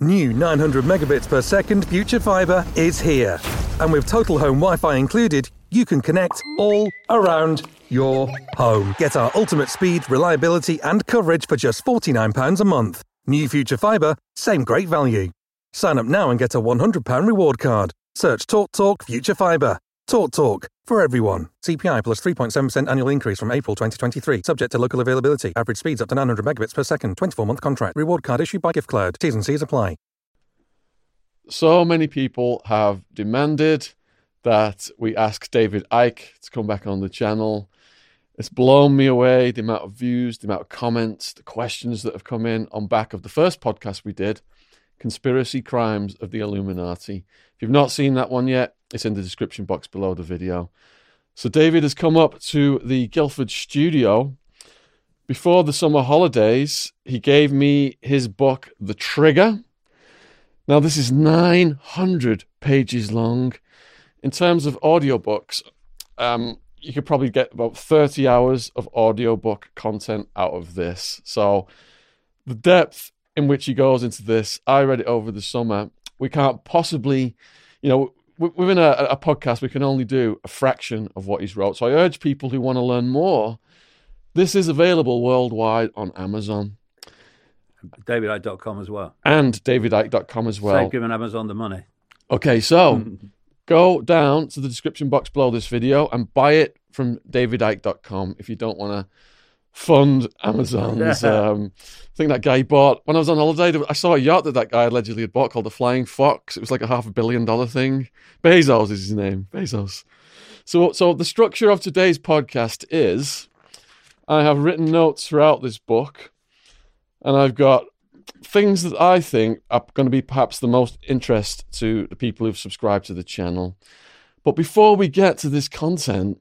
New 900 megabits per second Future Fibre is here. And with total home Wi Fi included, you can connect all around your home. Get our ultimate speed, reliability, and coverage for just £49 a month. New Future Fibre, same great value. Sign up now and get a £100 reward card. Search TalkTalk Talk Future Fibre. Talk Talk for everyone. CPI plus 3.7% annual increase from April 2023. Subject to local availability. Average speeds up to 900 megabits per second. 24 month contract. Reward card issued by GiftCloud. T's and C's apply. So many people have demanded that we ask David Icke to come back on the channel. It's blown me away the amount of views, the amount of comments, the questions that have come in on back of the first podcast we did, Conspiracy Crimes of the Illuminati. If you've not seen that one yet, it's in the description box below the video. So David has come up to the Guildford studio. Before the summer holidays, he gave me his book, The Trigger. Now, this is 900 pages long. In terms of audiobooks, um, you could probably get about 30 hours of audiobook content out of this. So, the depth in which he goes into this, I read it over the summer. We can't possibly, you know, within a, a, podcast, we can only do a fraction of what he's wrote. So I urge people who want to learn more. This is available worldwide on Amazon. DavidIcke.com as well. And DavidIcke.com as well. Save giving Amazon the money. Okay, so go down to the description box below this video and buy it from DavidIcke.com if you don't want to fund Amazon's. um, I think that guy bought when I was on holiday. I saw a yacht that that guy allegedly had bought called the Flying Fox. It was like a half a billion dollar thing. Bezos is his name. Bezos. So, so the structure of today's podcast is I have written notes throughout this book, and I've got things that I think are going to be perhaps the most interest to the people who've subscribed to the channel. But before we get to this content,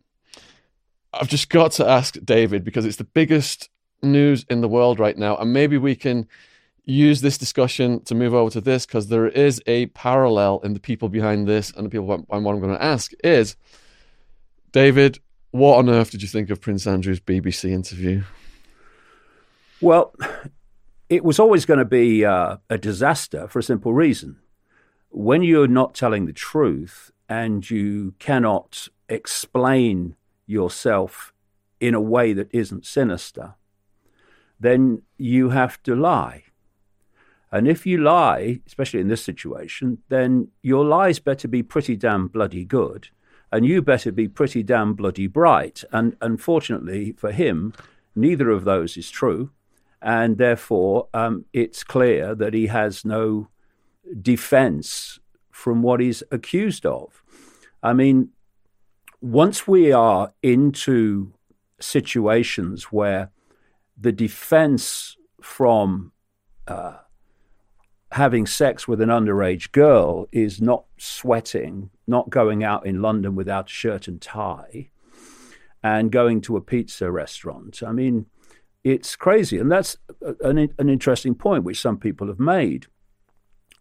I've just got to ask David because it's the biggest news in the world right now, and maybe we can use this discussion to move over to this because there is a parallel in the people behind this and the people and what I'm going to ask is David, what on earth did you think of Prince Andrew's BBC interview? Well, it was always going to be uh, a disaster for a simple reason. When you're not telling the truth and you cannot explain yourself in a way that isn't sinister, then you have to lie. And if you lie, especially in this situation, then your lies better be pretty damn bloody good, and you better be pretty damn bloody bright. And unfortunately for him, neither of those is true, and therefore um, it's clear that he has no defense from what he's accused of. I mean, once we are into situations where the defense from uh, having sex with an underage girl is not sweating, not going out in London without a shirt and tie, and going to a pizza restaurant. I mean, it's crazy. And that's an, an interesting point, which some people have made.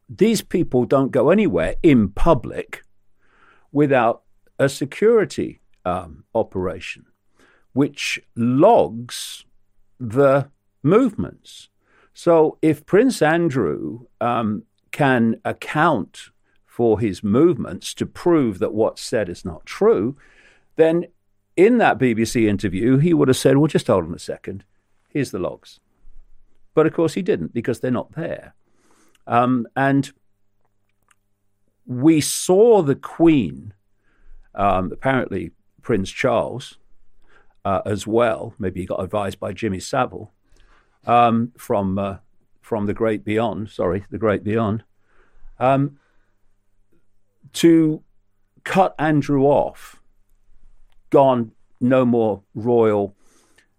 These people don't go anywhere in public without a security um, operation which logs the movements. So if Prince Andrew um, can account for his movements to prove that what's said is not true, then in that BBC interview, he would have said, Well, just hold on a second. Here's the logs. But of course, he didn't because they're not there. Um, and we saw the Queen, um, apparently Prince Charles, uh, as well. Maybe he got advised by Jimmy Savile um, from uh, from the Great Beyond. Sorry, the Great Beyond. Um, to cut Andrew off, gone no more royal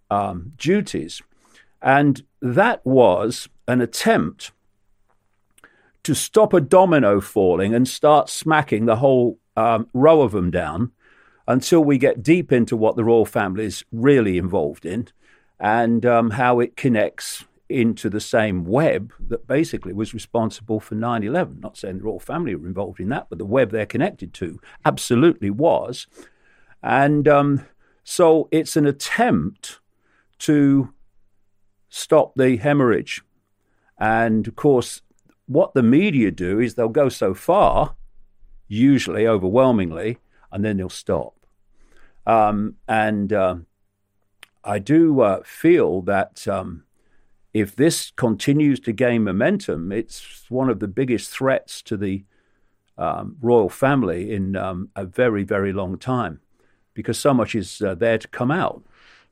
um, duties, and that was an attempt to stop a domino falling and start smacking the whole um, row of them down until we get deep into what the royal family is really involved in and um, how it connects into the same web that basically was responsible for 9 11. Not saying the royal family were involved in that, but the web they're connected to absolutely was. And um, so it's an attempt to stop the hemorrhage. And of course, what the media do is they'll go so far, usually overwhelmingly, and then they'll stop. Um, and uh, I do uh, feel that um, if this continues to gain momentum, it's one of the biggest threats to the um, royal family in um, a very, very long time because so much is uh, there to come out.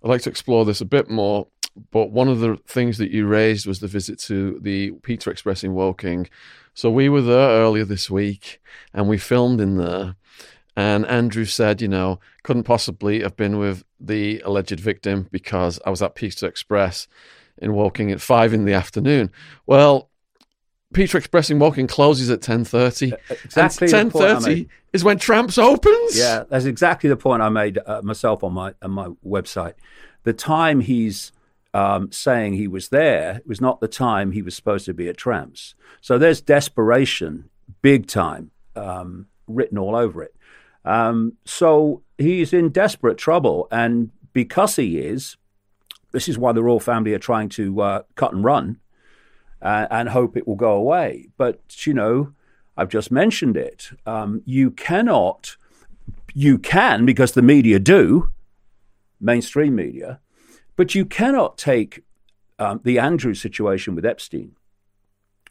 I'd like to explore this a bit more, but one of the things that you raised was the visit to the Pizza Express in Woking. So we were there earlier this week and we filmed in there. And Andrew said, you know, couldn't possibly have been with the alleged victim because I was at Pizza Express in Woking at five in the afternoon. Well, Pizza Express in Woking closes at ten thirty. Exactly. Ten thirty is when Tramps opens. Yeah, that's exactly the point I made uh, myself on my on my website. The time he's um, saying he was there was not the time he was supposed to be at Tramps. So there's desperation, big time, um, written all over it. Um, so he's in desperate trouble, and because he is, this is why the royal family are trying to uh, cut and run uh, and hope it will go away. But you know, I've just mentioned it. Um, you cannot, you can because the media do, mainstream media, but you cannot take um, the Andrew situation with Epstein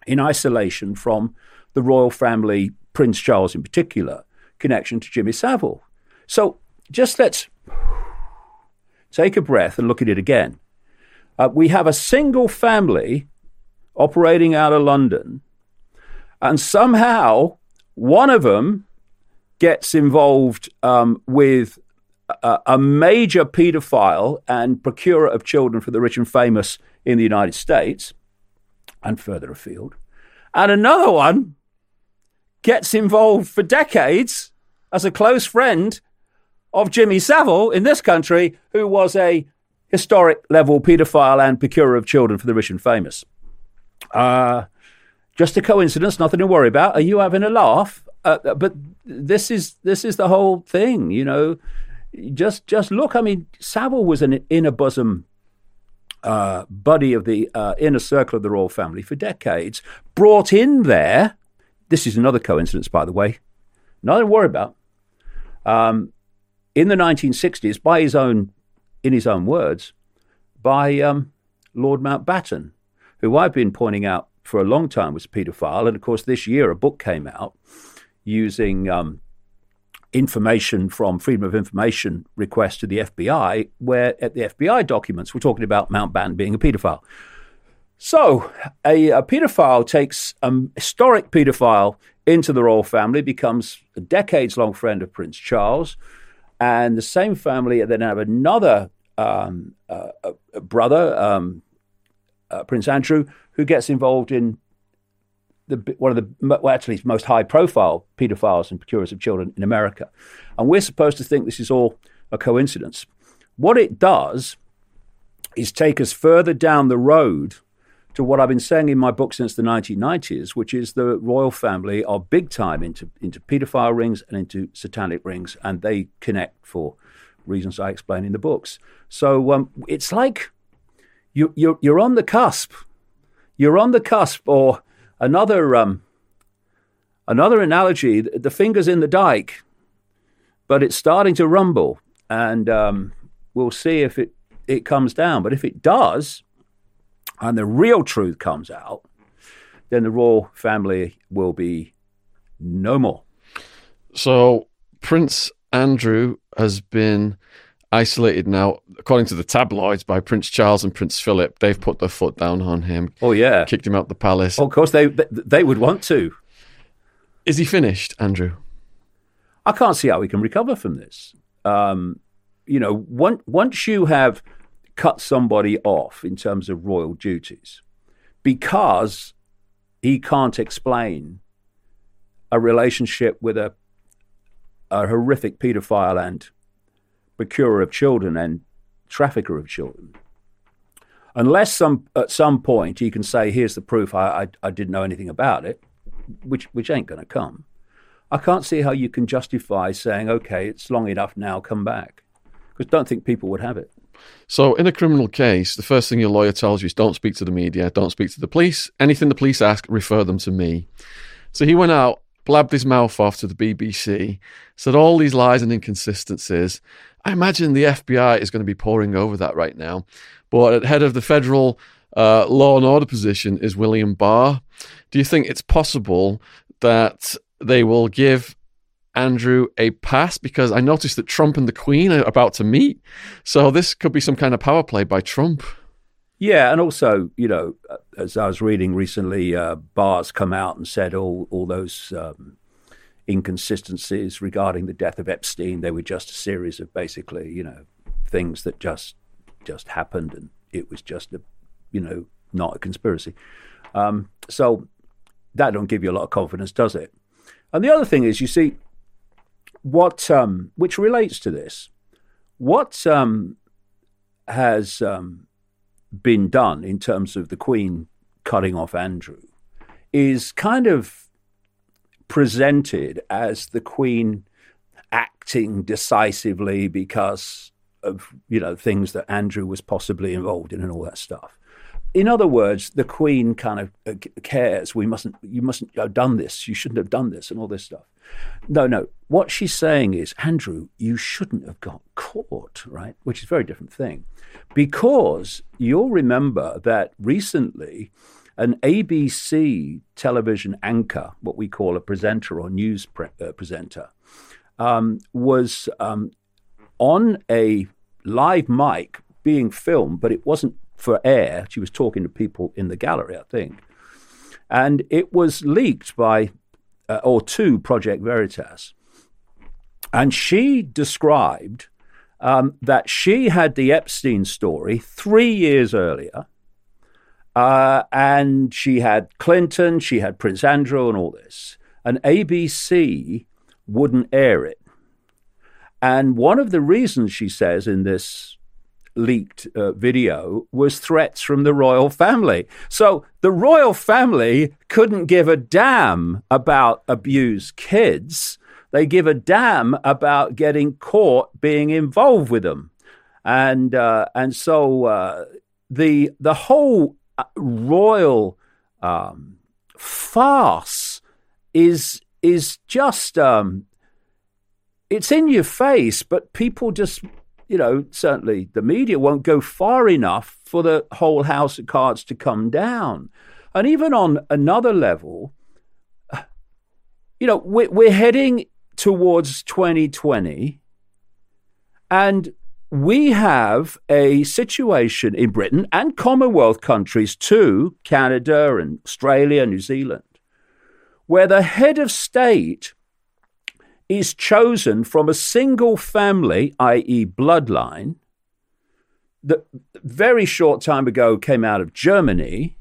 in isolation from the royal family, Prince Charles in particular, connection to Jimmy Savile. So just let's take a breath and look at it again. Uh, we have a single family operating out of London, and somehow one of them gets involved um, with a, major paedophile and procurer of children for the rich and famous in the United States and further afield, and another one gets involved for decades as a close friend of Jimmy Savile in this country, who was a historic level paedophile and procurer of children for the rich and famous. Uh, just a coincidence, nothing to worry about. Are you having a laugh? Uh, but this is this is the whole thing, you know. Just just look. I mean, Savile was an inner bosom uh, buddy of the uh, inner circle of the royal family for decades. Brought in there. This is another coincidence, by the way. Nothing to worry about. Um, in the 1960s, by his own, in his own words, by um, Lord Mountbatten, who I've been pointing out for a long time was a paedophile. And of course, this year a book came out using um, information from Freedom of Information requests to the FBI, where at the FBI documents we're talking about Mountbatten being a paedophile. So a, a paedophile takes a historic paedophile into the royal family, becomes a decades-long friend of Prince Charles, and the same family then have another um, uh, brother, um, uh, Prince Andrew, who gets involved in the, one of the well, actually most high profile paedophiles and procurers of children in America. And we're supposed to think this is all a coincidence. What it does is take us further down the road to what I've been saying in my book since the 1990s, which is the royal family are big time into, into paedophile rings and into satanic rings, and they connect for reasons I explain in the books. So um, it's like you, you're, you're on the cusp. You're on the cusp, or another um, another analogy: the fingers in the dike, but it's starting to rumble, and um, we'll see if it it comes down. But if it does, and the real truth comes out, then the royal family will be no more. So Prince Andrew has been isolated now, according to the tabloids, by Prince Charles and Prince Philip. They've put their foot down on him. Oh yeah, kicked him out the palace. Oh, of course, they they would want to. Is he finished, Andrew? I can't see how he can recover from this. Um, you know, once once you have cut somebody off in terms of royal duties, because he can't explain a relationship with a a horrific paedophile and procurer of children and trafficker of children. Unless some at some point he can say, "Here's the proof. I I, I didn't know anything about it," which which ain't going to come. I can't see how you can justify saying, "Okay, it's long enough now. Come back," because don't think people would have it. So, in a criminal case, the first thing your lawyer tells you is don't speak to the media, don't speak to the police. Anything the police ask, refer them to me. So, he went out, blabbed his mouth off to the BBC, said all these lies and inconsistencies. I imagine the FBI is going to be poring over that right now. But at head of the federal uh, law and order position is William Barr. Do you think it's possible that they will give Andrew a pass because I noticed that Trump and the Queen are about to meet. So this could be some kind of power play by Trump. Yeah, and also, you know, as I was reading recently, uh, Barr's come out and said all all those um, inconsistencies regarding the death of Epstein. They were just a series of basically, you know, things that just just happened, and it was just a, you know, not a conspiracy. Um, so that don't give you a lot of confidence, does it? And the other thing is, you see, what um, which relates to this, what um, has um, been done in terms of the Queen cutting off Andrew is kind of presented as the Queen acting decisively because of you know things that Andrew was possibly involved in and all that stuff in other words, the Queen kind of uh, cares. We mustn't. You mustn't have done this. You shouldn't have done this, and all this stuff. No, no. What she's saying is, Andrew, you shouldn't have got caught, right? Which is a very different thing, because you'll remember that recently, an ABC television anchor, what we call a presenter or news pre- uh, presenter, um, was um, on a live mic being filmed, but it wasn't for air. She was talking to people in the gallery, I think. And it was leaked by, uh, or to Project Veritas. And she described um, that she had the Epstein story three years earlier. Uh, and she had Clinton, she had Prince Andrew, and all this. And ABC wouldn't air it. And one of the reasons she says in this leaked uh, video was threats from the royal family. So the royal family couldn't give a damn about abused kids. They give a damn about getting caught being involved with them. And uh, and so uh, the the whole uh, royal um, farce is is just um, it's in your face, but people just you know, certainly the media won't go far enough for the whole house of cards to come down. And even on another level, you know, we're, heading towards 2020, and we have a situation in Britain and Commonwealth countries too, Canada and Australia, New Zealand, where the head of state is chosen from a single family, i.e., bloodline, that very short time ago came out of Germany.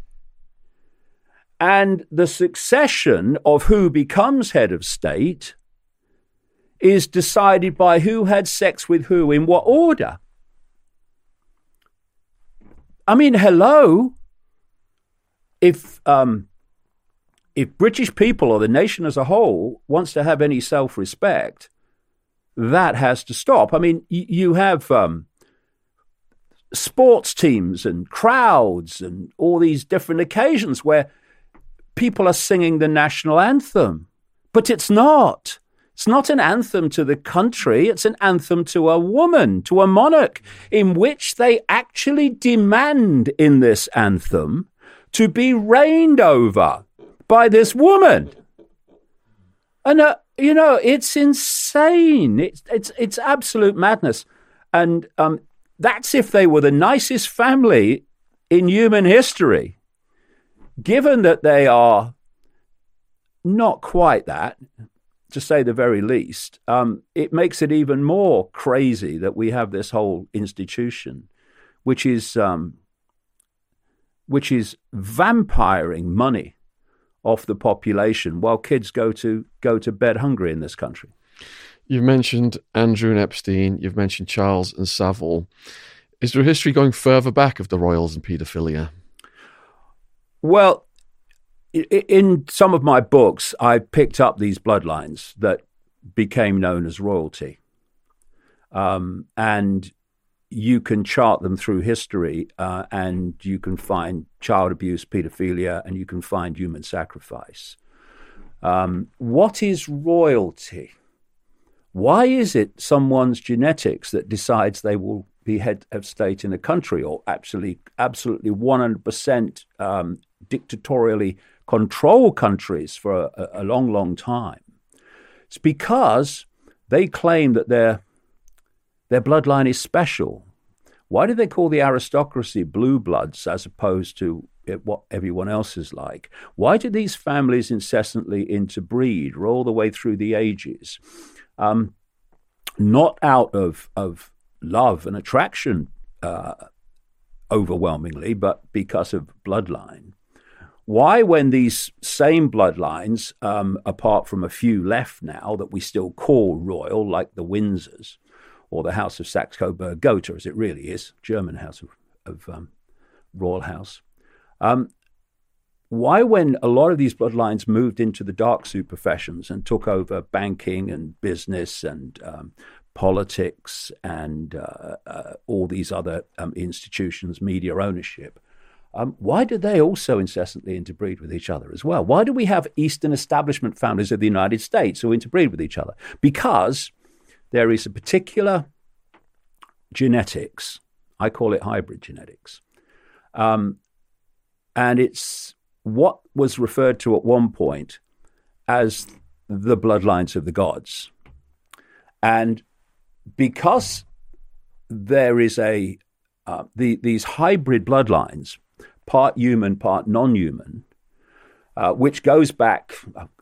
And the succession of who becomes head of state is decided by who had sex with who in what order. I mean, hello. If um, if British people or the nation as a whole wants to have any self respect, that has to stop. I mean, y- you have um, sports teams and crowds and all these different occasions where people are singing the national anthem, but it's not. It's not an anthem to the country, it's an anthem to a woman, to a monarch, in which they actually demand in this anthem to be reigned over by this woman. And, uh, you know, it's insane. It's, it's, it's absolute madness. And um, that's if they were the nicest family in human history. Given that they are not quite that, to say the very least, um, it makes it even more crazy that we have this whole institution, which is um, which is vampiring money off the population while kids go to go to bed hungry in this country. You've mentioned Andrew and Epstein, you've mentioned Charles and Savile. Is there a history going further back of the royals and paedophilia? Well, in some of my books, I picked up these bloodlines that became known as royalty. Um, and you can chart them through history uh, and you can find child abuse, pedophilia, and you can find human sacrifice. Um, what is royalty? Why is it someone's genetics that decides they will be head of state in a country or absolutely, absolutely 100% um, dictatorially control countries for a, a long, long time? It's because they claim that their their bloodline is special. Why do they call the aristocracy blue bloods as opposed to what everyone else is like? Why do these families incessantly interbreed all the way through the ages? Um, not out of, of love and attraction uh, overwhelmingly, but because of bloodline. Why, when these same bloodlines, um, apart from a few left now that we still call royal, like the Windsors or the House of Saxe Coburg Gotha, as it really is, German House of, of um, Royal House, um, why, when a lot of these bloodlines moved into the dark suit professions and took over banking and business and um, politics and uh, uh, all these other um, institutions, media ownership, um, why do they also incessantly interbreed with each other as well? Why do we have Eastern establishment families of the United States who interbreed with each other? Because there is a particular genetics, I call it hybrid genetics, um, and it's what was referred to at one point as the bloodlines of the gods. And because there is a uh, the, these hybrid bloodlines part human, part non human, uh, which goes back,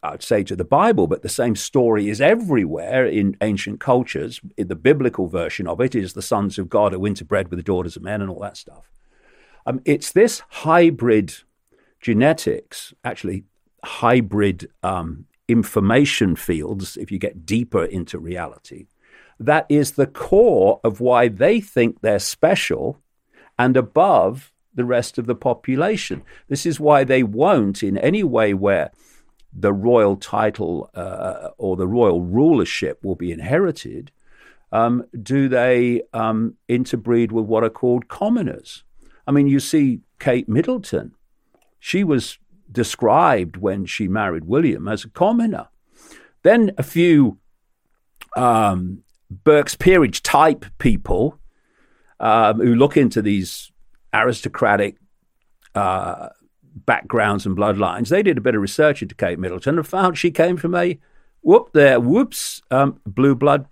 I'd say, to the Bible, but the same story is everywhere in ancient cultures. In the biblical version of it is the sons of God who interbred with the daughters of men and all that stuff. Um, it's this hybrid genetics, actually, hybrid um, information fields, if you get deeper into reality, that is the core of why they think they're special and above the rest of the population. This is why they won't, in any way where the royal title uh, or the royal rulership will be inherited, um, do they um, interbreed with what are called commoners? I mean, you see Kate Middleton. She was described when she married William as a commoner. Then a few um, Burke's peerage type people um, who look into these aristocratic uh, backgrounds and bloodlines. They did a bit of research into Kate Middleton and found she came from a whoop there, whoops, um, blue blood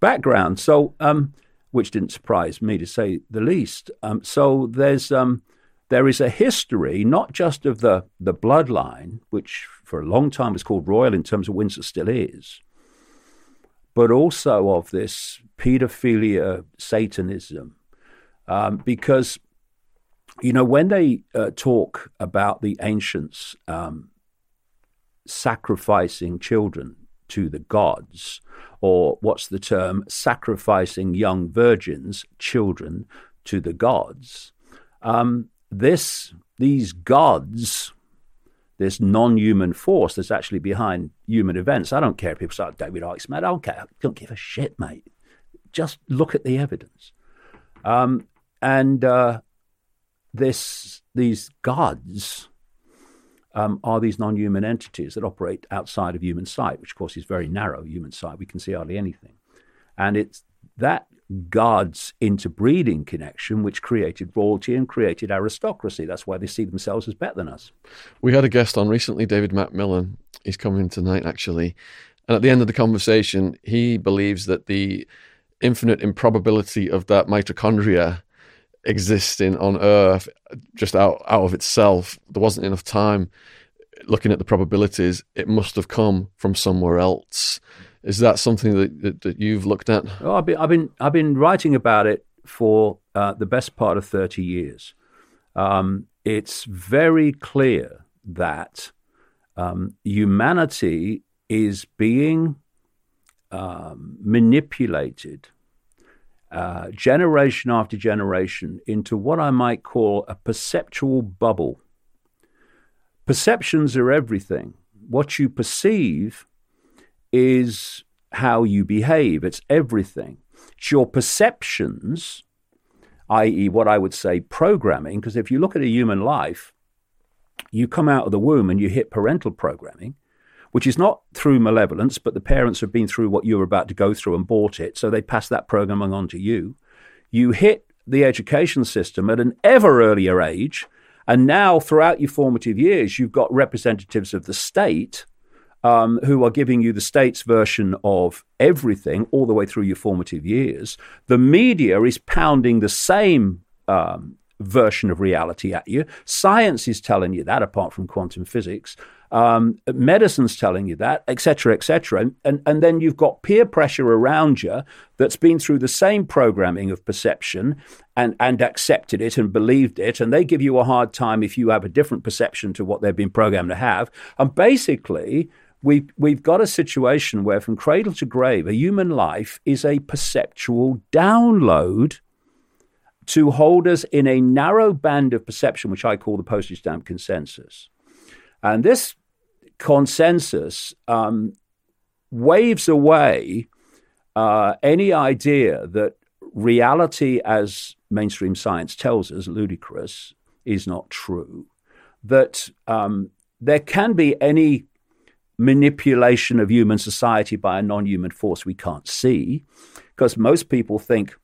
background. So, um, which didn't surprise me to say the least. Um, so there's um, there is a history not just of the the bloodline, which for a long time was called royal in terms of Windsor still is, but also of this pedophilia, Satanism, um, because you know, when they uh, talk about the ancients um, sacrificing children to the gods, or what's the term, sacrificing young virgins, children to the gods, um, this these gods, this non-human force that's actually behind human events. I don't care if people say David Icke's mad. I don't care. I don't give a shit, mate. Just look at the evidence. Um, and uh, this these gods um, are these non-human entities that operate outside of human sight, which of course is very narrow human sight. We can see hardly anything, and it's that God's interbreeding connection which created royalty and created aristocracy. That's why they see themselves as better than us. We had a guest on recently, David Macmillan. He's coming tonight, actually. And at the end of the conversation, he believes that the infinite improbability of that mitochondria existing on Earth just out, out of itself. There wasn't enough time looking at the probabilities. It must have come from somewhere else. Is that something that, that, that you've looked at? Oh, I've, been, I've, been, I've been writing about it for uh, the best part of 30 years. Um, it's very clear that um, humanity is being um, manipulated uh, generation after generation into what I might call a perceptual bubble. Perceptions are everything. What you perceive is how you behave, it's everything. It's your perceptions i.e., what I would say programming, because if you look at a human life, you come out of the womb and you hit parental programming, which is not through malevolence, but the parents have been through what you were about to go through and bought it, so they pass that programming on to you. You hit the education system at an ever earlier age, and now throughout your formative years, you've got representatives of the state um, who are giving you the state's version of everything all the way through your formative years. The media is pounding the same um, version of reality at you. Science is telling you that, apart from quantum physics. Um, medicine's telling you that, etc., etc. And, and, and then you've got peer pressure around you that's been through the same programming of perception and, and accepted it and believed it. And they give you a hard time if you have a different perception to what they've been programmed to have. And basically, we've, we've got a situation where from cradle to grave, a human life is a perceptual download to hold us in a narrow band of perception, which I call the postage stamp consensus. And this consensus um, waves away uh, any idea that reality, as mainstream science tells us, ludicrous, is not true. That um, there can be any manipulation of human society by a non human force we can't see, because most people think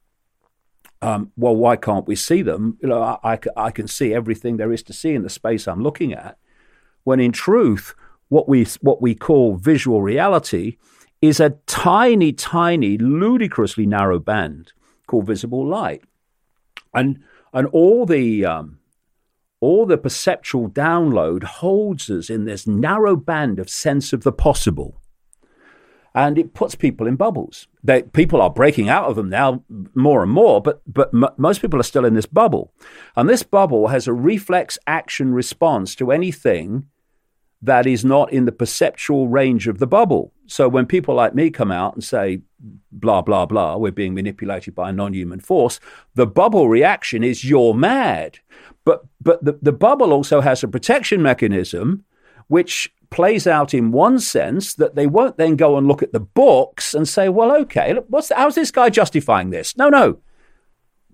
um, well, why can't we see them? You know, I, I, can see everything there is to see in the space I'm looking at. When in truth, what we what we call visual reality is a tiny, tiny, ludicrously narrow band called visible light, and and all the um, all the perceptual download holds us in this narrow band of sense of the possible and it puts people in bubbles. They, people are breaking out of them now more and more, but but m- most people are still in this bubble, and this bubble has a reflex action response to anything that is not in the perceptual range of the bubble. So when people like me come out and say blah blah blah, we're being manipulated by a non-human force, the bubble reaction is you're mad. But but the, the bubble also has a protection mechanism which plays out in one sense that they won't then go and look at the books and say, well, okay, what's the, how's this guy justifying this? No, no.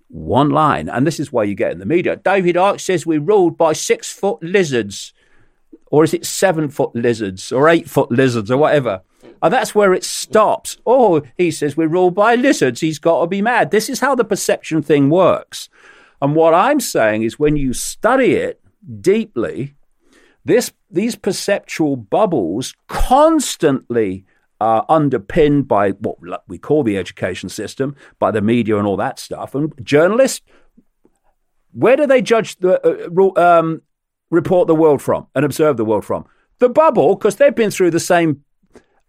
One line. And this is why you get in the media. David Icke says we're ruled by six foot lizards. Or is it seven foot lizards or eight foot lizards or whatever? And that's where it stops. Oh, he says we're ruled by lizards. He's got to be mad. This is how the perception thing works. And what I'm saying is when you study it deeply, this, these perceptual bubbles constantly are underpinned by what we call the education system, by the media and all that stuff. And journalists, where do they judge the uh, um, report the world from and observe the world from? The bubble, because they've been through the same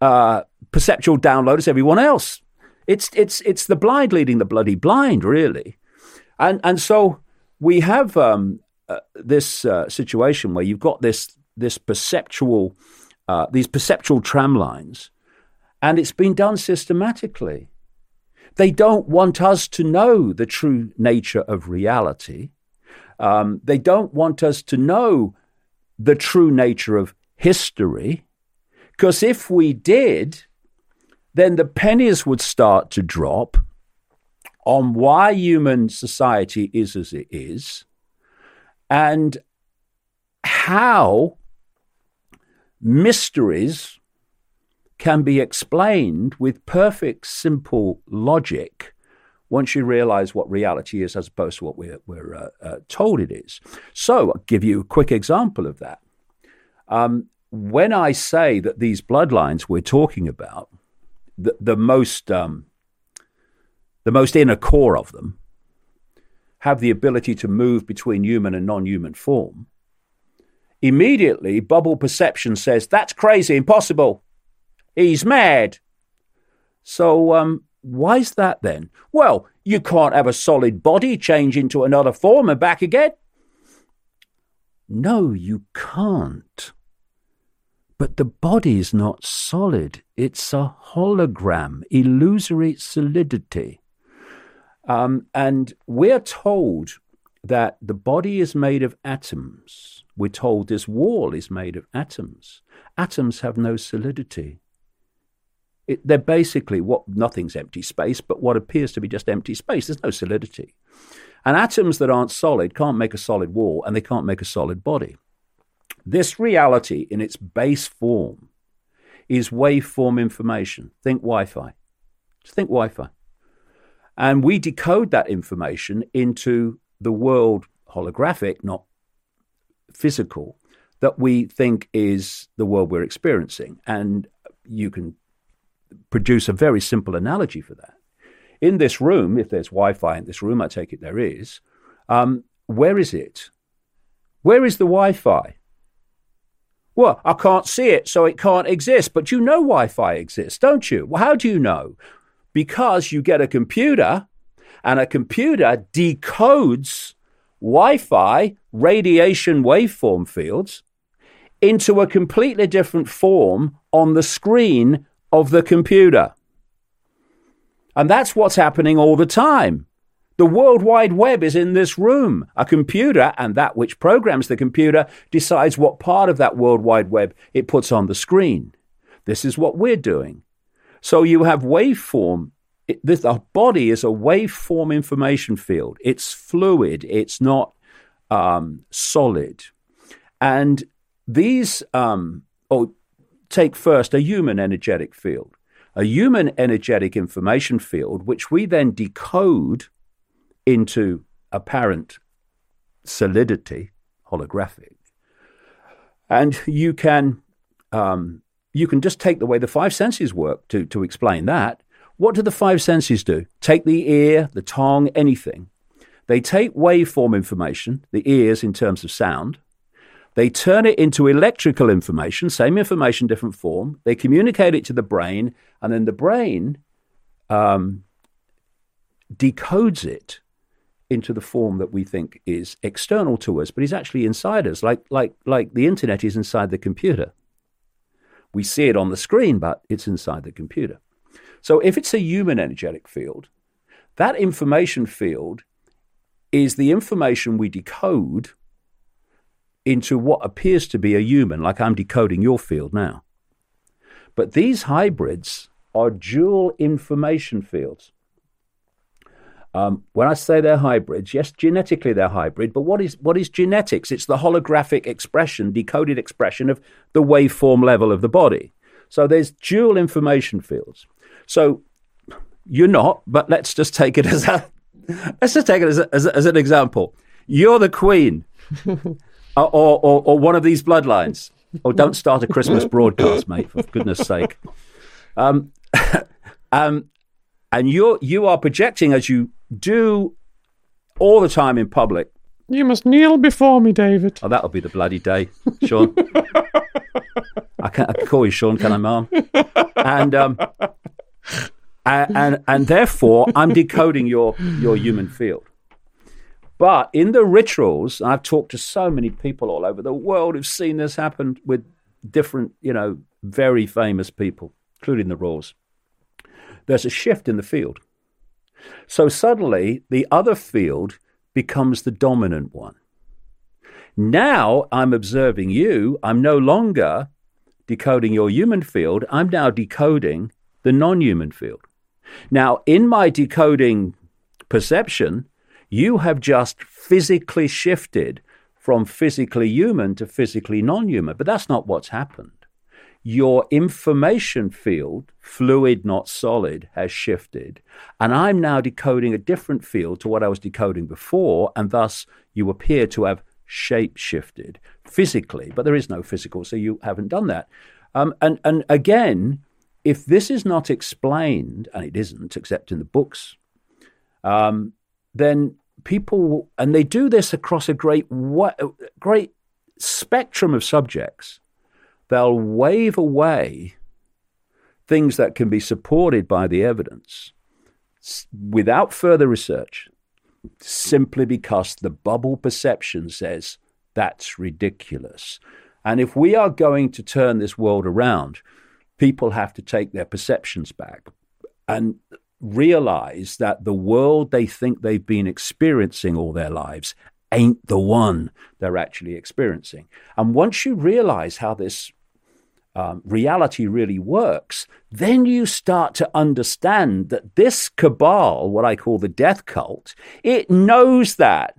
uh, perceptual download as everyone else. It's it's it's the blind leading the bloody blind, really, and and so we have um, uh, this uh, situation where you've got this this perceptual uh, these perceptual tram lines, and it's been done systematically. They don't want us to know the true nature of reality. Um, they don't want us to know the true nature of history, because if we did, then the pennies would start to drop on why human society is as it is and how mysteries can be explained with perfect, simple logic once you realize what reality is as opposed to what we're, we're uh, uh, told it is. So, I'll give you a quick example of that. Um, when I say that these bloodlines we're talking about, the, the most um, the most inner core of them have the ability to move between human and non human form, immediately bubble perception says, That's crazy, impossible. He's mad. So, um, why is that then? Well, you can't have a solid body change into another form and back again. No, you can't. But the body is not solid, it's a hologram, illusory solidity. Um, and we're told that the body is made of atoms. We're told this wall is made of atoms. Atoms have no solidity. It, they're basically what nothing's empty space, but what appears to be just empty space. There's no solidity. And atoms that aren't solid can't make a solid wall and they can't make a solid body. This reality in its base form is waveform information. Think Wi Fi. Just think Wi Fi. And we decode that information into the world holographic, not physical, that we think is the world we're experiencing. And you can produce a very simple analogy for that. In this room, if there's Wi Fi in this room, I take it there is, um, where is it? Where is the Wi Fi? Well, I can't see it, so it can't exist. But you know Wi Fi exists, don't you? Well, how do you know? Because you get a computer, and a computer decodes Wi Fi radiation waveform fields into a completely different form on the screen of the computer. And that's what's happening all the time. The World Wide Web is in this room. A computer, and that which programs the computer, decides what part of that World Wide Web it puts on the screen. This is what we're doing. So you have waveform. It, this, the body is a waveform information field. It's fluid. It's not um, solid. And these, um, oh, take first a human energetic field a human energetic information field, which we then decode into apparent solidity, holographic. And you can um, you can just take the way the five senses work to, to explain that. What do the five senses do? Take the ear, the tongue, anything. They take waveform information, the ears in terms of sound, they turn it into electrical information, same information, different form. They communicate it to the brain, and then the brain um, decodes it into the form that we think is external to us, but is actually inside us, like, like, like the internet is inside the computer. We see it on the screen, but it's inside the computer. So if it's a human energetic field, that information field is the information we decode into what appears to be a human, like I'm decoding your field now. But these hybrids are dual information fields. Um, when I say they're hybrids, yes, genetically they're hybrid, but what is, what is genetics? It's the holographic expression, decoded expression of the waveform level of the body. So there's dual information fields. So you're not, but let's just take it as a let's just take it as, a, as, a, as an example. You're the queen. Or, or, or one of these bloodlines. Oh, don't start a Christmas broadcast, mate, for goodness sake. Um, um, and you're, you are projecting as you do all the time in public. You must kneel before me, David. Oh, that'll be the bloody day, Shaun. I can I can call you Shaun, can I, Mom? And um, and, and and therefore, I'm decoding your your human field. But in the rituals, I've talked to so many people all over the world who've seen this happen with different, you know, very famous people, including the royals. There's a shift in the field. So suddenly the other field becomes the dominant one. Now I'm observing you. I'm no longer decoding your human field. I'm now decoding the non human field. Now, in my decoding perception, you have just physically shifted from physically human to physically non human. But that's not what's happened. Your information field, fluid, not solid, has shifted. And I'm now decoding a different field to what I was decoding before. And thus, you appear to have shape shifted physically. But there is no physical, so you haven't done that. Um, and, and again, if this is not explained, and it isn't, except in the books, um, then people, and they do this across a great, great spectrum of subjects, they'll wave away things that can be supported by the evidence without further research, simply because the bubble perception says that's ridiculous. And if we are going to turn this world around, people have to take their perceptions back. And realize that the world they think they've been experiencing all their lives ain't the one they're actually experiencing. And once you realize how this um, reality really works, then you start to understand that this cabal, what I call the death cult, it knows that.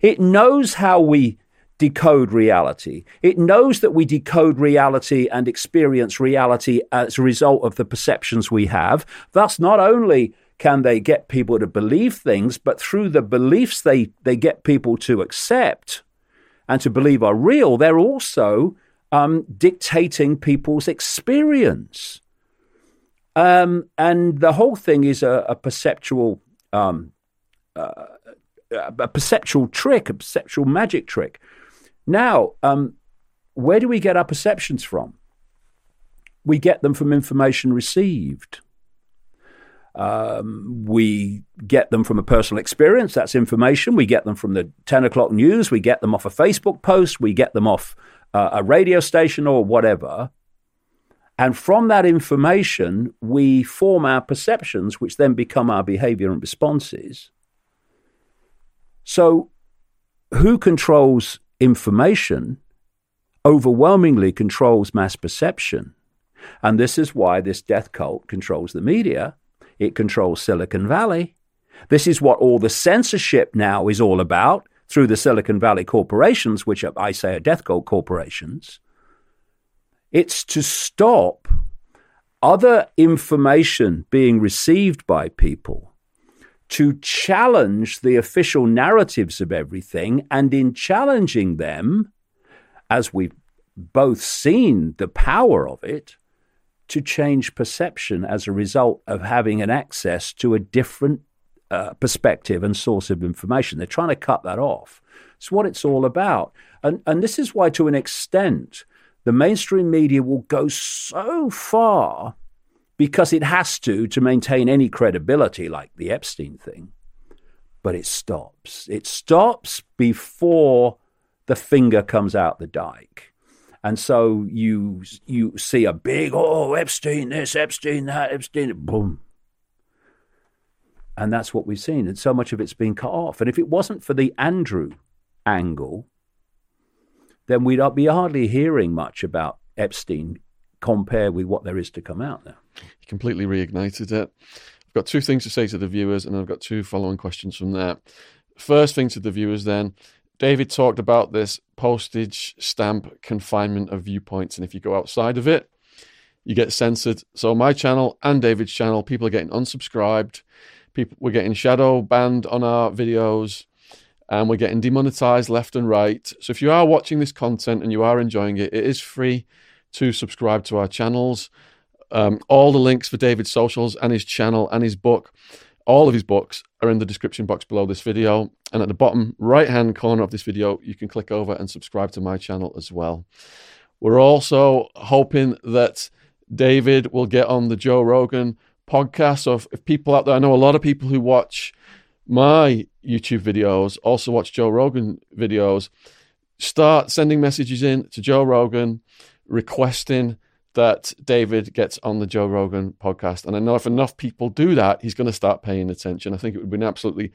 It knows how we decode reality. It knows that we decode reality and experience reality as a result of the perceptions we have. Thus, not only can they get people to believe things, but through the beliefs they, they get people to accept and to believe are real, they're also um, dictating people's experience. Um, and the whole thing is a, a perceptual um, uh, a perceptual trick, a perceptual magic trick. Now, um, where do we get our perceptions from? We get them from information received. Um, we get them from a personal experience. That's information. We get them from the 10 o'clock news. We get them off a Facebook post. We get them off a radio station or whatever. And from that information, we form our perceptions, which then become our behavior and responses. So, who controls information overwhelmingly controls mass perception. And this is why this death cult controls the media. It controls Silicon Valley. This is what all the censorship now is all about through the Silicon Valley corporations, which I say are death cult corporations. It's to stop other information being received by people to challenge the official narratives of everything. And in challenging them, as we've both seen the power of it, to change perception as a result of having an access to a different uh, perspective and source of information. They're trying to cut that off. It's what it's all about. And, and this is why, to an extent, the mainstream media will go so far because it has to to maintain any credibility, like the Epstein thing. But it stops. It stops before the finger comes out the dike. And so you you see a big oh Epstein this Epstein that Epstein boom, and that's what we've seen. And so much of it's been cut off. And if it wasn't for the Andrew angle, then we'd be hardly hearing much about Epstein compare with what there is to come out now. He completely reignited it. I've got two things to say to the viewers, and I've got two following questions from that. First thing to the viewers then. David talked about this postage stamp confinement of viewpoints, and if you go outside of it, you get censored. So my channel and David's channel, people are getting unsubscribed. People we're getting shadow banned on our videos, and we're getting demonetized left and right. So if you are watching this content and you are enjoying it, it is free to subscribe to our channels. Um, all the links for David's socials and his channel and his book, all of his books are in the description box below this video. And at the bottom right hand corner of this video, you can click over and subscribe to my channel as well. We're also hoping that David will get on the Joe Rogan podcast. So if, people out there, I know a lot of people who watch my YouTube videos also watch Joe Rogan videos. Start sending messages in to Joe Rogan requesting that David gets on the Joe Rogan podcast. And I know if enough people do that, he's going to start paying attention. I think it would be an absolutely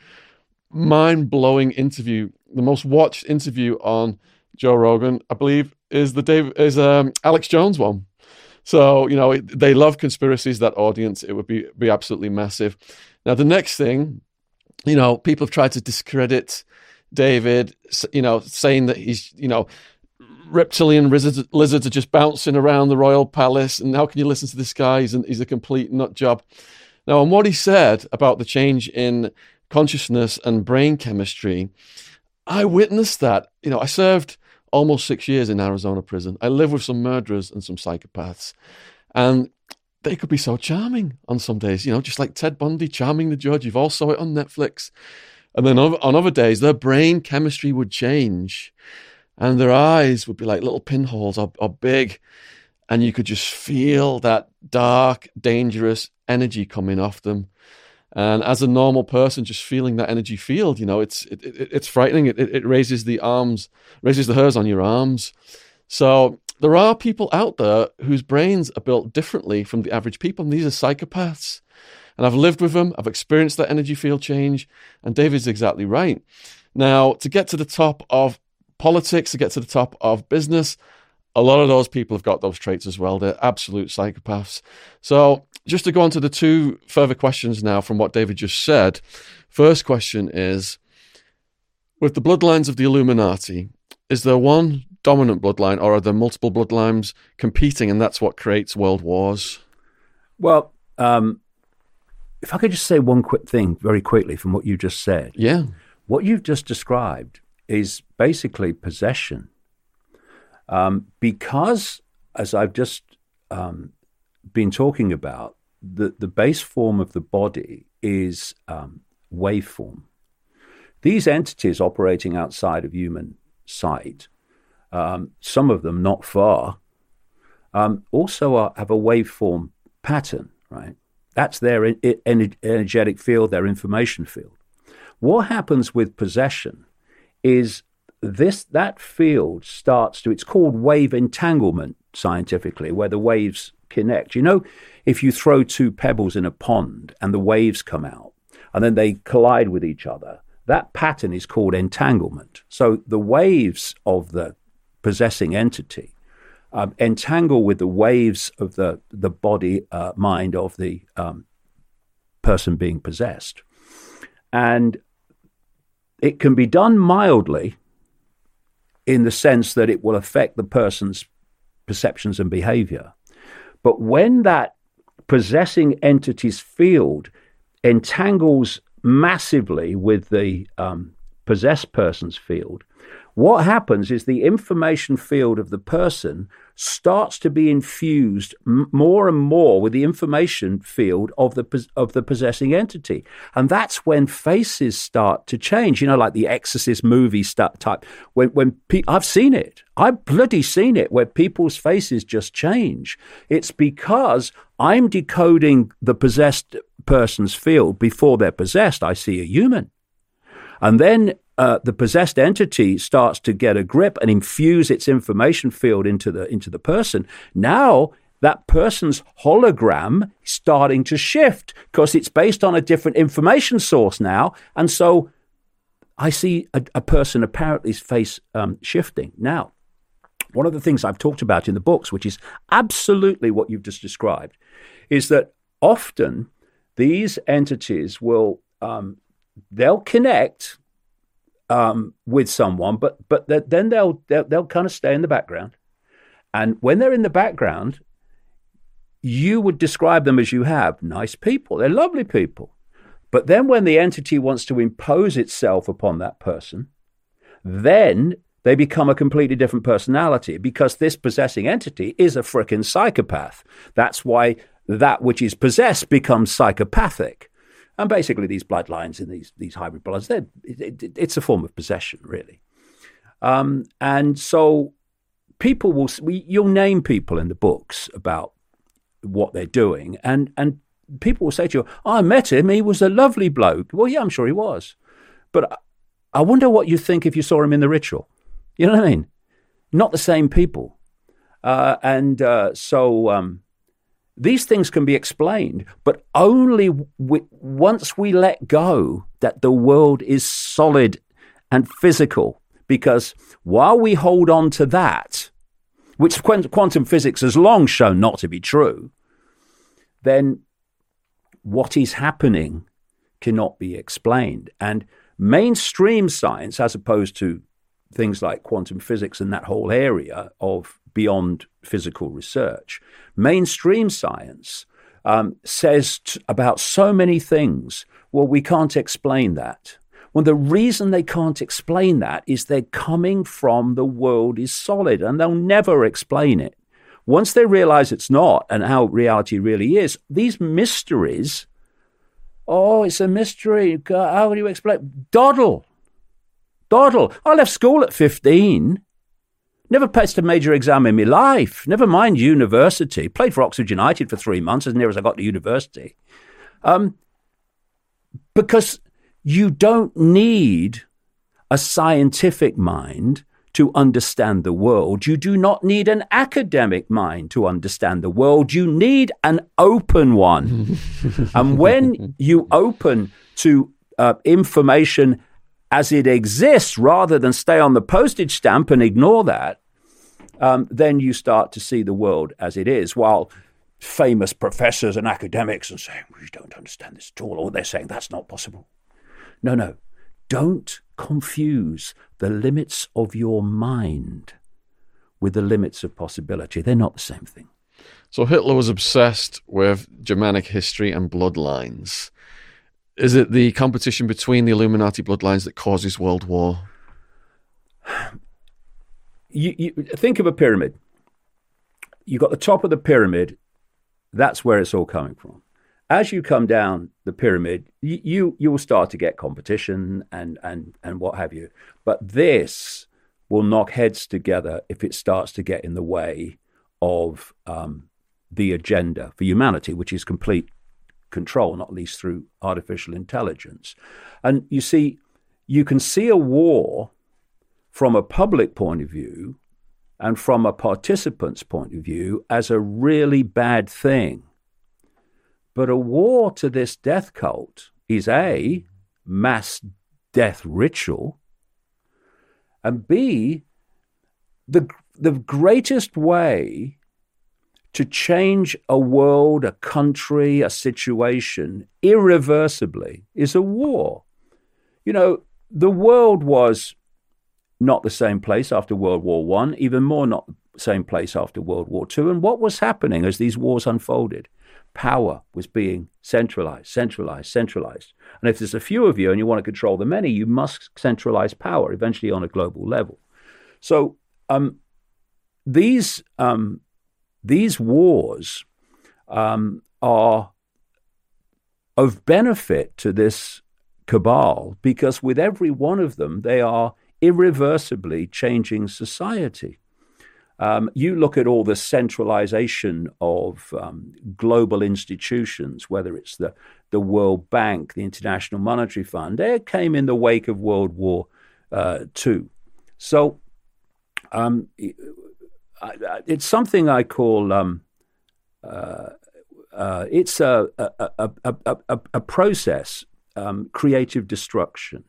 mind blowing interview. The most watched interview on Joe Rogan, I believe, is the Dave is um, Alex Jones one. So you know they love conspiracies. That audience, it would be be absolutely massive. Now the next thing, you know, people have tried to discredit David. You know, saying that he's you know reptilian lizards, lizards are just bouncing around the royal palace. And how can you listen to this guy? He's, an, he's a complete nut job. Now, on what he said about the change in consciousness and brain chemistry, I witnessed that. You know, I served almost six years in Arizona prison. I live with some murderers and some psychopaths. And they could be so charming on some days, you know, just like Ted Bundy charming the judge. You've all saw it on Netflix. And then on other days, their brain chemistry would change and their eyes would be like little pinholes or, or big. And you could just feel that dark, dangerous energy coming off them. And as a normal person, just feeling that energy field, you know, it's it, it, it's frightening. It, it raises the arms, raises the hairs on your arms. So there are people out there whose brains are built differently from the average people, and these are psychopaths. And I've lived with them. I've experienced that energy field change. And David's exactly right. Now, to get to the top of politics, to get to the top of business, a lot of those people have got those traits as well. They're absolute psychopaths. So, just to go on to the two further questions now from what David just said. First question is With the bloodlines of the Illuminati, is there one dominant bloodline or are there multiple bloodlines competing and that's what creates world wars? Well, um, if I could just say one quick thing very quickly from what you just said. Yeah. What you've just described is basically possession. Um, because, as I've just um, been talking about, the, the base form of the body is um, waveform. These entities operating outside of human sight, um, some of them not far, um, also are, have a waveform pattern, right? That's their energetic field, their information field. What happens with possession is this that field starts to it's called wave entanglement scientifically where the waves connect. You know if you throw two pebbles in a pond and the waves come out and then they collide with each other that pattern is called entanglement. So the waves of the possessing entity um, entangle with the waves of the the body uh, mind of the um, person being possessed. And it can be done mildly in the sense that it will affect the person's perceptions and behavior. But when that possessing entity's field entangles massively with the um, possessed person's field, what happens is the information field of the person starts to be infused m- more and more with the information field of the of the possessing entity, and that's when faces start to change. You know, like the Exorcist movie st- type. When when pe- I've seen it, I've bloody seen it, where people's faces just change. It's because I'm decoding the possessed person's field before they're possessed. I see a human. And then uh, the possessed entity starts to get a grip and infuse its information field into the into the person. Now that person's hologram is starting to shift because it's based on a different information source now, and so I see a, a person apparently's face um, shifting now. One of the things I've talked about in the books, which is absolutely what you've just described, is that often these entities will um, they'll connect um, with someone, but but then they'll, they'll they'll kind of stay in the background, and when they're in the background, you would describe them as you have nice people. They're lovely people, but then when the entity wants to impose itself upon that person, then they become a completely different personality because this possessing entity is a frickin' psychopath. That's why that which is possessed becomes psychopathic. And basically, these bloodlines in these these hybrid bloods, it, it, it's a form of possession, really. Um, and so, people will we, you'll name people in the books about what they're doing, and and people will say to you, "I met him; he was a lovely bloke." Well, yeah, I'm sure he was, but I wonder what you think if you saw him in the ritual. You know what I mean? Not the same people, uh, and uh, so. Um, these things can be explained, but only w- once we let go that the world is solid and physical. Because while we hold on to that, which quantum physics has long shown not to be true, then what is happening cannot be explained. And mainstream science, as opposed to things like quantum physics and that whole area of beyond physical research. Mainstream science um, says t- about so many things, well, we can't explain that. Well, the reason they can't explain that is they're coming from the world is solid and they'll never explain it. Once they realize it's not and how reality really is, these mysteries, oh, it's a mystery. How do you explain? Doddle. Doddle. I left school at 15. Never passed a major exam in my life. Never mind university. Played for Oxford United for three months, as near as I got to university. Um, because you don't need a scientific mind to understand the world. You do not need an academic mind to understand the world. You need an open one. and when you open to uh, information as it exists rather than stay on the postage stamp and ignore that, um, then you start to see the world as it is. While famous professors and academics are saying, we don't understand this at all, or they're saying that's not possible. No, no. Don't confuse the limits of your mind with the limits of possibility. They're not the same thing. So Hitler was obsessed with Germanic history and bloodlines. Is it the competition between the Illuminati bloodlines that causes World War? You, you think of a pyramid. You've got the top of the pyramid. That's where it's all coming from. As you come down the pyramid, you, you will start to get competition and and and what have you. But this will knock heads together if it starts to get in the way of um, the agenda for humanity, which is complete control, not least through artificial intelligence. And you see, you can see a war from a public point of view and from a participant's point of view as a really bad thing. But a war to this death cult is A, mass death ritual, and B, the, the greatest way to change a world, a country, a situation irreversibly is a war. You know, the world was not the same place after World War One, even more not the same place after World War Two. And what was happening as these wars unfolded? Power was being centralized, centralized, centralized. And if there's a few of you and you want to control the many, you must centralize power eventually on a global level. So um, these um, these wars um, are of benefit to this cabal because with every one of them, they are irreversibly changing society. Um, you look at all the centralization of um, global institutions, whether it's the, the World Bank, the International Monetary Fund, they came in the wake of World War uh, II. So um, it's something I call um, uh, uh, it's a a, a, a, process, um, creative destruction,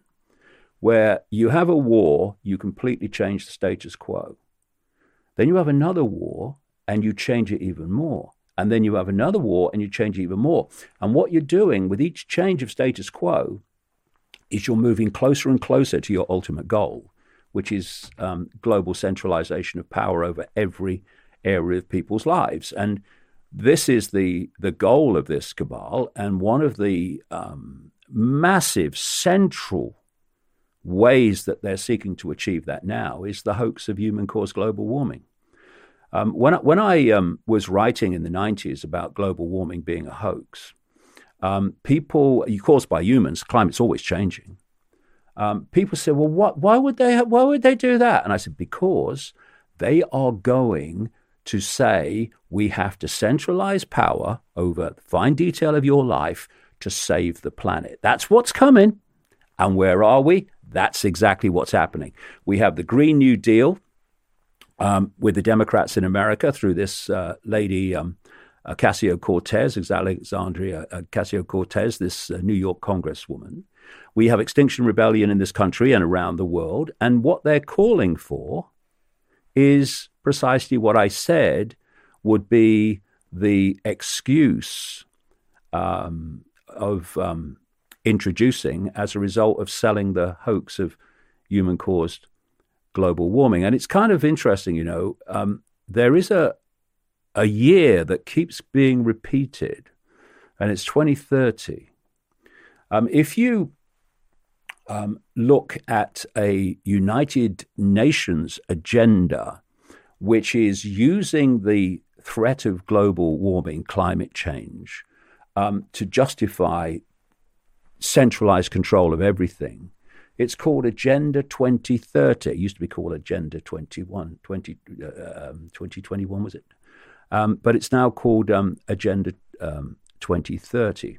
where you have a war, you completely change the status quo. Then you have another war, and you change it even more. And then you have another war, and you change it even more. And what you're doing with each change of status quo is you're moving closer and closer to your ultimate goal which is um, global centralization of power over every area of people's lives. And this is the, the goal of this cabal, and one of the um, massive central ways that they're seeking to achieve that now is the hoax of human caused global warming. Um, when, when I um, was writing in the 90s about global warming being a hoax, um, people, caused by humans, climate's always changing. Um, people said, well, what, why would they why would they do that? And I said, because they are going to say we have to centralize power over the fine detail of your life to save the planet. That's what's coming. And where are we? That's exactly what's happening. We have the Green New Deal um, with the Democrats in America through this uh, lady, um, uh, Ocasio Cortez, Alexandria uh, Ocasio Cortez, this uh, New York congresswoman. We have Extinction Rebellion in this country and around the world. And what they're calling for is precisely what I said would be the excuse um, of um, introducing as a result of selling the hoax of human caused global warming. And it's kind of interesting, you know, um, there is a, a year that keeps being repeated, and it's 2030. Um, if you um, look at a United Nations agenda, which is using the threat of global warming, climate change, um, to justify centralized control of everything. It's called Agenda 2030. It used to be called Agenda 21, 20, uh, um, 2021, was it? Um, but it's now called um, Agenda um, 2030.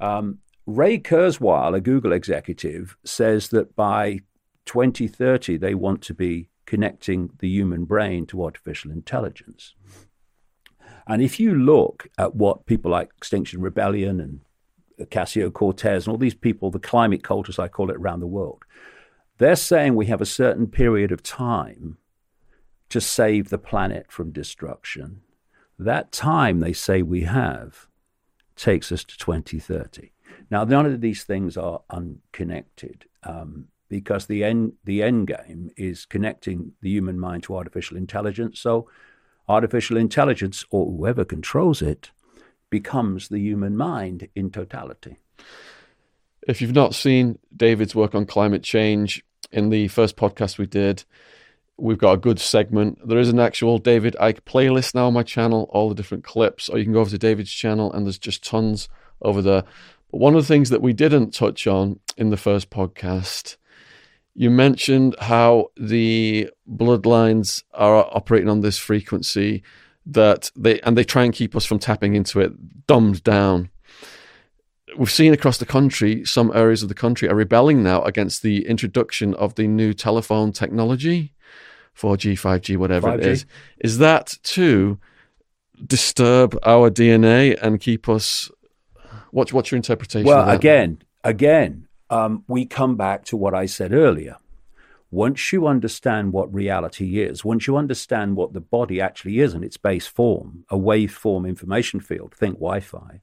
Um, Ray Kurzweil, a Google executive, says that by 2030 they want to be connecting the human brain to artificial intelligence. And if you look at what people like Extinction Rebellion and Ocasio Cortez and all these people, the climate cultists, I call it, around the world, they're saying we have a certain period of time to save the planet from destruction. That time they say we have takes us to 2030. Now, none of these things are unconnected um, because the end, the end game is connecting the human mind to artificial intelligence. So, artificial intelligence, or whoever controls it, becomes the human mind in totality. If you've not seen David's work on climate change, in the first podcast we did, we've got a good segment. There is an actual David Icke playlist now on my channel, all the different clips, or you can go over to David's channel and there's just tons over there. But one of the things that we didn't touch on in the first podcast, you mentioned how the bloodlines are operating on this frequency that they and they try and keep us from tapping into it, dumbed down. We've seen across the country, some areas of the country are rebelling now against the introduction of the new telephone technology 4G, 5G, whatever 5G. it is, is that to disturb our DNA and keep us? What, what's your interpretation? Well, again, again, um, we come back to what I said earlier. Once you understand what reality is, once you understand what the body actually is in its base form, a waveform information field, think Wi Fi,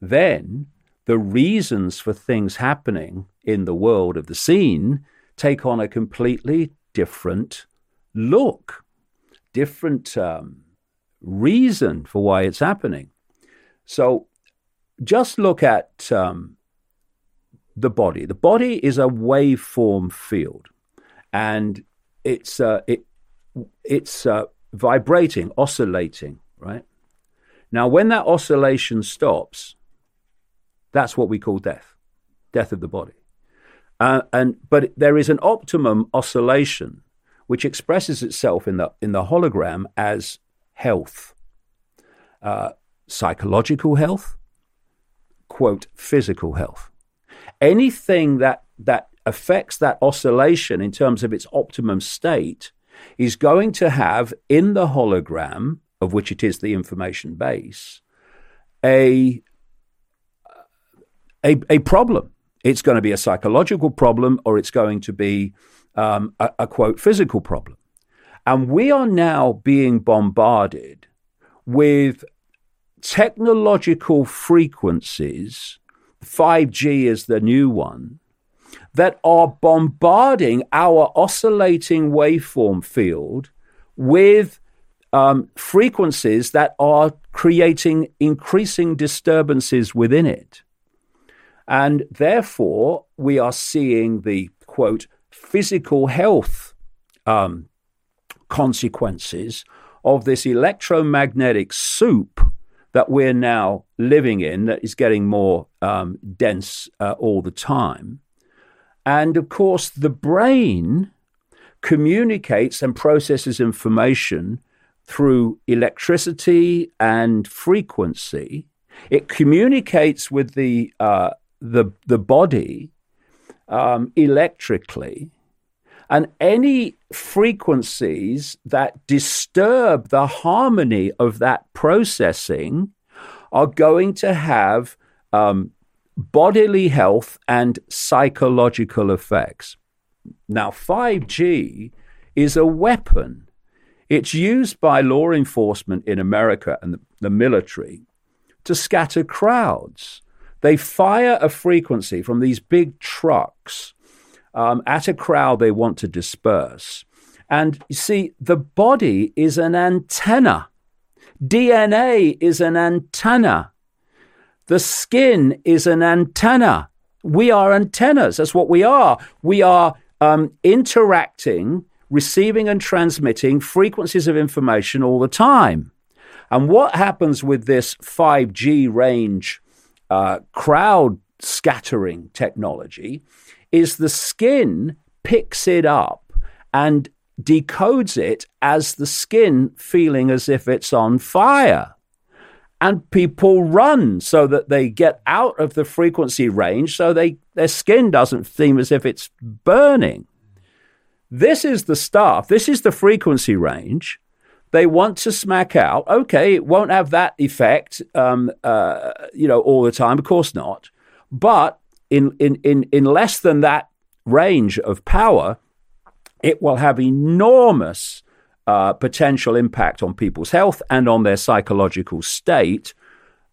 then the reasons for things happening in the world of the scene take on a completely different look, different um, reason for why it's happening. So just look at um, the body. The body is a waveform field, and it's uh, it it's uh, vibrating, oscillating, right? Now, when that oscillation stops, that's what we call death, death of the body. Uh, and but there is an optimum oscillation which expresses itself in the, in the hologram as health, uh, psychological health, quote, physical health. Anything that, that affects that oscillation in terms of its optimum state is going to have in the hologram, of which it is the information base, a, a, a problem. It's going to be a psychological problem or it's going to be um, a, a quote physical problem. And we are now being bombarded with technological frequencies, 5G is the new one, that are bombarding our oscillating waveform field with um, frequencies that are creating increasing disturbances within it. And therefore, we are seeing the quote physical health um, consequences of this electromagnetic soup that we're now living in that is getting more um, dense uh, all the time. And of course, the brain communicates and processes information through electricity and frequency. It communicates with the, uh, the, the body um, electrically. And any frequencies that disturb the harmony of that processing are going to have um, bodily health and psychological effects. Now, 5G is a weapon. It's used by law enforcement in America and the, military to scatter crowds. They fire a frequency from these big trucks um, at a crowd they want to disperse. And you see, the body is an antenna. DNA is an antenna. The skin is an antenna. We are antennas. That's what we are. We are um, interacting, receiving, and transmitting frequencies of information all the time. And what happens with this 5G range uh, crowd scattering technology is the skin picks it up and decodes it as the skin feeling as if it's on fire. And people run so that they get out of the frequency range so they, their skin doesn't seem as if it's burning. This is the stuff, this is the frequency range they want to smack out. Okay, it won't have that effect, um, uh, you know, all the time. Of course not. But in, in, in, in less than that range of power, it will have enormous uh, potential impact on people's health and on their psychological state.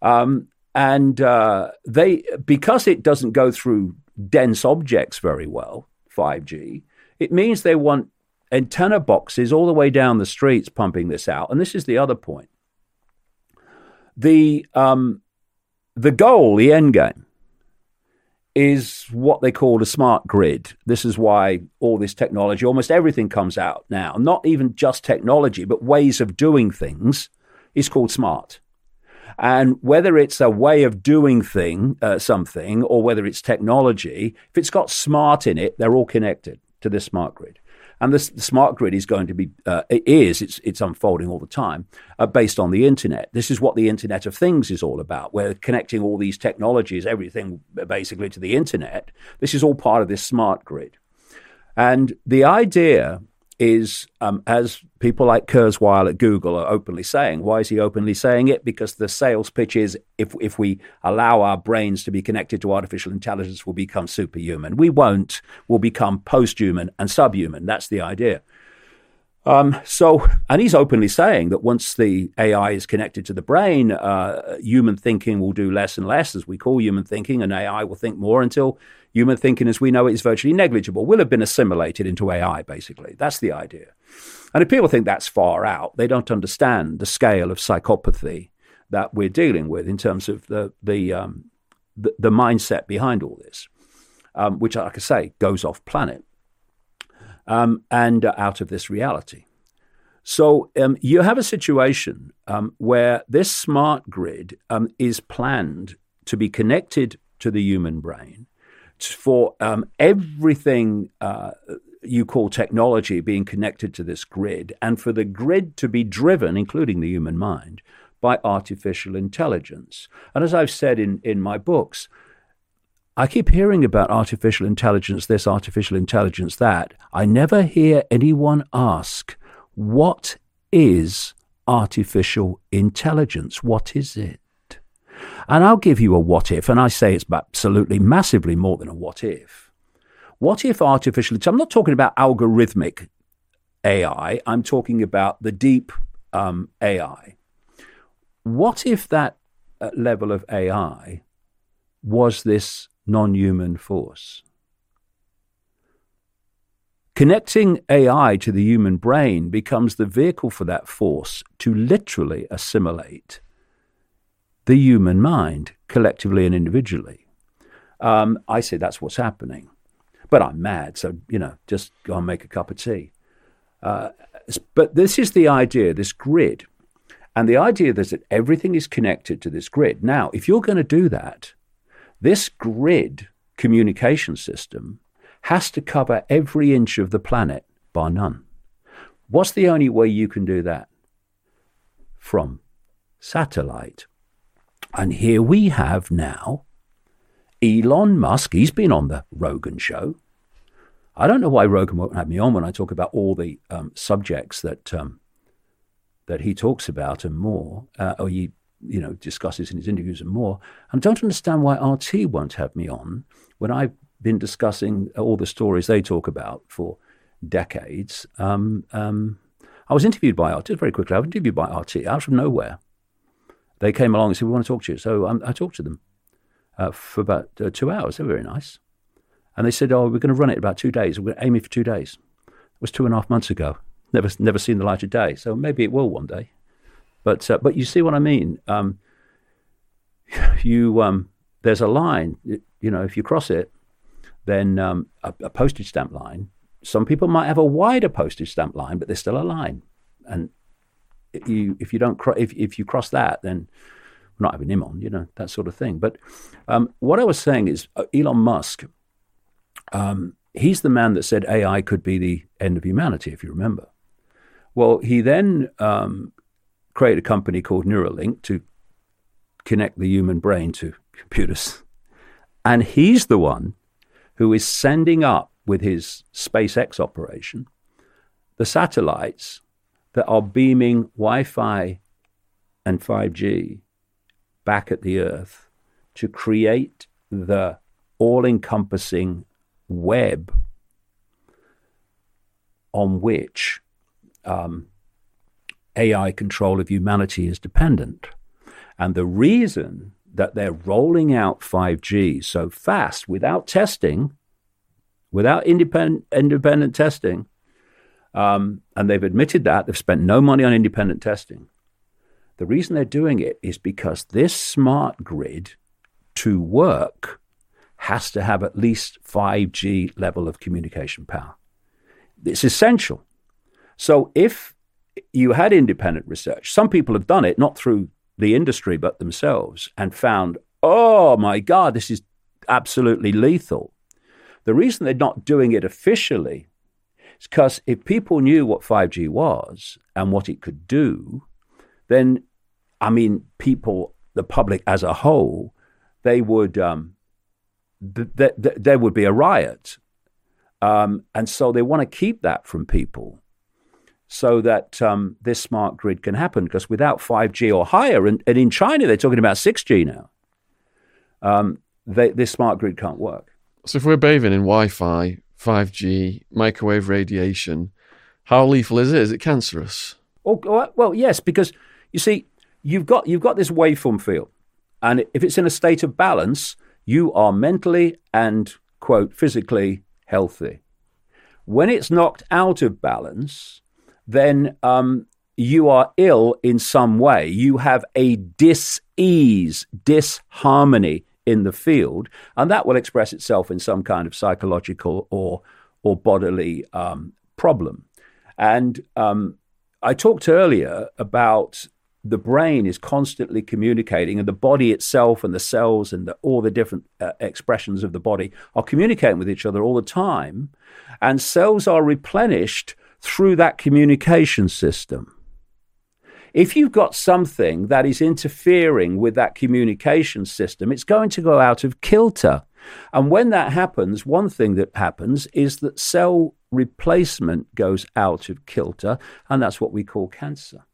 Um, and uh, they, because it doesn't go through dense objects very well, 5G, it means they want antenna boxes all the way down the streets pumping this out. And this is the other point. The um, the goal, the end game, is what they call a smart grid. This is why all this technology, almost everything comes out now, not even just technology, but ways of doing things, is called smart. And whether it's a way of doing thing, uh, something, or whether it's technology, if it's got smart in it, they're all connected to this smart grid. And this, the smart grid is going to be, uh, it is, it's, it's unfolding all the time, uh, based on the internet. This is what the Internet of Things is all about. We're connecting all these technologies, everything basically to the internet. This is all part of this smart grid. And the idea is, um, as people like Kurzweil at Google are openly saying, why is he openly saying it? Because the sales pitch is if, if we allow our brains to be connected to artificial intelligence, we'll become superhuman. We won't. We'll become posthuman and subhuman. That's the idea. Um, so, and he's openly saying that once the AI is connected to the brain, uh, human thinking will do less and less, as we call human thinking, and AI will think more until human thinking as we know it is virtually negligible, will have been assimilated into AI, basically. That's the idea. And if people think that's far out, they don't understand the scale of psychopathy that we're dealing with in terms of the, the, um, the, the, mindset behind all this, um, which, like I say, goes off planet um, and uh, out of this reality. So um, you have a situation um, where this smart grid um, is planned to be connected to the human brain for everything uh, you call technology being connected to this grid, and for the grid to be driven, including the human mind, by artificial intelligence. And as I've said in, in my books, I keep hearing about artificial intelligence, this artificial intelligence, that. I never hear anyone ask, what is artificial intelligence? What is it? And I'll give you a what if, and I say it's absolutely massively more than a what if. What if artificial intelligence, I'm not talking about algorithmic AI, I'm talking about the deep um, AI. What if that uh, level of AI was this non human force. Connecting AI to the human brain becomes the vehicle for that force to literally assimilate the human mind, collectively and individually. Um, I say that's what's happening. But I'm mad, so, you know, just go and make a cup of tea. Uh, but this is the idea, this grid. And the idea is that everything is connected to this grid. Now, if you're going to do that, this grid communication system has to cover every inch of the planet, bar none. What's the only way you can do that? From satellite. And here we have now Elon Musk. He's been on the Rogan show. I don't know why Rogan won't have me on when I talk about all the um, subjects that um, that he talks about and more, uh, or he you know, discusses in his interviews and more. And I don't understand why RT won't have me on when I've been discussing all the stories they talk about for decades. Um, um, I was interviewed by RT very quickly. I was interviewed by RT out of nowhere. They came along and said, "We want to talk to you." So um, I talked to them uh, for about uh, two hours. They were very nice, and they said, "Oh, we're going to run it about two days. We're aiming for two days." It was two and a half months ago. Never, never seen the light of day. So maybe it will one day. But uh, but you see what I mean. Um, you um, there's a line. You know, if you cross it, then um, a, a, postage stamp line. Some people might have a wider postage stamp line, but there's still a line. And you, if you don't, cro- if if you cross that, then not having him on. You know that sort of thing. But um, what I was saying is, uh, Elon Musk. Um, he's the man that said AI could be the end of humanity, if you remember. Well, he then um, create a company called Neuralink to connect the human brain to computers. And he's the one who is sending up with his SpaceX operation the satellites that are beaming Wi Fi and 5G back at the Earth to create the all encompassing web on which um, AI control of humanity is dependent. And the reason that they're rolling out 5G so fast without testing, without independent, independent testing, um, and they've admitted that, they've spent no money on independent testing. The reason they're doing it is because this smart grid to work has to have at least 5G level of communication power. It's essential. So if you had independent research, some people have done it, not through the industry, but themselves, and found, oh my God, this is absolutely lethal. The reason they're not doing it officially is because if people knew what 5G was and what it could do, then, I mean, people, the public as a whole, they would, um, th- th- th- there would be a riot. Um, and so they want to keep that from people so that um, this smart grid can happen. Because without 5G or higher, and, and in China they're talking about 6G now, um, they, this smart grid can't work. So if we're bathing in Wi-Fi, 5G, microwave radiation, how lethal is it? Is it cancerous? Oh well, yes, because you see, you've got you've got this waveform field, and if it's in a state of balance, you are mentally and quote physically healthy. When it's knocked out of balance, then um, you are ill in some way. You have a dis-ease, disharmony in the field, and that will express itself in some kind of psychological or or bodily um, problem. And um, I talked earlier about the brain is constantly communicating, and the body itself and the cells and the, all the different uh, expressions of the body are communicating with each other all the time. And cells are replenished through that communication system. If you've got something that is interfering with that communication system, it's going to go out of kilter. And when that happens, one thing that happens is that cell replacement goes out of kilter, and that's what we call cancer.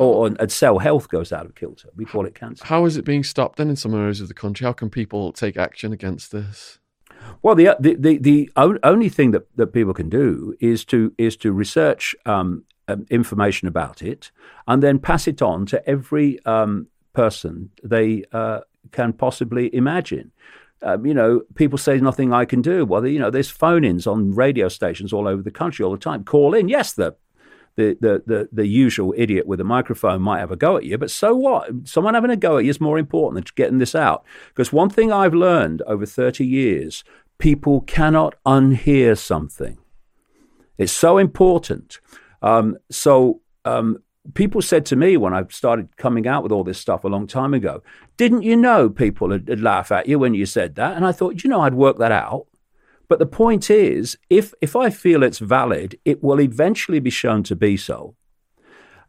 Or, or cell health goes out of kilter. We call it cancer. How is it being stopped then in some areas of the country? How can people take action against this? Well, the the the, the only thing that, that people can do is to is to research um, um, information about it and then pass it on to every um, person they uh, can possibly imagine. Um, you know, people say nothing I can do. Well, you know, there's phone-ins on radio stations all over the country all the time. Call in. Yes, the the, the, the, usual idiot with a microphone might have a go at you, but so what? Someone having a go at you is more important than getting this out. Because one thing I've learned over 30 years people cannot unhear something. It's so important. Um, so um, people said to me when I started coming out with all this stuff a long time ago, didn't you know people would laugh at you when you said that? And I thought, you know, I'd work that out. But the point is, if, if I feel it's valid, it will eventually be shown to be so.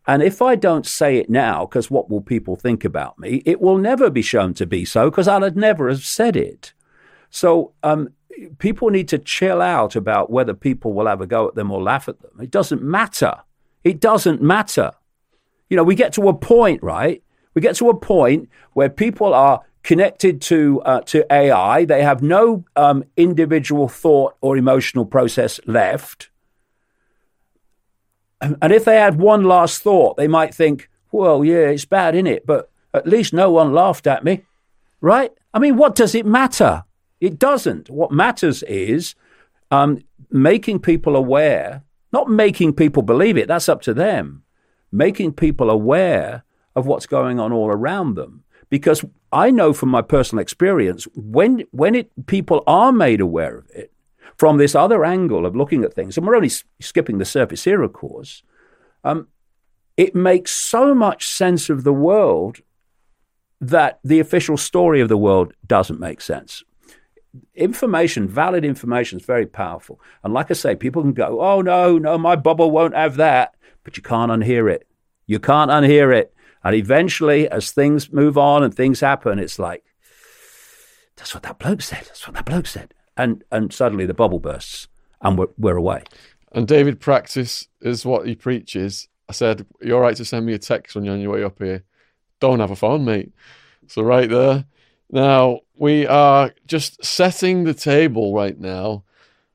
And if I don't say it now, because what will people think about me, it will never be shown to be so because I'll never have said it. So um, people need to chill out about whether people will have a go at them or laugh at them. It doesn't matter. It doesn't matter. You know, we get to a point, right? We get to a point where people are connected to uh, to AI. They have no um, individual thought or emotional process left. And if they had one last thought, they might think, "Well, yeah, it's bad, isn't it? But at least no one laughed at me, right? I mean, what does it matter? It doesn't. What matters is um, making people aware, not making people believe it. That's up to them. Making people aware of what's going on all around them because I know from my personal experience when when it people are made aware of it from this other angle of looking at things, and we're only skipping the surface here, of course. Um, it makes so much sense of the world that the official story of the world doesn't make sense. Information, valid information, is very powerful. And like I say, people can go, "Oh no, no, my bubble won't have that," but you can't unhear it. You can't unhear it. And eventually, as things move on and things happen, it's like, that's what that bloke said. That's what that bloke said. And and suddenly the bubble bursts and we're, we're away. And David practice is what he preaches. I said, You're right to send me a text when you're on your way up here. Don't have a phone, mate. So, right there. Now, we are just setting the table right now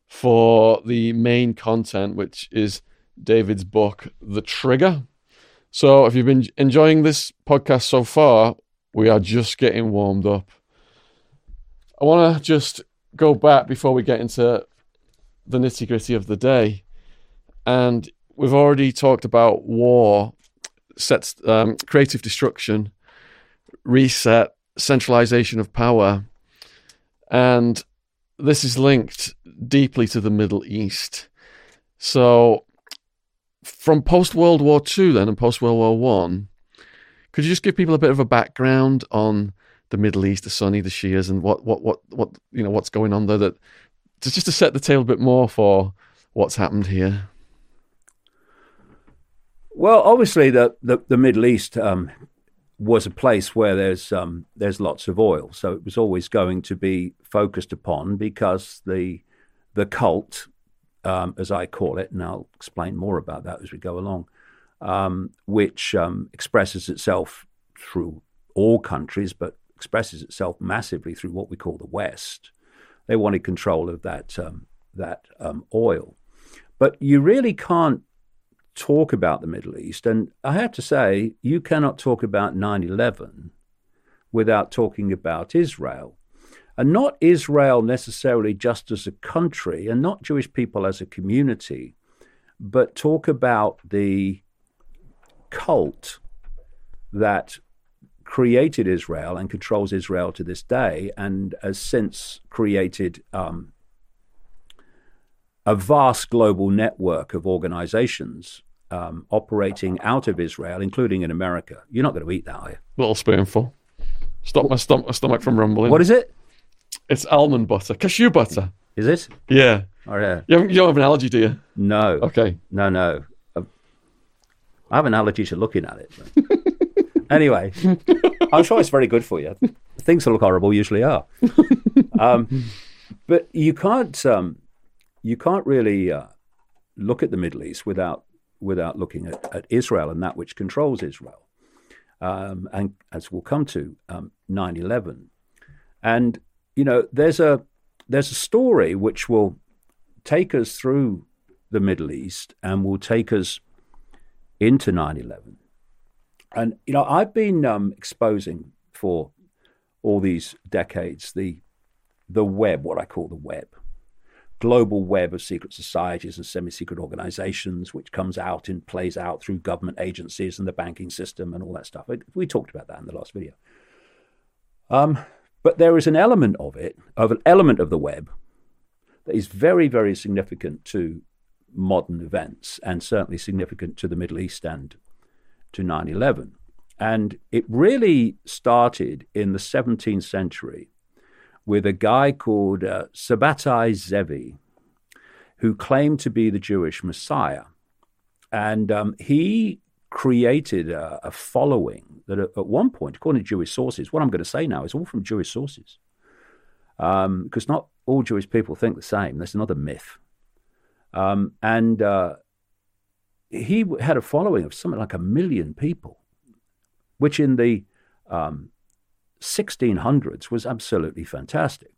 for the main content, which is David's book, The Trigger So, if you've been enjoying this podcast so far, we are just getting warmed up. I want to just go back before we get into the nitty gritty of the day. And we've already talked about war, sets, um, creative destruction, reset, centralization of power. And this is linked deeply to the Middle East. So, from post World War II, then, and post World War One, could you just give people a bit of a background on the Middle East, the Sunni, the Shias, and what, what, what, what, you know, what's going on there? That just to set the table a bit more for what's happened here. Well, obviously, the the, the Middle East um, was a place where there's um, there's lots of oil, so it was always going to be focused upon because the the cult, um, as I call it, and I'll explain more about that as we go along, um, which um, expresses itself through all countries, but expresses itself massively through what we call the West. They wanted control of that um, that um, oil, but you really can't talk about the Middle East. And I have to say, you cannot talk about 9 11 without talking about Israel. And not Israel necessarily just as a country and not Jewish people as a community, but talk about the cult that created Israel and controls Israel to this day and has since created um, a vast global network of organizations um, operating out of Israel, including in America. You're not going to eat that, are you? Little spoonful. Stop my, stom- my stomach from rumbling. What is it? It's almond butter, cashew butter. Is it? Yeah. Oh, yeah. You, haven't- you don't have an allergy, do you? No. Okay. No, no. I've- an allergy to looking at it. anyway, I'm sure it's very good for you. Things that look horrible usually are. Um, but you can't um, you can't really uh, look at the Middle East without without looking at, at Israel and that which controls Israel. Um, and as we'll come to, um, 9/11, and you know there's a there's a story which will take us through the Middle East and will take us into 9/11. And you know I've been um, exposing for all these decades the the web, what I call the web, global web of secret societies and semi-secret organizations, which comes out and plays out through government agencies and the banking system and all that stuff. We talked about that in the last video. Um, but there is an element of it, of an element of the web, that is very, very significant to modern events and certainly significant to the Middle East and to 9 11. And it really started in the 17th century with a guy called uh, Sabbatai Zevi, who claimed to be the Jewish Messiah. And um, he created a, a following that at, at one point, according to Jewish sources, what I'm going to say now is all from Jewish sources, um, because not all Jewish people think the same. That's another myth. Um, and uh, he had a following of something like a million people, which in the um, 1600s was absolutely fantastic.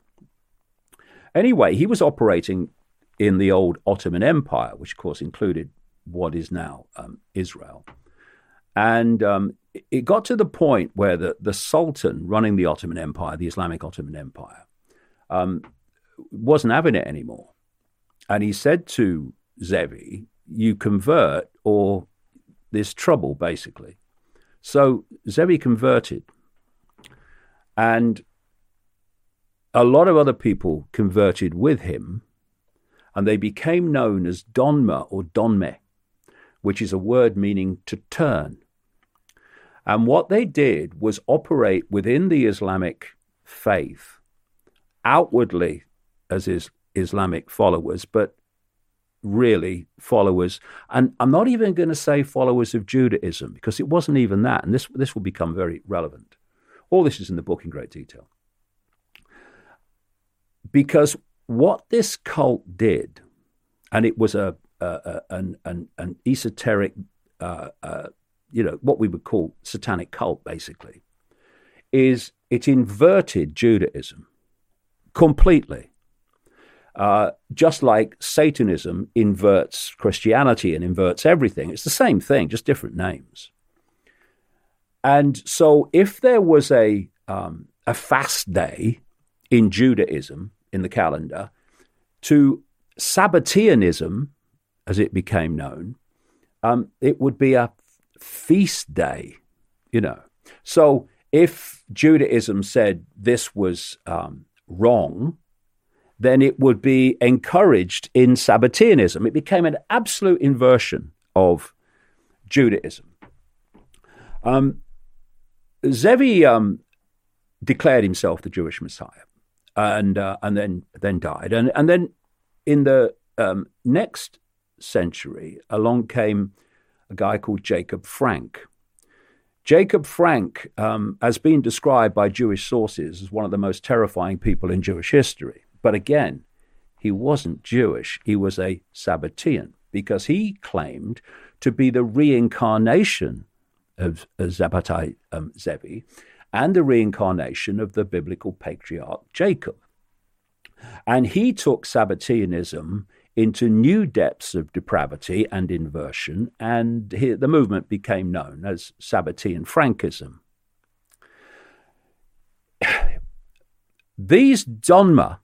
Anyway, he was operating in the old Ottoman Empire, which of course included what is now um, Israel. And um, it got to the point where the, the Sultan running the Ottoman Empire, the Islamic Ottoman Empire, um, wasn't having it anymore. And he said to Zevi, You convert or there's trouble, basically. So Zevi converted. And a lot of other people converted with him, and they became known as Donma or Donme, which is a word meaning to turn. And what they did was operate within the Islamic faith, outwardly as is Islamic followers, but really followers. And I'm not even going to say followers of Judaism because it wasn't even that. And this, this will become very relevant. All this is in the book in great detail. Because what this cult did, and it was a, a, a an, an, an, esoteric, uh, uh, you know, what we would call satanic cult, basically, is it inverted Judaism completely. Uh, just like Satanism inverts Christianity and inverts everything, it's the same thing, just different names. And so, if there was a um, a fast day in Judaism in the calendar, to Sabbateanism, as it became known, um, it would be a feast day, you know. So if Judaism said this was um, wrong, then it would be encouraged in Sabbateanism. It became an absolute inversion of Judaism. Um, Zevi um, declared himself the Jewish Messiah, and uh, and then then died, and and then in the um, next century, along came a guy called Jacob Frank. Jacob Frank um, has been described by Jewish sources as one of the most terrifying people in Jewish history. But again, he wasn't Jewish, he was a Sabbatean because he claimed to be the reincarnation of, Sabbatai um, Zevi and the reincarnation of the biblical patriarch Jacob. And he took Sabbateanism into new depths of depravity and inversion, and he, the movement became known as Sabbatean Frankism. These Donma,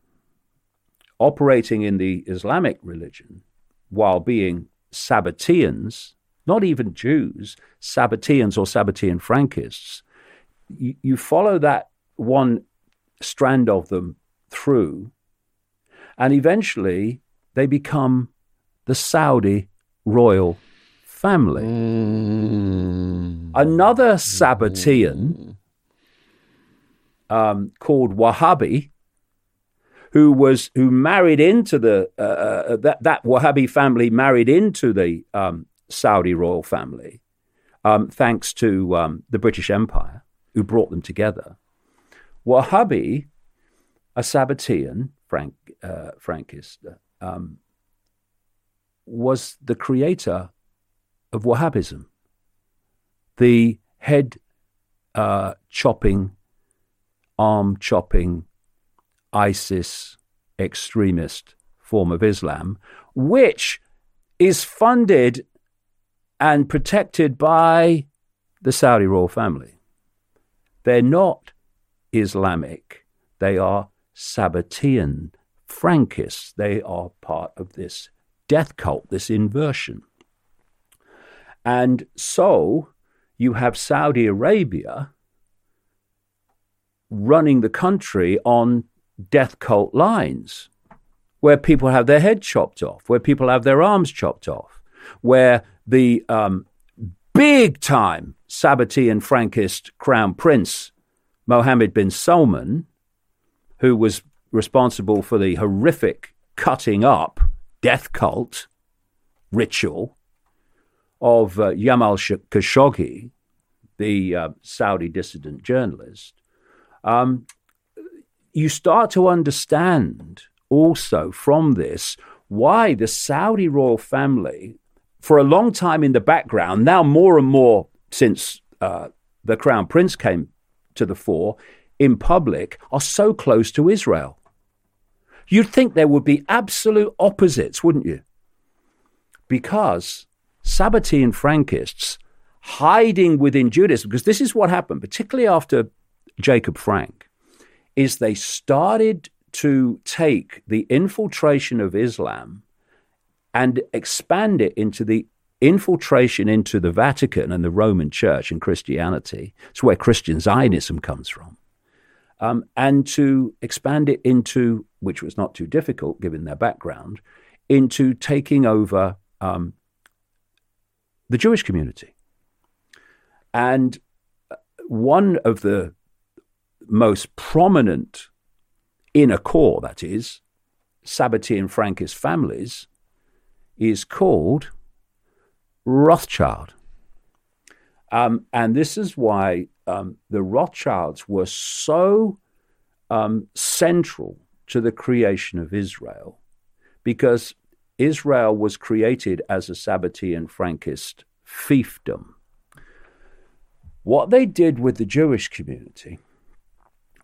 operating in the Islamic religion while being Sabbateans, not even Jews, Sabbateans or Sabbatean Frankists, you, you follow that one strand of them through, and eventually they become the Saudi royal family. Mm. Another Sabbatean um, called Wahhabi, who was who married into the uh, uh, that that Wahhabi family married into the um, Saudi royal family, um, thanks to um, the British Empire, who brought them together. Wahhabi, a Sabbatean, Frank uh, Frankist, um, was the creator of Wahhabism, the head uh, chopping, arm chopping, ISIS extremist form of Islam, which is funded and protected by the Saudi royal family. They're not Islamic, they are Sabbatean Frankists. They are part of this death cult, this inversion. And so you have Saudi Arabia running the country on death cult lines, where people have their head chopped off, where people have their arms chopped off, where the um, big time Sabbatean Frankist crown prince, Mohammed bin Salman, who was responsible for the horrific cutting up death cult ritual of uh, Jamal Khashoggi, the uh, Saudi dissident journalist, um, you start to understand also from this why the Saudi royal family, for a long time in the background, now more and more since uh, the crown prince came to the fore in public, are so close to Israel. You'd think there would be absolute opposites, wouldn't you? Because Sabbatean Frankists hiding within Judaism, because this is what happened, particularly after Jacob Frank, is they started to take the infiltration of Islam and expand it into the infiltration into the Vatican and the Roman Church and Christianity. It's where Christian Zionism comes from um, and to expand it into, which was not too difficult given their background, into taking over um, the Jewish community. And uh, one of the most prominent inner core, that is, Sabbatean Frankist families, is called Rothschild. Um, and this is why um, the Rothschilds were so um, central to the creation of Israel because Israel was created as a Sabbatean Frankist fiefdom. What they did with the Jewish community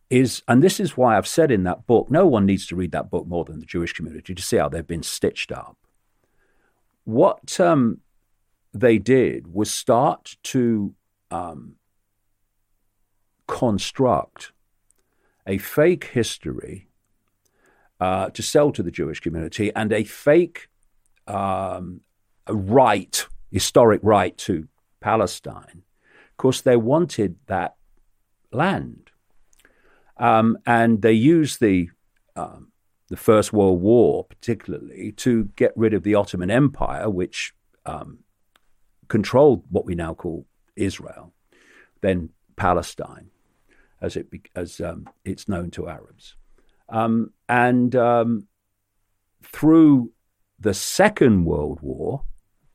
is, and this is why I've said in that book, no one needs to read that book more than the Jewish community to see how they've been stitched up. What um, they did was start to um, construct a fake history uh, to sell to the Jewish community and a fake um, right, historic right to Palestine. Of course, they wanted that land. Um, and they used the um, the First World War, particularly, to get rid of the Ottoman Empire, which um, controlled what we now call Israel, then Palestine, as it as um, it's known to Arabs, um, and um, through the Second World War,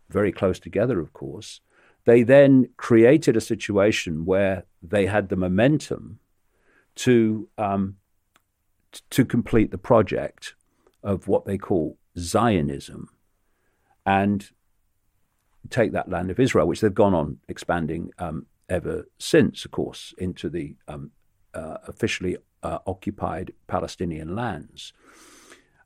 very close together, of course, they then created a situation where they had the momentum to um, to complete the project of what they call Zionism and take that land of Israel, which they've gone on expanding um, ever since, of course, into the um, uh, officially uh, occupied Palestinian lands.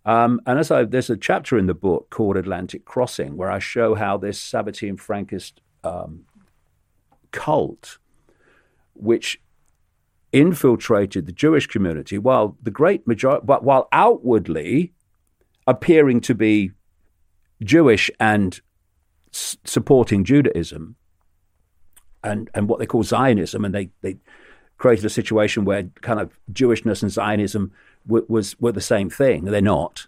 Um, and as I, there's a chapter in the book called Atlantic Crossing where I show how this Sabbatean Frankist um, cult, which infiltrated the Jewish community, while the great majority, but while outwardly appearing to be Jewish and s- supporting Judaism and, and what they call Zionism, and they, they created a situation where kind of Jewishness and Zionism w- was were the same thing. They're not.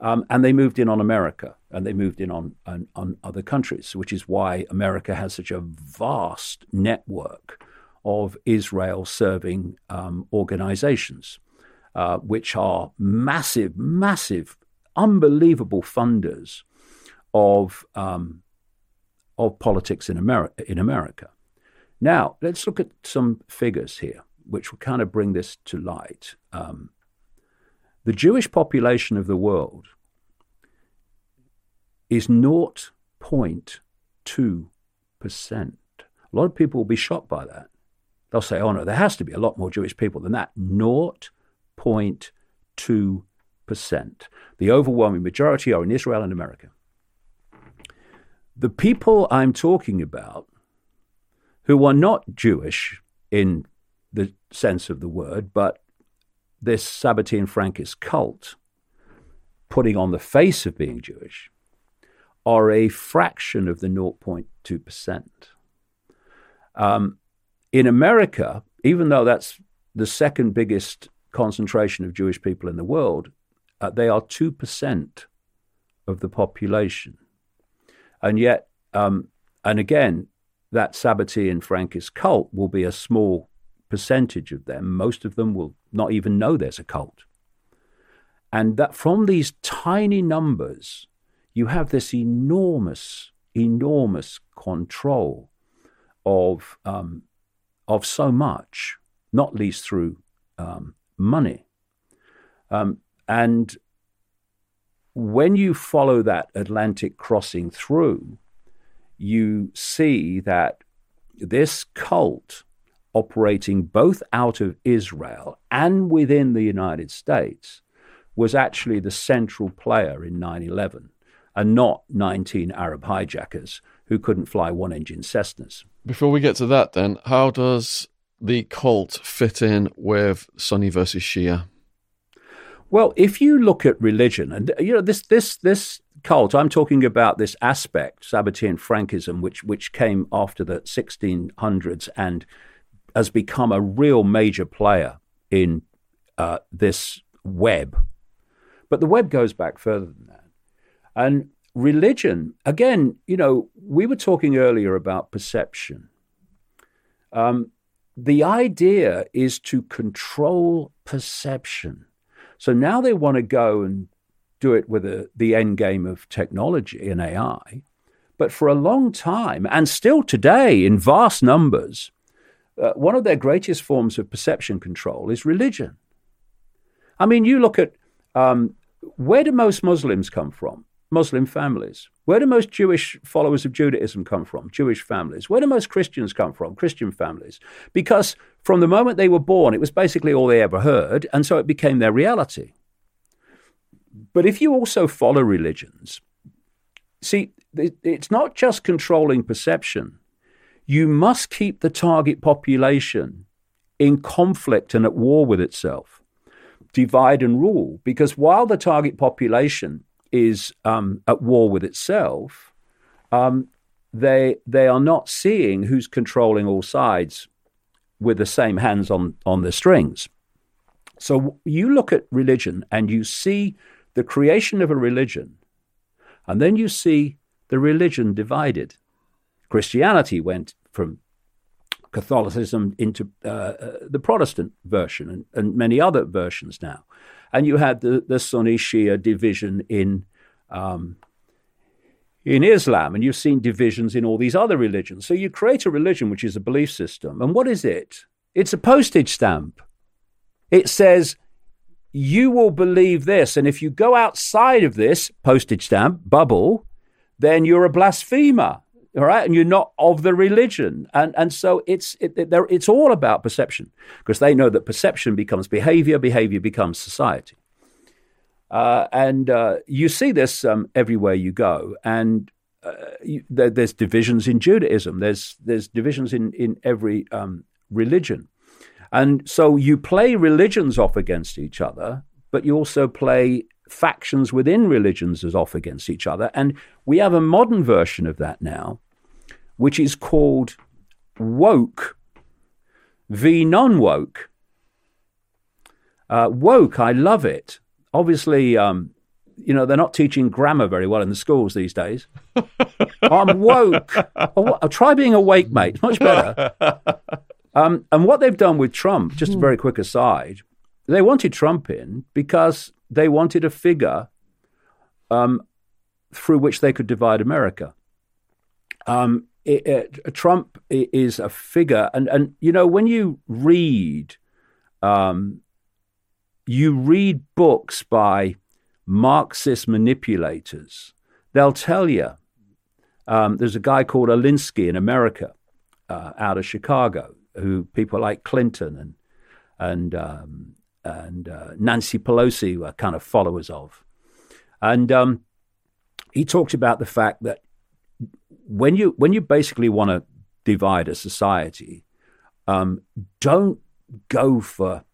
Um, and they moved in on America and they moved in on, on, on other countries, which is why America has such a vast network of Israel serving um, organizations, uh, which are massive, massive, unbelievable funders of, um, of politics in America, in America. Now, let's look at some figures here, which will kind of bring this to light. Um, the Jewish population of the world is 0.2%. A lot of people will be shocked by that. They'll say, oh no, there has to be a lot more Jewish people than that. 0.2%. The overwhelming majority are in Israel and America. The people I'm talking about who are not Jewish in the sense of the word, but this Sabbatean Frankist cult putting on the face of being Jewish are a fraction of the 0.2%. Um, in America, even though that's the second biggest concentration of Jewish people in the world, uh, they are 2% of the population. And yet, um, and again, that Sabbatean Frankist cult will be a small percentage of them. Most of them will not even know there's a cult. And that from these tiny numbers, you have this enormous, enormous control of um, of so much, not least through um, money. Um, and when you follow that Atlantic crossing through, you see that this cult operating both out of Israel and within the United States was actually the central player in 9 11 and not 19 Arab hijackers who couldn't fly one engine Cessnas. Before we get to that, then, how does the cult fit in with Sunni versus Shia? Well, if you look at religion, and you know this this this cult, I'm talking about this aspect, Sabbatean Frankism, which which came after the 1600s and has become a real major player in uh, this web. But the web goes back further than that, and religion, again, you know, we were talking earlier about perception. Um, the idea is to control perception. So now they want to go and do it with a, the end game of technology and AI. But for a long time, and still today in vast numbers, uh, one of their greatest forms of perception control is religion. I mean, you look at um, where do most Muslims come from? Muslim families? Where do most Jewish followers of Judaism come from? Jewish families. Where do most Christians come from? Christian families. Because from the moment they were born, it was basically all they ever heard, and so it became their reality. But if you also follow religions, see, it's not just controlling perception. You must keep the target population in conflict and at war with itself. Divide and rule, because while the target population is um, at war with itself, um, they they are not seeing who's controlling all sides with the same hands on on the strings. So you look at religion and you see the creation of a religion, and then you see the religion divided. Christianity went from Catholicism into uh, uh, the Protestant version and, and, many other versions now. And you had the, the Sunni Shia division in um, in Islam, and you've seen divisions in all these other religions. So you create a religion which is a belief system. And what is it? It's a postage stamp. It says, you will believe this. And if you go outside of this postage stamp bubble, then you're a blasphemer. All right, and you're not of the religion, and and so it's it, it, it's all about perception because they know that perception becomes behavior, behavior becomes society. Uh, and uh, you see this um, everywhere you go. And uh, you, there, there's divisions in Judaism. There's there's divisions in in every um, religion, and so you play religions off against each other, but you also play factions within religions as off against each other. And we have a modern version of that now, which is called woke v non woke. Uh, woke, I love it obviously, um, you know, they're not teaching grammar very well in the schools these days. I'm woke. Oh, I'll try being awake, mate. It's much better. Um, and what they've done with Trump, just a very quick aside, they wanted Trump in because they wanted a figure um, through which they could divide America. Um, it, Trump is a figure, and, and you know, when you read um, you read books by Marxist manipulators, they'll tell you. Um, there's a guy called Alinsky in America, uh, out of Chicago, who people like Clinton and and um, and uh, Nancy Pelosi were kind of followers of, and um, he talks about the fact that when you when you basically want to divide a society, um, don't go for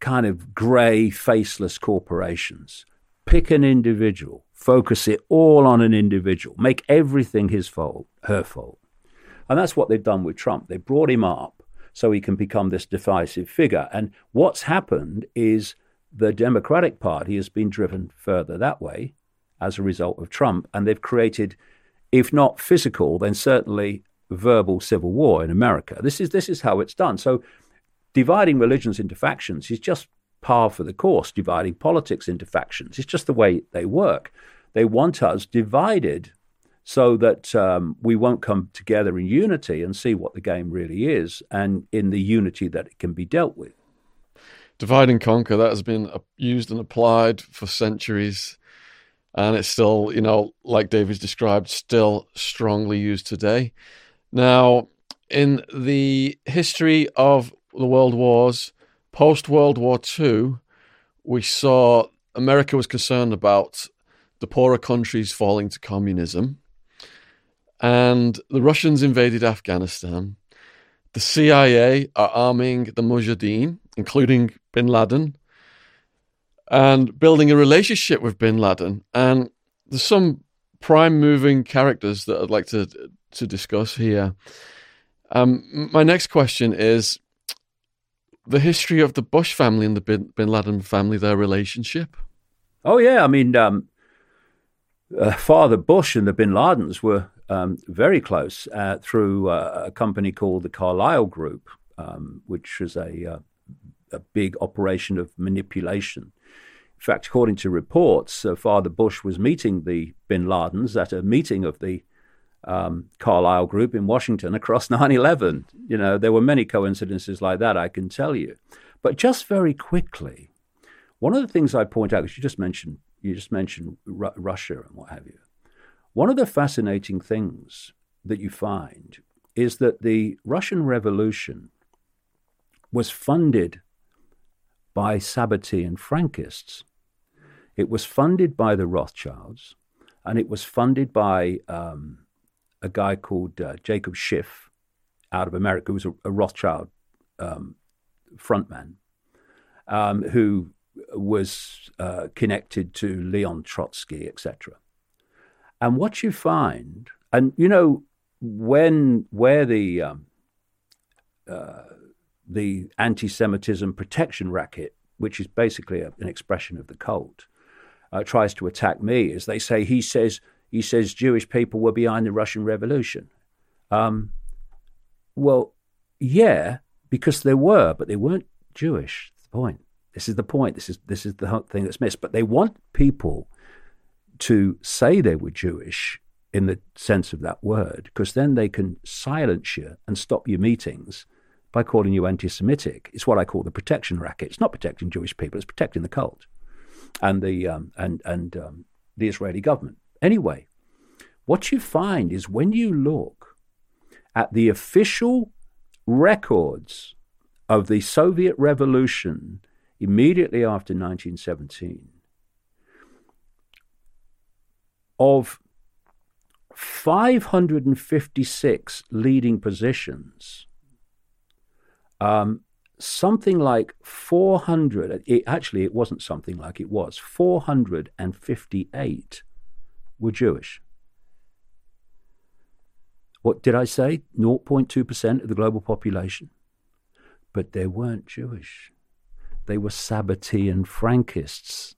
kind of grey, faceless corporations. Pick an individual, focus it all on an individual, make everything his fault, her fault. And that's what they've done with Trump. They brought him up so he can become this divisive figure. And what's happened is the Democratic Party has been driven further that way as a result of Trump. And they've created, if not physical, then certainly verbal civil war in America. This is, this is how it's done. So dividing religions into factions is just par for the course. Dividing politics into factions is just the way they work. They want us divided so that um, we won't come together in unity and see what the game really is and in the unity that it can be dealt with. Divide and conquer, that has been used and applied for centuries. And it's still, you know, like David's described, still strongly used today. Now, in the history of the world wars, post World War II, we saw America was concerned about the poorer countries falling to communism. And the Russians invaded Afghanistan. The CIA are arming the Mujahideen, including bin Laden, and building a relationship with bin Laden. And there's some prime moving characters that I'd like to to discuss here. Um, my next question is the history of the Bush family and the Bin, Bin Laden family, their relationship? Oh yeah, I mean, um, uh, Father Bush and the Bin Ladens were um, very close uh, through uh, a company called the Carlyle Group, um, which was a uh, a big operation of manipulation. In fact, according to reports, uh, Father Bush was meeting the Bin Ladens at a meeting of the um, Carlyle Group in Washington across 9 11. You know, there were many coincidences like that, I can tell you. But just very quickly, one of the things I point out, because you just mentioned, you just mentioned Ru- Russia and what have you. One of the fascinating things that you find is that the Russian Revolution was funded by Sabbatean Frankists. It was funded by the Rothschilds, and it was funded by um, a guy called uh, Jacob Schiff out of America, who was a, a Rothschild um, frontman, um, who was uh, connected to Leon Trotsky, etc. And what you find, and you know, when where the um, uh, the anti-Semitism protection racket, which is basically a, an expression of the cult, uh, tries to attack me, is they say he says he says Jewish people were behind the Russian Revolution. Um, well, yeah, because they were, but they weren't Jewish. That's the point. This is the point. This is this is the thing that's missed. But they want people to say they were Jewish in the sense of that word, because then they can silence you and stop your meetings by calling you anti-Semitic. It's what I call the protection racket. It's not protecting Jewish people; it's protecting the cult and the um, and and um, the Israeli government. Anyway, what you find is when you look at the official records of the Soviet Revolution immediately after 1917 of 556 leading positions, um, something like 400, it, actually, it wasn't something like it was, 458 were Jewish. What did I say? 0.2% of the global population. But they weren't Jewish. They were Sabbatean Frankists.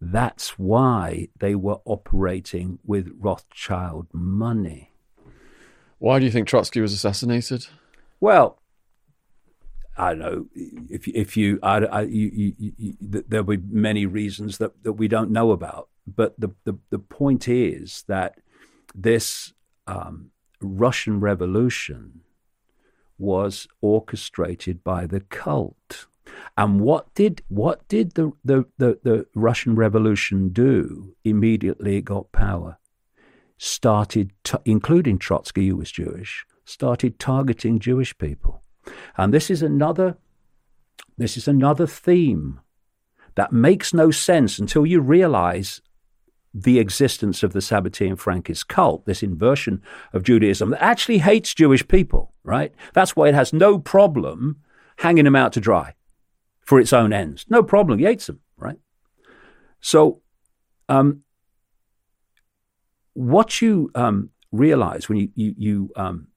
That's why they were operating with Rothschild money. Why do you think Trotsky was assassinated? Well, I don't know if if you, I, I, you, you, you, there'll be many reasons that, that we don't know about. But the, the, the point is that this um, Russian Revolution was orchestrated by the cult. And what did what did the, the, the, the Russian Revolution do immediately it got power? Started, t- including Trotsky, who was Jewish, started targeting Jewish people. And this is another this is another theme that makes no sense until you realize the existence of the Sabbatean Frankist cult, this inversion of Judaism that actually hates Jewish people, right? That's why it has no problem hanging them out to dry for its own ends. No problem. He hates them, right? So, um, what you um, realize when you, you, you um,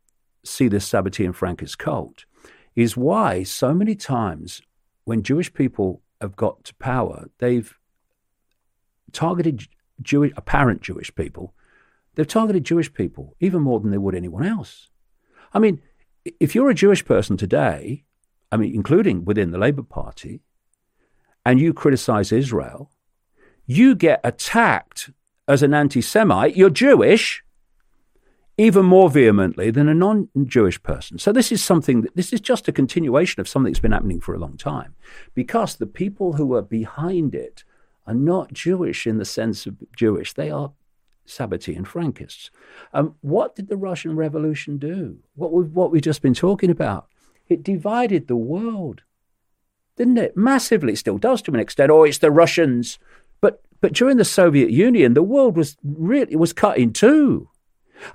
see this Sabbatean Frankist cult is why so many times when Jewish people have got to power, they've targeted Jewish, apparent Jewish people, they've targeted Jewish people even more than they would anyone else. I mean, if you're a Jewish person today, I mean, including within the Labour Party, and you criticize Israel, you get attacked as an anti Semite. You're Jewish even more vehemently than a non Jewish person. So, this is something, that, this is just a continuation of something that's been happening for a long time because the people who are behind it are not Jewish in the sense of Jewish, they are Sabbatean Frankists. Um, what did the Russian Revolution do? What we've, what we've just been talking about. It divided the world, didn't it? Massively, it still does to an extent. Oh, it's the Russians. But, but during the Soviet Union, the world was really was cut in two.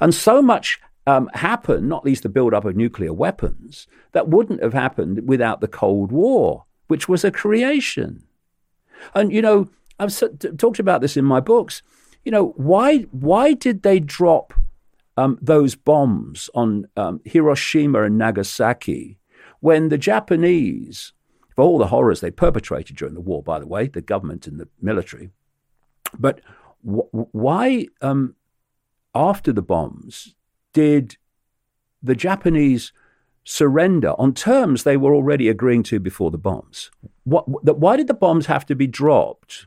And so much um, happened, not least the build-up of nuclear weapons, that wouldn't have happened without the Cold War, which was a creation. And, you know, I've talked about this in my books. You know, why, why did they drop um, those bombs on um, Hiroshima and Nagasaki when the Japanese, for all the horrors they perpetrated during the war, by the way, the government and the military, but why, um, after the bombs, did the Japanese surrender on terms they were already agreeing to before the bombs. What, why did the bombs have to be dropped?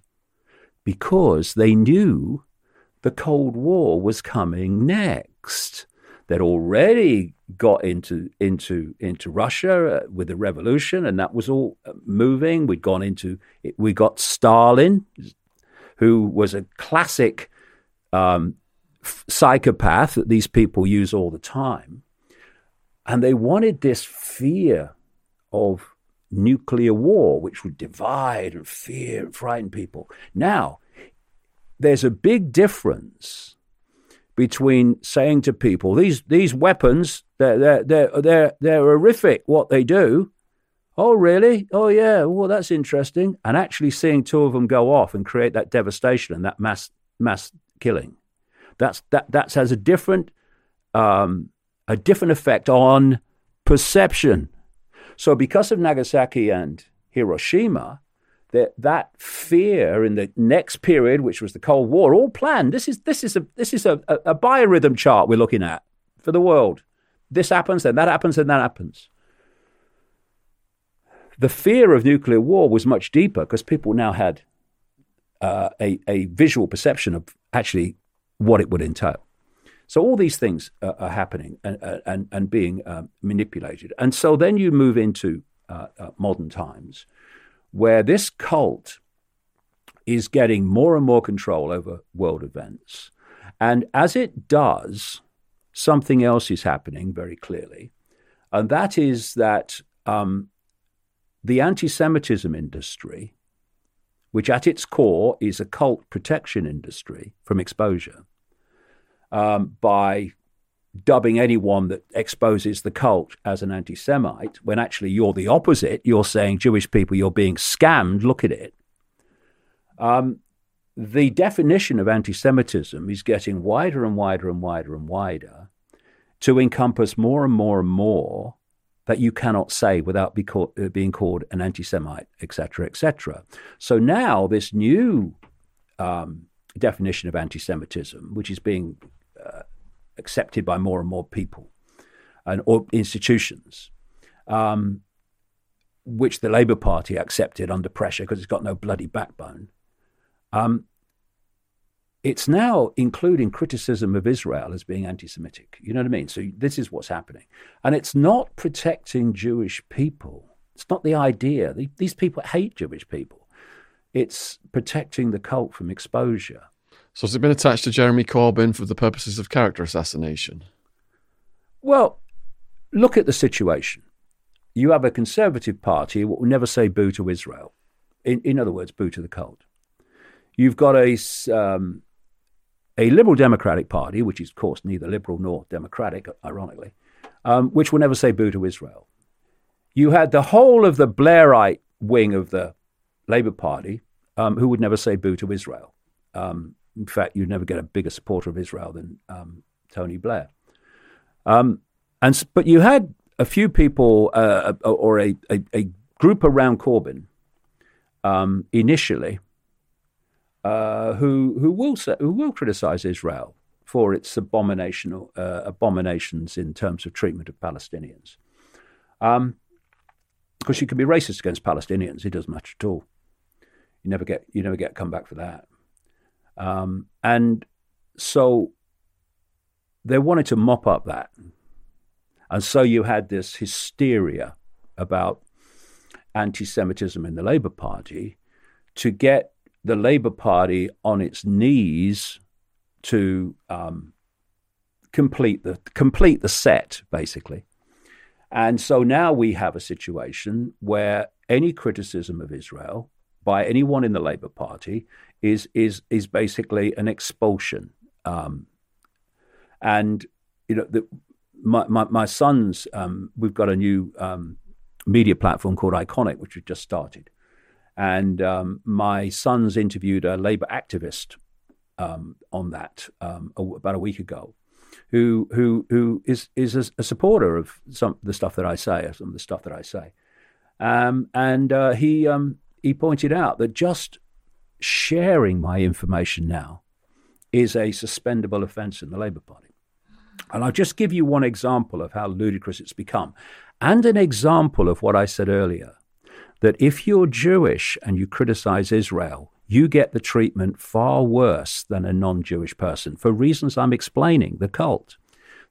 Because they knew the Cold War was coming next. They'd already got into into into Russia uh, with the revolution, and that was all uh, moving. We'd gone into we got Stalin, who was a classic um, psychopath that these people use all the time and they wanted this fear of nuclear war, which would divide and fear and frighten people. Now, there's a big difference between saying to people, these, these weapons, they're, they're, they're, they're, horrific what they do. Oh, really? Oh, yeah. Well, that's interesting. And actually seeing two of them go off and create that devastation and that mass mass killing, that's that that has a different um, a different effect on perception. So, because of Nagasaki and Hiroshima, that that fear in the next period, which was the Cold War, all planned. This is this is a this is a, a, a biorhythm chart we're looking at for the world. This happens, then that happens, then that happens the fear of nuclear war was much deeper because people now had uh, a, a visual perception of actually what it would entail. So all these things uh, are happening and, and, and being um, manipulated. And so then you move into uh, uh, modern times where this cult is getting more and more control over world events. And as it does, something else is happening very clearly. And that is that um, the anti Semitism industry, which at its core is a cult protection industry from exposure, um, by dubbing anyone that exposes the cult as an anti Semite, when actually you're the opposite. You're saying, Jewish people, you're being scammed, look at it. Um, the definition of anti Semitism is getting wider and wider and wider and wider to encompass more and more and more that you cannot say without be uh, being called an anti Semite, etc., etc. So now this new um, definition of anti Semitism, which is being uh, accepted by more and more people and or institutions, um, which the Labour Party accepted under pressure because it's got no bloody backbone, um, it's now including criticism of Israel as being anti Semitic. You know what I mean? So this is what's happening. And it's not protecting Jewish people. It's not the idea. These people hate Jewish people. It's protecting the cult from exposure. So has it been attached to Jeremy Corbyn for the purposes of character assassination? Well, look at the situation. You have a conservative party that will never say boo to Israel. In, in other words, boo to the cult. You've got a um, a liberal democratic party, which is, of course, neither liberal nor democratic, ironically, um, which will never say boo to Israel. You had the whole of the Blairite wing of the Labour Party um, who would never say boo to Israel. Um, in fact, you'd never get a bigger supporter of Israel than um, Tony Blair. Um, and but you had a few people uh, or a, a, a, group around Corbyn um, initially uh, who who will say, who will criticize Israel for its abominational uh, abominations in terms of treatment of Palestinians. Um, because you can be racist against Palestinians, it doesn't matter at all. You never get you never get come back for that. Um, and so they wanted to mop up that, and so you had this hysteria about anti-Semitism in the Labour Party to get the Labour Party on its knees to um, complete the complete the set, basically. And so now we have a situation where any criticism of Israel by anyone in the Labour Party is is is basically an expulsion. Um, and you know, the, my, my, my sons, um, we've got a new um, media platform called Ickonic, which we've just started. And um, my sons interviewed a Labour activist um, on that um, about a week ago, who who who is is a, a, supporter of some the stuff that I say, or some of the stuff that I say. Um, and uh, he um, he pointed out that just sharing my information now is a suspendable offence in the Labour Party. And I'll just give you one example of how ludicrous it's become, and an example of what I said earlier that if you're Jewish and you criticize Israel, you get the treatment far worse than a non Jewish person for reasons I'm explaining, the cult.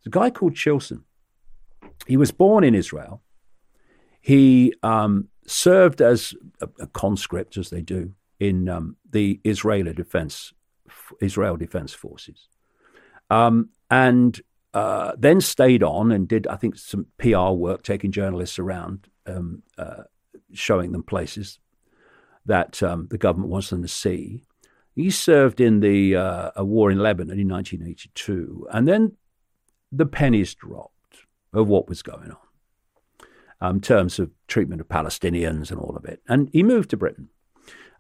A guy called Chilson. He was born in Israel. He um, served as a, a, conscript, as they do, in um, the Israeli defense, Israel Defense Forces. Um, and uh, then stayed on and did, I think, some PR work, taking journalists around um, uh, showing them places that um, the government wants them to see. He served in the uh, a war in Lebanon in 1982, and then the pennies dropped of what was going on. um, terms of treatment of Palestinians and all of it. And he moved to Britain,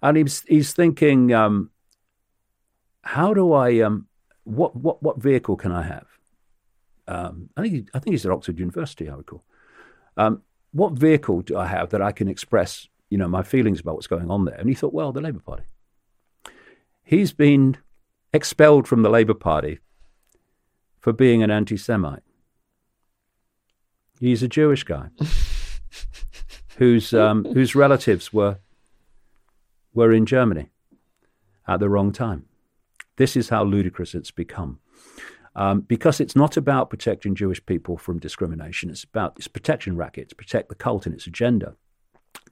and he's he's thinking, um, how do I um, what what what vehicle can I have? Um, I think he, I think he's at Oxford University. I recall. Um, what vehicle do I have that I can express, you know, my feelings about what's going on there? And he thought, well, the Labour Party. He's been expelled from the Labour Party for being an anti-Semite. He's a Jewish guy whose um, whose relatives were were in Germany at the wrong time. This is how ludicrous it's become. Um, because it's not about protecting Jewish people from discrimination. It's about this protection racket to protect the cult and its agenda.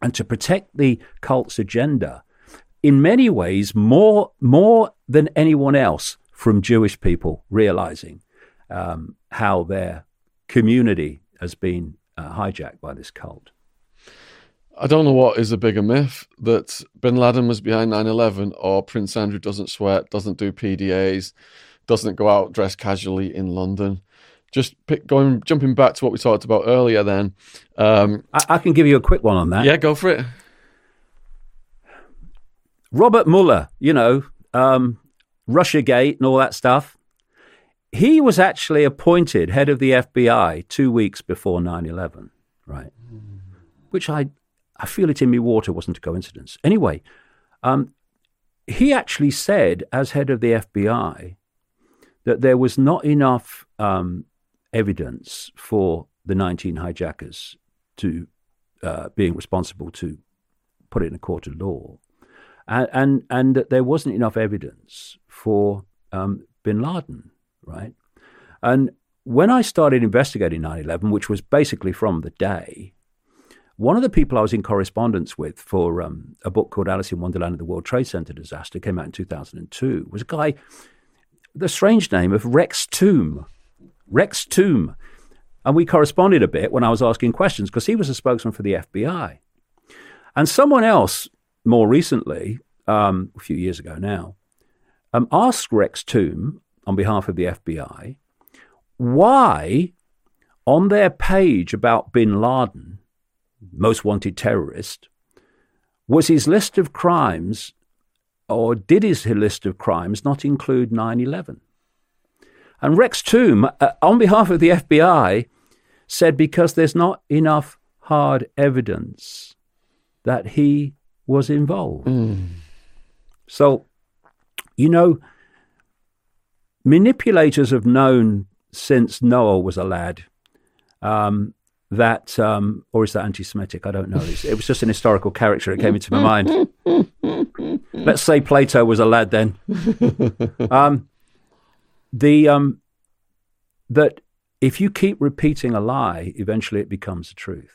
And to protect the cult's agenda, in many ways, more, more than anyone else from Jewish people realizing um, how their community has been uh, hijacked by this cult. I don't know what is a bigger myth that bin Laden was behind 9 11 or Prince Andrew doesn't sweat, doesn't do PDAs, doesn't go out dressed casually in London. Just pick, going, jumping back to what we talked about earlier, then. Um, I, I, can give you a quick one on that. Yeah, go for it. Robert Mueller, you know, um, Russiagate and all that stuff. He was actually appointed head of the FBI two weeks before 9 11, right? Which I I feel it in me water wasn't a coincidence. Anyway, um, he actually said, as head of the FBI, that there was not enough um, evidence for the 19 hijackers to uh, being responsible to put it in a court of law, and and, and that there wasn't enough evidence for um, Bin Laden, right? And when I started investigating 9/11, which was basically from the day, one of the people I was in correspondence with for um, a book called Alice in Wonderland of the World Trade Center disaster came out in 2002 was a guy, the strange name of Rex Tomb. Rex Tomb. And we corresponded a bit when I was asking questions because he was a spokesman for the FBI. And someone else, more recently, um, a few years ago now, um, asked Rex Tomb on behalf of the FBI why, on their page about bin Laden, most wanted terrorist, was his list of crimes, or did his list of crimes not include 9 11? And Rex Tomb, uh, on behalf of the FBI, said because there's not enough hard evidence that he was involved. Mm. So, you know, manipulators have known since Noah was a lad um, that, um, or is that anti-Semitic? I don't know. It was just an historical character It came into my mind. Let's say Plato was a lad then. Um, the um, that if you keep repeating a lie, eventually it becomes the truth.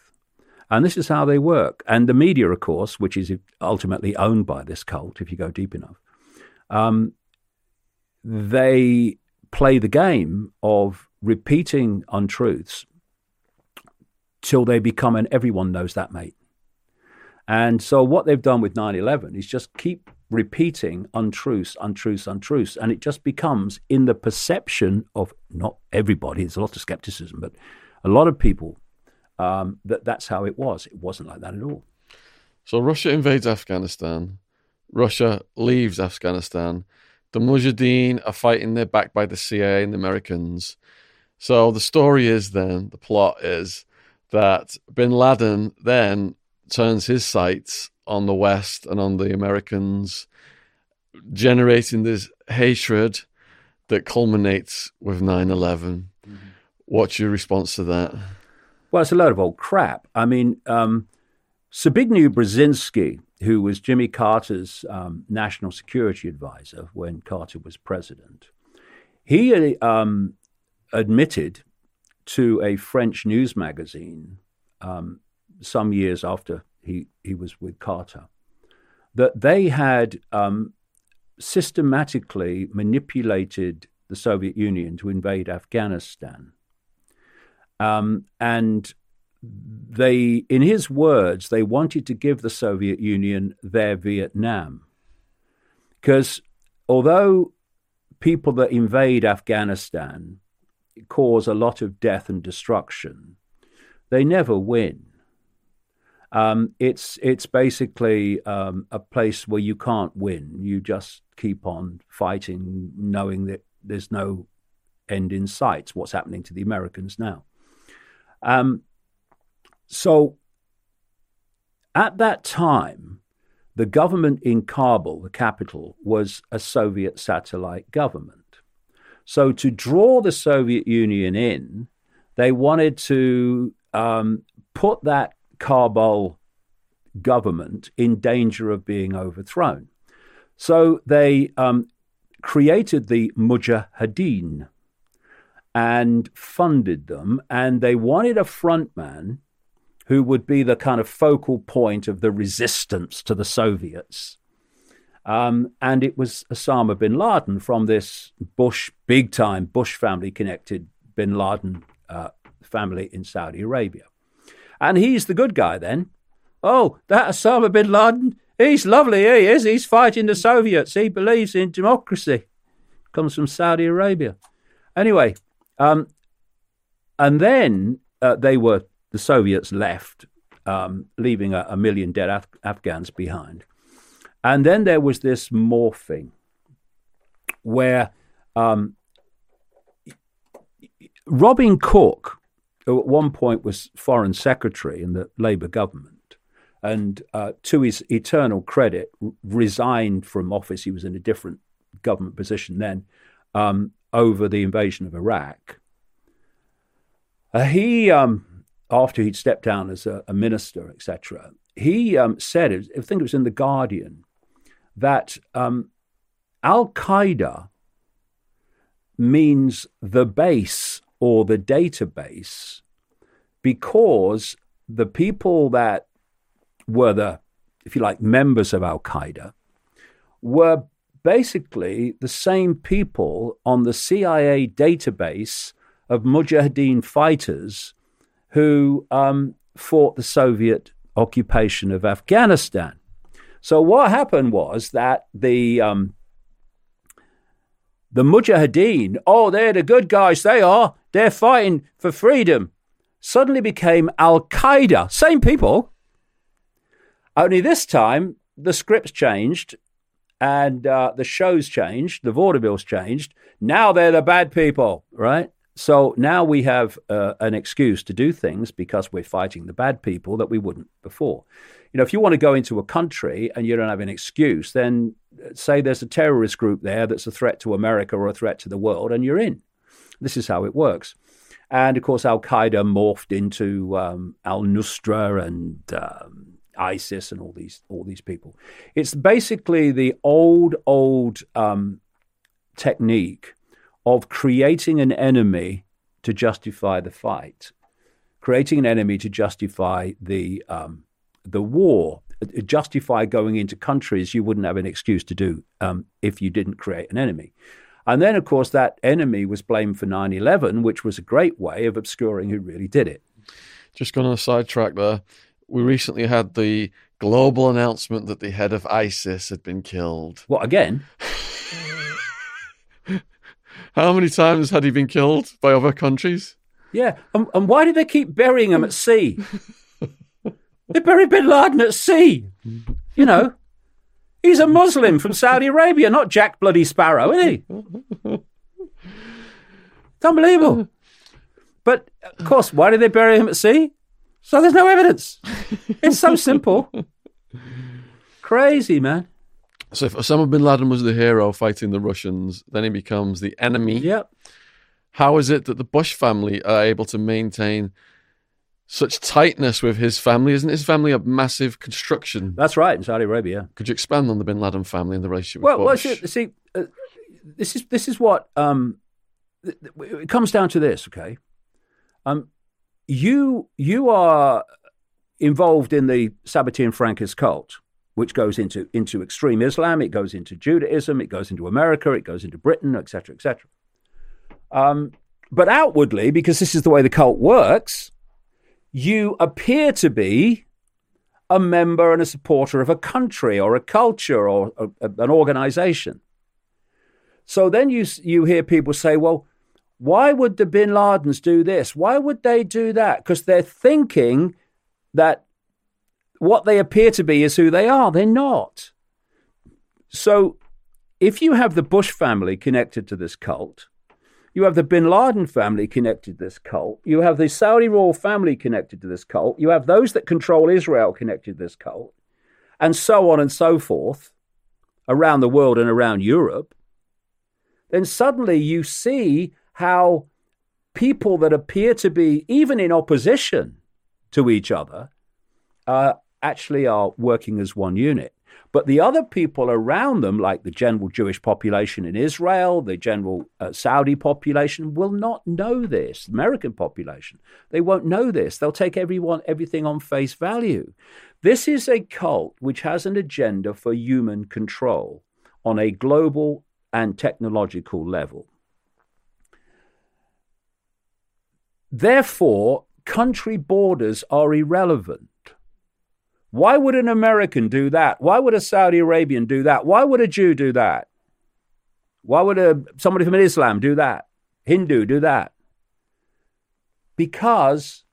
And this is how they work. And the media, of course, which is ultimately owned by this cult, if you go deep enough, um, they play the game of repeating untruths till they become and everyone knows that mate. And so what they've done with 9/11 is just keep repeating untruths, untruths, untruths, and it just becomes in the perception of not everybody. There's a lot of skepticism, but a lot of people um, that that's how it was. It wasn't like that at all. So Russia invades Afghanistan. Russia leaves Afghanistan. The Mujahideen are fighting. They're backed by the CIA and the Americans. So the story is then the plot is that bin Laden then turns his sights on the West and on the Americans, generating this hatred that culminates with 9 11. Mm-hmm. What's your response to that? Well, it's a load of old crap. I mean, um, Zbigniew Brzezinski, who was Jimmy Carter's um, national security advisor when Carter was president, he um, admitted to a French news magazine um, some years after he, he was with Carter that they had um, systematically manipulated the Soviet Union to invade Afghanistan. Um, and they, in his words, they wanted to give the Soviet Union their Vietnam. Because although people that invade Afghanistan cause a lot of death and destruction, they never win. Um, it's it's basically um, a place where you can't win. You just keep on fighting, knowing that there's no end in sight. what's happening to the Americans now. Um, so at that time, the government in Kabul, the capital, was a Soviet satellite government. So to draw the Soviet Union in, they wanted to um, put that Kabul government in danger of being overthrown. So they um, created the Mujahideen and funded them, and they wanted a frontman who would be the kind of focal point of the resistance to the Soviets. Um, and it was Osama bin Laden from this Bush, big time Bush family connected bin Laden uh, family in Saudi Arabia. And he's the good guy then. Oh, that Osama bin Laden, he's lovely, he is. He's fighting the Soviets. He believes in democracy. Comes from Saudi Arabia. Anyway, um, and then uh, they were, the Soviets left, um, leaving a, a, million dead Af- Afghans behind. And then there was this morphing where um, Robin Cook, who at one point was foreign secretary in the Labour government, and uh, to his eternal credit, resigned from office. He was in a different government position then um, over the invasion of Iraq. Uh, he, um, after he'd stepped down as a, a minister, etc., he um, said, I think it was in The Guardian, that um, Al Qaeda means the base or the database because the people that were the, if you like, members of Al Qaeda were basically the same people on the CIA database of Mujahideen fighters who um, fought the Soviet occupation of Afghanistan. So what happened was that the um, the Mujahideen, oh, they're the good guys, they are, they're fighting for freedom, suddenly became Al Qaeda. Same people. Only this time, the scripts changed and uh, the shows changed, the vaudevilles changed. Now they're the bad people, right? So now we have uh, an excuse to do things because we're fighting the bad people that we wouldn't before. You know, if you want to go into a country and you don't have an excuse, then uh, say there's a terrorist group there that's a threat to America or a threat to the world, and you're in. This is how it works. And of course, Al Qaeda morphed into um, Al Nusra and um, ISIS and all these all these people. It's basically the old old um, technique of creating an enemy to justify the fight, creating an enemy to justify the um, the war, justify going into countries you wouldn't have an excuse to do um, if you didn't create an enemy. And then, of course, that enemy was blamed for 9 11, which was a great way of obscuring who really did it. Just going on a sidetrack there we recently had the global announcement that the head of ISIS had been killed. What, again? How many times had he been killed by other countries? Yeah, and, and why do they keep burying him at sea? they buried Bin Laden at sea. You know, he's a Muslim from Saudi Arabia, not Jack Bloody Sparrow, is he? It's unbelievable. But of course, why did they bury him at sea? So there's no evidence. it's so simple. Crazy, man. So if Osama bin Laden was the hero fighting the Russians, then he becomes the enemy. Yep. How is it that the Bush family are able to maintain such tightness with his family? Isn't his family a massive construction? That's right, in Saudi Arabia. Could you expand on the bin Laden family and the relationship well? Well, see, uh, this is this is what um, it comes down to. This, okay. Um, you you are involved in the Sabbatean Frankist cult, which goes into into extreme Islam, it goes into Judaism, it goes into America, it goes into Britain, etc., etc. Um, but outwardly, because this is the way the cult works, you appear to be a member and a supporter of a country or a culture or a, a, an organization. So then you you hear people say, well why would the bin Ladens do this? Why would they do that? Because they're thinking that what they appear to be is who they are. They're not. So if you have the Bush family connected to this cult, you have the bin Laden family connected to this cult. You have the Saudi royal family connected to this cult. You have those that control Israel connected to this cult, and so on and so forth around the world and around Europe. Then suddenly you see how people that appear to be even in opposition to each other uh, actually are working as one unit. But the other people around them, like the general Jewish population in Israel, the general uh, Saudi population, will not know this. American population, they won't know this. They'll take everyone, everything on face value. This is a cult which has an agenda for human control on a global and technological level. Therefore, country borders are irrelevant. Why would an American do that? Why would a Saudi Arabian do that? Why would a Jew do that? Why would a, somebody from Islam do that? Hindu do that? Because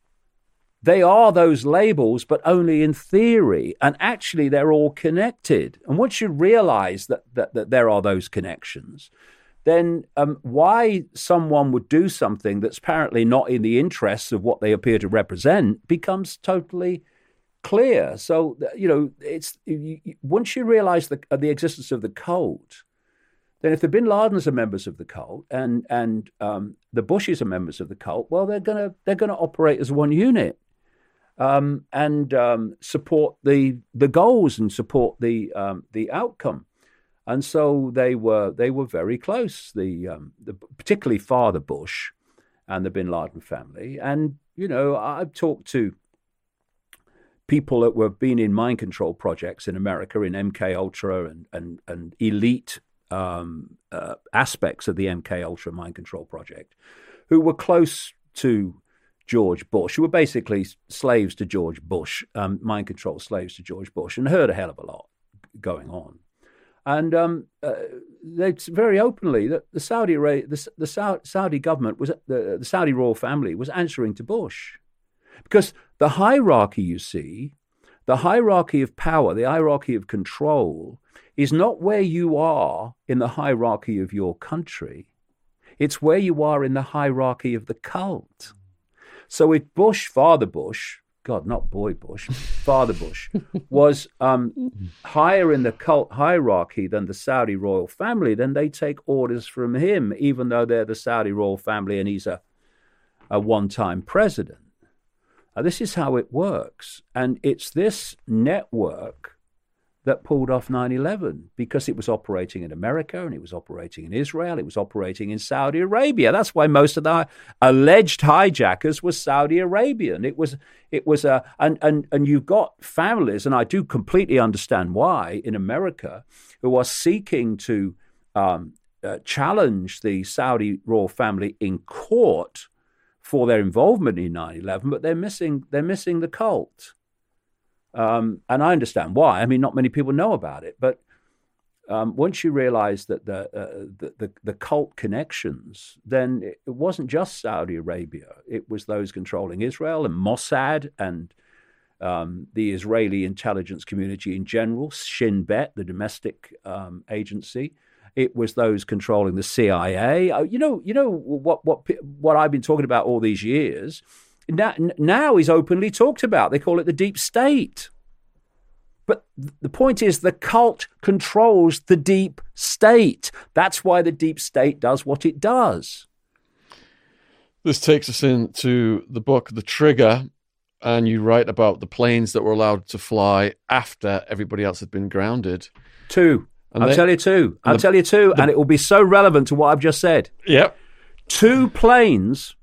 they are those labels, but only in theory. And actually, they're all connected. And once you realize that, that, that there are those connections, then um, why someone would do something that's apparently not in the interests of what they appear to represent becomes totally clear. So you know, it's you, once you realise the uh, the existence of the cult, then if the Bin Ladens are members of the cult and and um, the Bushes are members of the cult, well, they're gonna they're gonna operate as one unit. Um, and um, support the the goals and support the um, the outcome, and so they were they were very close. The, um, the particularly Father Bush and the Bin Laden family, and you know I've talked to people that were being in mind control projects in America in MK Ultra and and and elite um, uh, aspects of the MK Ultra mind control project, who were close to George Bush, who were basically slaves to George Bush, um, mind control slaves to George Bush, and heard a hell of a lot going on. And um, uh, they very openly that the Saudi the, the Saudi government was the, the Saudi royal family was answering to Bush because the hierarchy, you see, the hierarchy of power, the hierarchy of control, is not where you are in the hierarchy of your country. It's where you are in the hierarchy of the cult. So if Bush, Father Bush, God, not Boy Bush, Father Bush, was um, higher in the cult hierarchy than the Saudi royal family, then they take orders from him, even though they're the Saudi royal family and he's a, a one time president. Uh, this is how it works. And it's this network that pulled off 9 11 because it was operating in America and it was operating in Israel, it was operating in Saudi Arabia. That's why most of the alleged hijackers were Saudi Arabian. It was, it was a, and, and, and you've got families, and I do completely understand why in America, who are seeking to um, uh, challenge the Saudi royal family in court for their involvement in 9/11, but they're missing they're missing the cult. Um, and I understand why. I mean, not many people know about it, but um, once you realize that the, uh, the, the, the cult connections, then it, wasn't just Saudi Arabia. It was those controlling Israel and Mossad and um, the Israeli intelligence community in general, Shin Bet, the domestic um, agency, it was those controlling the CIA. Uh, you know, you know what what what I've been talking about all these years. Now, now is openly talked about. They call it the deep state. But the point is, the cult controls the deep state. That's why the deep state does what it does. This takes us into the book, The Trigger, and you write about the planes that were allowed to fly after everybody else had been grounded. Two. And I'll they, tell you two. I'll the, tell you two, the, and it will be so relevant to what I've just said. Yep. Two planes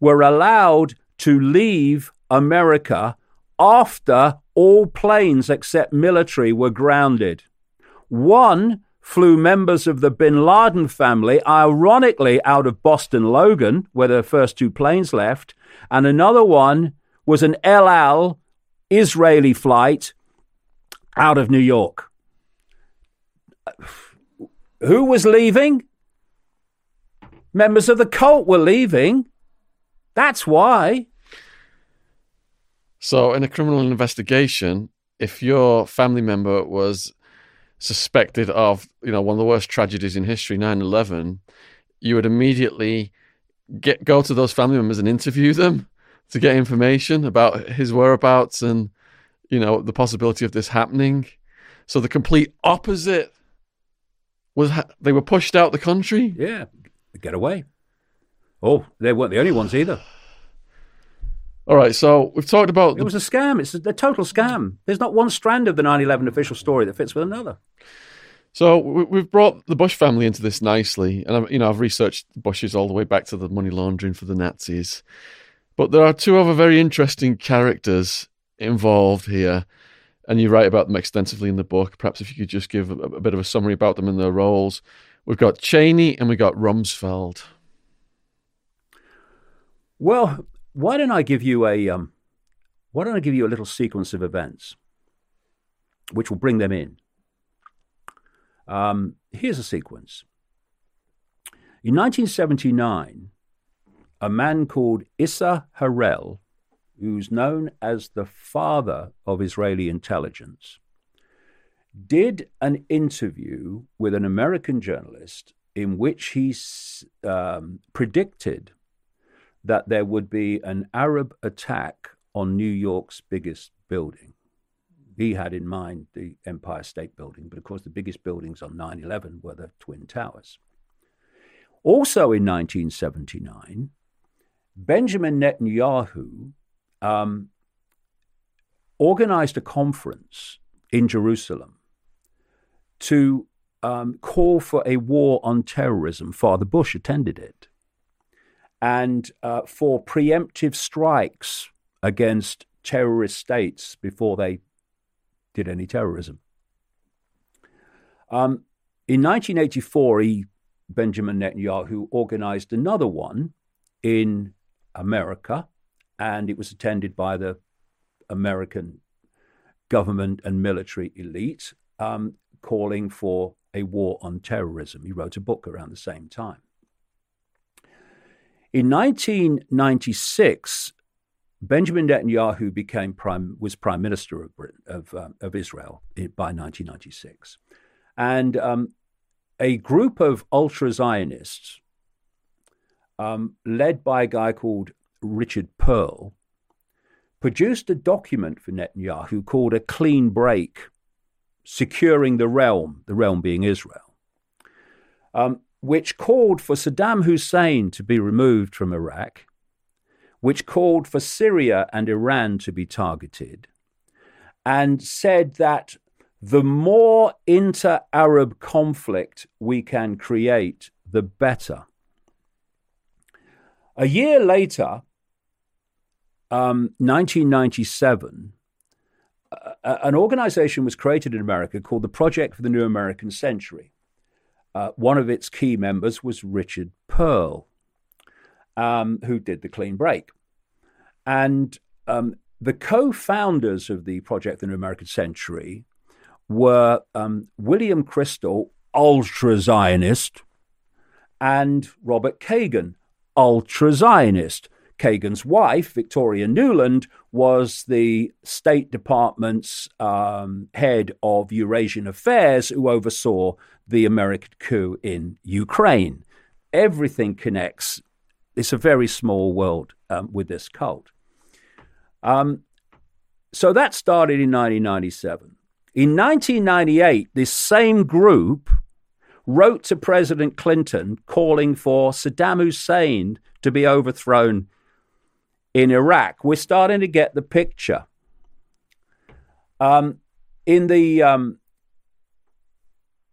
were allowed to leave America after all planes except military were grounded. One flew members of the bin Laden family, ironically out of Boston Logan, where the first two planes left, and another one was an El Al Israeli flight out of New York who was leaving? Members of the cult were leaving. That's why. So, in a criminal investigation, if your family member was suspected of, you know, one of the worst tragedies in history, 9/11, you would immediately get go to those family members and interview them to get information about his whereabouts and you know the possibility of this happening. So the complete opposite was ha- they were pushed out the country. Yeah, get away. Oh, they weren't the only ones either. All right, so we've talked about It was a scam. It's a, a total scam. There's not one strand of the 9/11 official story that fits with another. So we- we've brought the Bush family into this nicely, and I've, you know I've researched the Bushes all the way back to the money laundering for the Nazis, but there are two other very interesting characters involved here, and you write about them extensively in the book. Perhaps if you could just give a, a bit of a summary about them and their roles. We've got Cheney and we've got Rumsfeld. Well, why don't I give you a um, why don't I give you a little sequence of events, which will bring them in. Um, here's a sequence. In 1979, a man called Isser Harel, who's known as the father of Israeli intelligence, did an interview with an American journalist in which he um, predicted that there would be an Arab attack on New York's biggest building. He had in mind the Empire State Building, but of course, the biggest buildings on 9 11 were the Twin Towers. Also in 1979, Benjamin Netanyahu um, organized a conference in Jerusalem to um, call for a war on terrorism. Father Bush attended it. And uh, for preemptive strikes against terrorist states before they did any terrorism. Um, in 1984, he, Benjamin Netanyahu organized another one in America, and it was attended by the American government and military elite, um, calling for a war on terrorism. He wrote a book around the same time. In 1996, Benjamin Netanyahu became prime was prime minister of Britain, of, um, of Israel by 1996, and um, a group of ultra Zionists, um, led by a guy called Richard Perle, produced a document for Netanyahu called a clean break, securing the realm, the realm being Israel, um, which called for Saddam Hussein to be removed from Iraq which called for Syria and Iran to be targeted, and said that the more inter Arab conflict we can create, the better. A year later, um, 1997, uh, an organization was created in America called the Project for the New American Century. Uh, one of its key members was Richard Perle um, who did the clean break. And um, the co founders of the Project for the New American Century were um, William Kristol, ultra Zionist, and Robert Kagan, ultra Zionist. Kagan's wife, Victoria Nuland, was the State Department's um, head of Eurasian affairs who oversaw the American coup in Ukraine. Everything connects it's a very small world um, with this cult. Um, so that started in 1997. In 1998, this same group wrote to President Clinton calling for Saddam Hussein to be overthrown in Iraq. We're starting to get the picture. Um, in the um,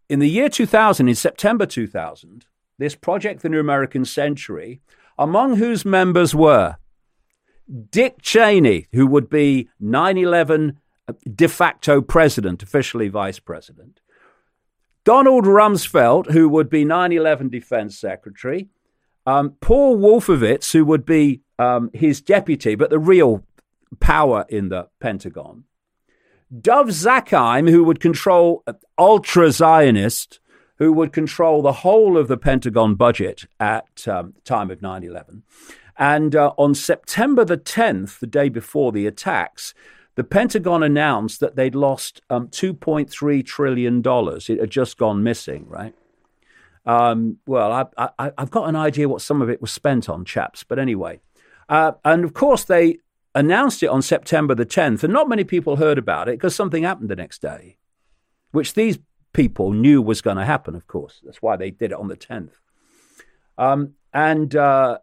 in the year 2000, in September 2000, this project, the New American Century, among whose members were Dick Cheney, who would be 9 11 de facto president, officially vice president, Donald Rumsfeld, who would be 9 11 defense secretary, um, Paul Wolfowitz, who would be um, his deputy, but the real power in the Pentagon, Dov Zakheim, who would control ultra Zionist who would control the whole of the Pentagon budget at um, the time of 9 11. And uh, on September the 10th, the day before the attacks, the Pentagon announced that they'd lost um, $2.3 trillion. It had just gone missing, right? Um, well, I, I've got an idea what some of it was spent on, chaps, but anyway. Uh, and of course, they announced it on September the 10th, and not many people heard about it because something happened the next day, which these people knew was going to happen, of course. That's why they did it on the 10th. Um, and uh,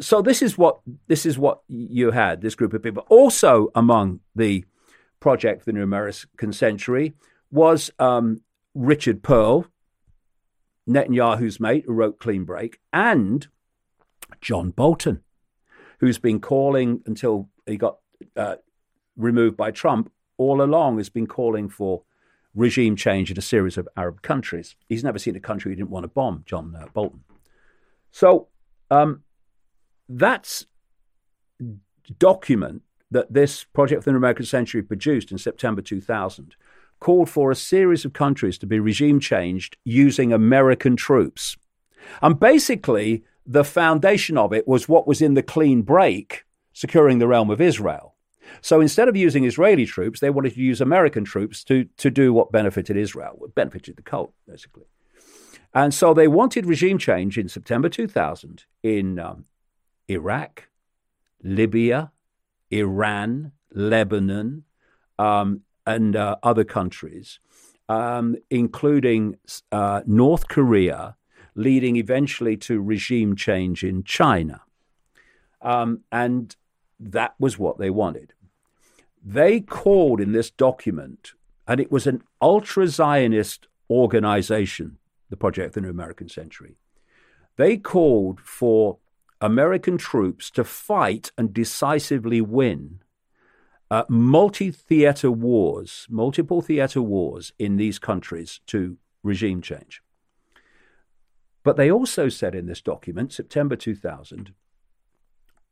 so this is what this is what you had this group of people. Also among the project the New American Century was um, Richard Perle, Netanyahu's mate, who wrote Clean Break, and John Bolton, who's been calling until he got uh, removed by Trump all along, has been calling for regime change in a series of Arab countries. He's never seen a country he didn't want to bomb, John uh, Bolton. So um, that's document that this Project for the American Century produced in September 2000 called for a series of countries to be regime changed using American troops. And basically, the foundation of it was what was in the clean break, securing the realm of Israel. So instead of using Israeli troops, they wanted to use American troops to, to do what benefited Israel, what benefited the cult, basically. And so they wanted regime change in September 2000 in um, Iraq, Libya, Iran, Lebanon, um, and uh, other countries, um, including uh, North Korea, leading eventually to regime change in China. Um, and that was what they wanted. They called in this document, and it was an ultra Zionist organization, the Project of the New American Century. They called for American troops to fight and decisively win uh, multi theater wars, multiple theater wars in these countries to regime change. But they also said in this document, September 2000,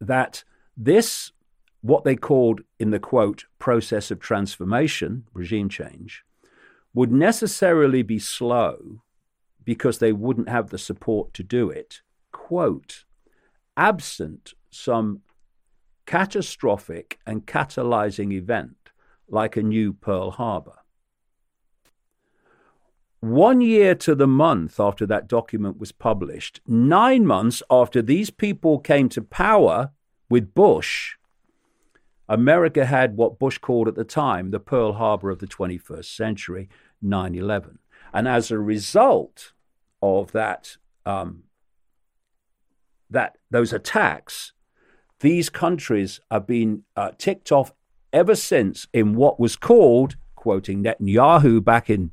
that this, what they called in the quote, process of transformation, regime change, would necessarily be slow because they wouldn't have the support to do it, quote, absent some catastrophic and catalyzing event like a new Pearl Harbor. One year to the month after that document was published, nine months after these people came to power with Bush, America had what Bush called at the time the Pearl Harbor of the 21st century, 9 11. And as a result of that um, that those attacks, these countries have been uh, ticked off ever since in what was called, quoting Netanyahu back in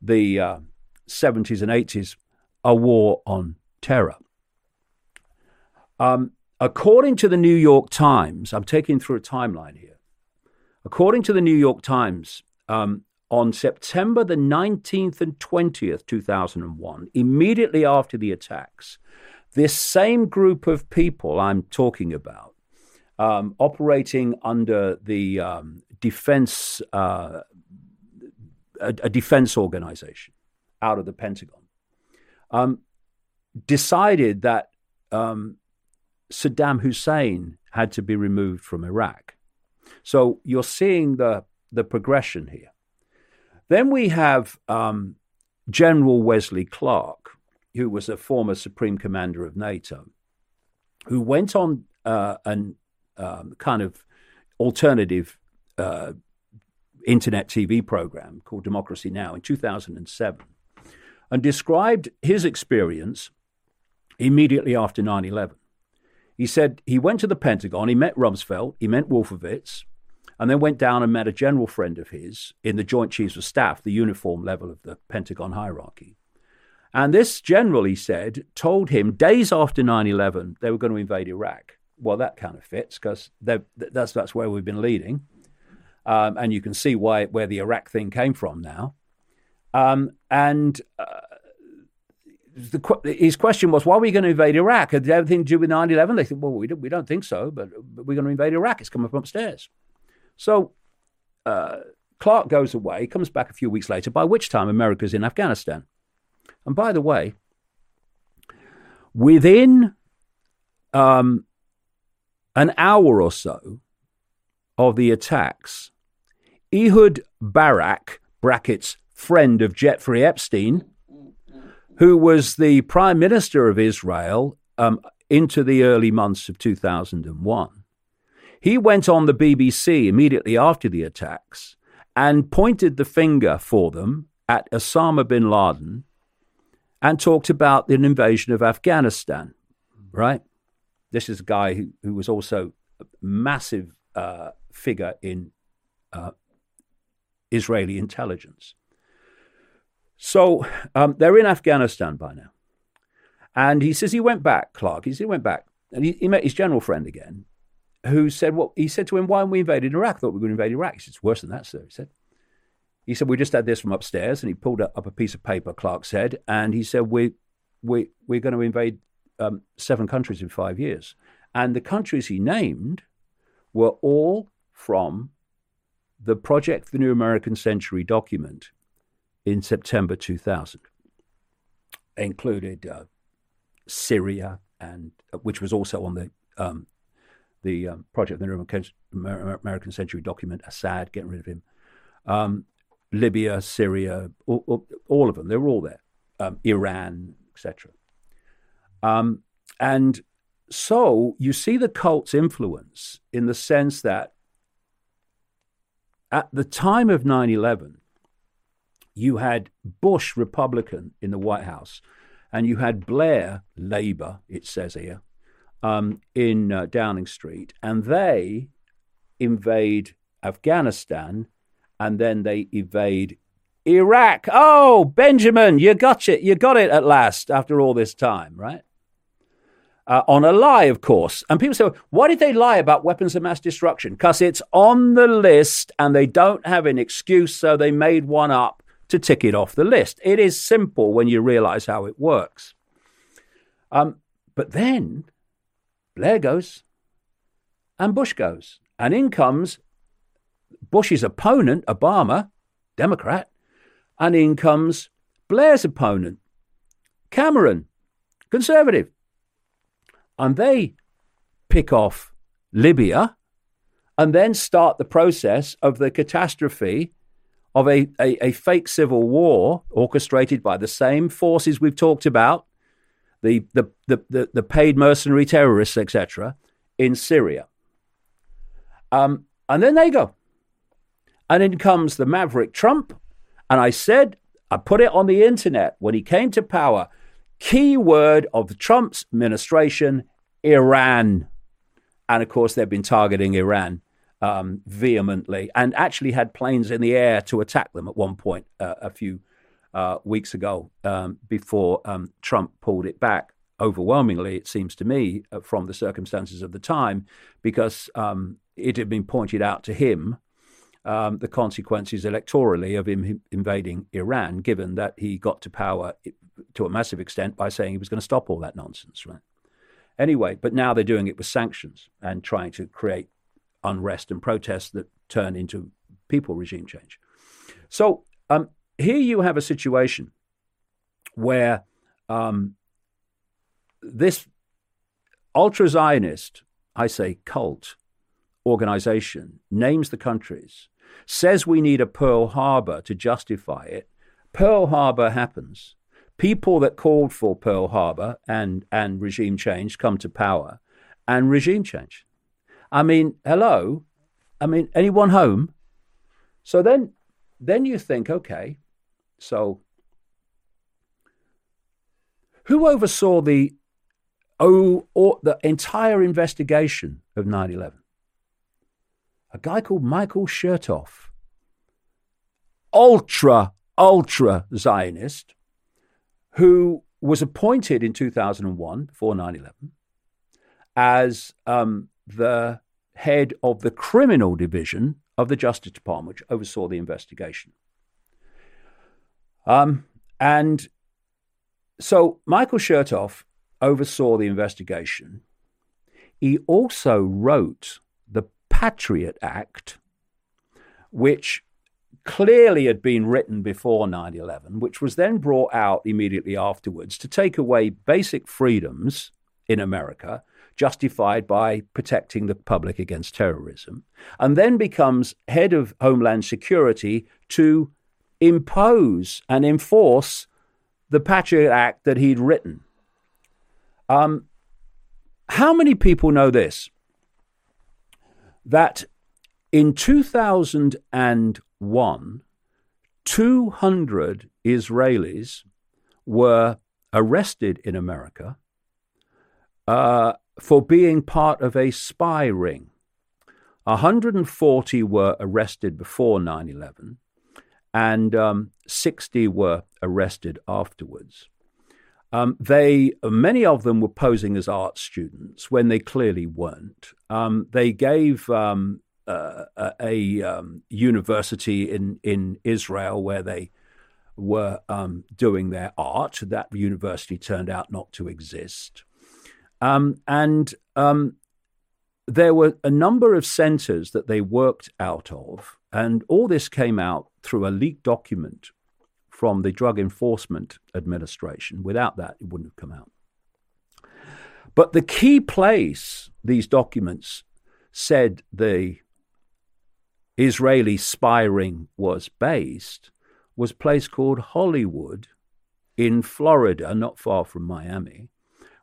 the uh, 70s and 80s, a war on terror. Um, according to the New York Times, I'm taking through a timeline here. According to the New York Times, um, on September the 19th and 20th, 2001, immediately after the attacks, this same group of people I'm talking about, um, operating under the um, defense, uh, a, a, defense organization out of the Pentagon, um, decided that um, Saddam Hussein had to be removed from Iraq. So you're seeing the the progression here. Then we have um, General Wesley Clark, who was a former Supreme Commander of NATO, who went on uh, an um, kind of alternative uh, internet TV program called Democracy Now! in 2007 and described his experience immediately after 9 11. He said he went to the Pentagon, he met Rumsfeld, he met Wolfowitz, and then went down and met a general friend of his in the Joint Chiefs of Staff, the uniform level of the Pentagon hierarchy. And this general, he said, told him days after 9 11 they were going to invade Iraq. Well, that kind of fits because that's, that's where we've been leading. Um, and you can see why where the Iraq thing came from now. Um, and uh, the, his question was, why are we going to invade Iraq? Had everything to do with 9 11? They said, well, we don't, we don't think so, but, but we're going to invade Iraq. It's coming from upstairs. So uh, Clark goes away, comes back a few weeks later, by which time America's in Afghanistan. And by the way, within um, an hour or so of the attacks, Ehud Barak, brackets, friend of Jeffrey Epstein, who was the prime minister of Israel um, into the early months of 2001. He went on the BBC immediately after the attacks and pointed the finger for them at Osama bin Laden and talked about an invasion of Afghanistan, right? This is a guy who, who was also a massive uh, figure in uh, Israeli intelligence. So um, they're in Afghanistan by now. And he says he went back, Clark. He said he went back and he, he met his general friend again, who said, Well, he said to him, Why haven't we invaded Iraq? I thought we were going to invade Iraq. He It's worse than that, sir. He said, he said, We just had this from upstairs. And he pulled up a piece of paper, Clark said, and he said, we, we, We're going to invade um, seven countries in five years. And the countries he named were all from the Project the New American Century document in September 2000. Included uh, Syria, and uh, which was also on the um, the um, Project the New American Century document. Assad, getting rid of him. Um, Libya, Syria, all, all, of them. They were all there. Um, Iran, etc. Um, and so you see the cult's influence in the sense that at the time of 9 11, you had Bush, Republican, in the White House, and you had Blair, Labour, it says here, um, in uh, Downing Street, and they invade Afghanistan and then they evade Iraq. Oh, Benjamin, you got it. You got it at last after all this time, right? Uh, on a lie, of course. And people say, why did they lie about weapons of mass destruction? Because it's on the list and they don't have an excuse, so they made one up to tick it off the list. It is simple when you realize how it works. Um, but then Blair goes and Bush goes, and in comes Bush's opponent, Obama, Democrat, and in comes Blair's opponent, Cameron, Conservative. And they pick off Libya and then start the process of the catastrophe of a, a, a, fake civil war orchestrated by the same forces we've talked about, the, the, the, the, the paid mercenary terrorists, etc., in Syria. Um, and then they go. And in comes the maverick Trump. And I said, I put it on the internet when he came to power. Key word of Trump's administration Iran. And of course, they've been targeting Iran um, vehemently and actually had planes in the air to attack them at one point uh, a few uh, weeks ago um, before um, Trump pulled it back. Overwhelmingly, it seems to me, uh, from the circumstances of the time, because um, it had been pointed out to him um, the consequences electorally of him invading Iran, given that he got to power to a massive extent by saying he was going to stop all that nonsense, right? Anyway, but now they're doing it with sanctions and trying to create unrest and protests that turn into people regime change. So um, here you have a situation where um, this ultra Zionist, I say cult, organization names the countries says we need a Pearl Harbor to justify it. Pearl Harbor happens. People that called for Pearl Harbor and, and regime change come to power, and regime change. I mean, hello? I mean, anyone home? So then, then you think, okay, so who oversaw the oh, the entire investigation of 9 11? A guy called Michael Chertoff, ultra, ultra Zionist, who was appointed in 2001, before 9 11, as um, the head of the criminal division of the Justice Department, which oversaw the investigation. Um, and so Michael Chertoff oversaw the investigation. He also wrote Patriot Act, which clearly had been written before 9 11, which was then brought out immediately afterwards to take away basic freedoms in America, justified by protecting the public against terrorism, and then becomes head of Homeland Security to impose and enforce the Patriot Act that he'd written. Um, how many people know this? That in 2001, 200 Israelis were arrested in America uh, for being part of a spy ring. 140 were arrested before 9 11, and um, 60 were arrested afterwards. Um, they many of them were posing as art students when they clearly weren't. Um, they gave um, uh, a, um, university in in Israel where they were um, doing their art. That university turned out not to exist, um, and there were a number of centers that they worked out of, and all this came out through a leaked document from the Drug Enforcement Administration. Without that, it wouldn't have come out. But the key place these documents said the Israeli spy ring was based was a place called Hollywood in Florida, not far from Miami,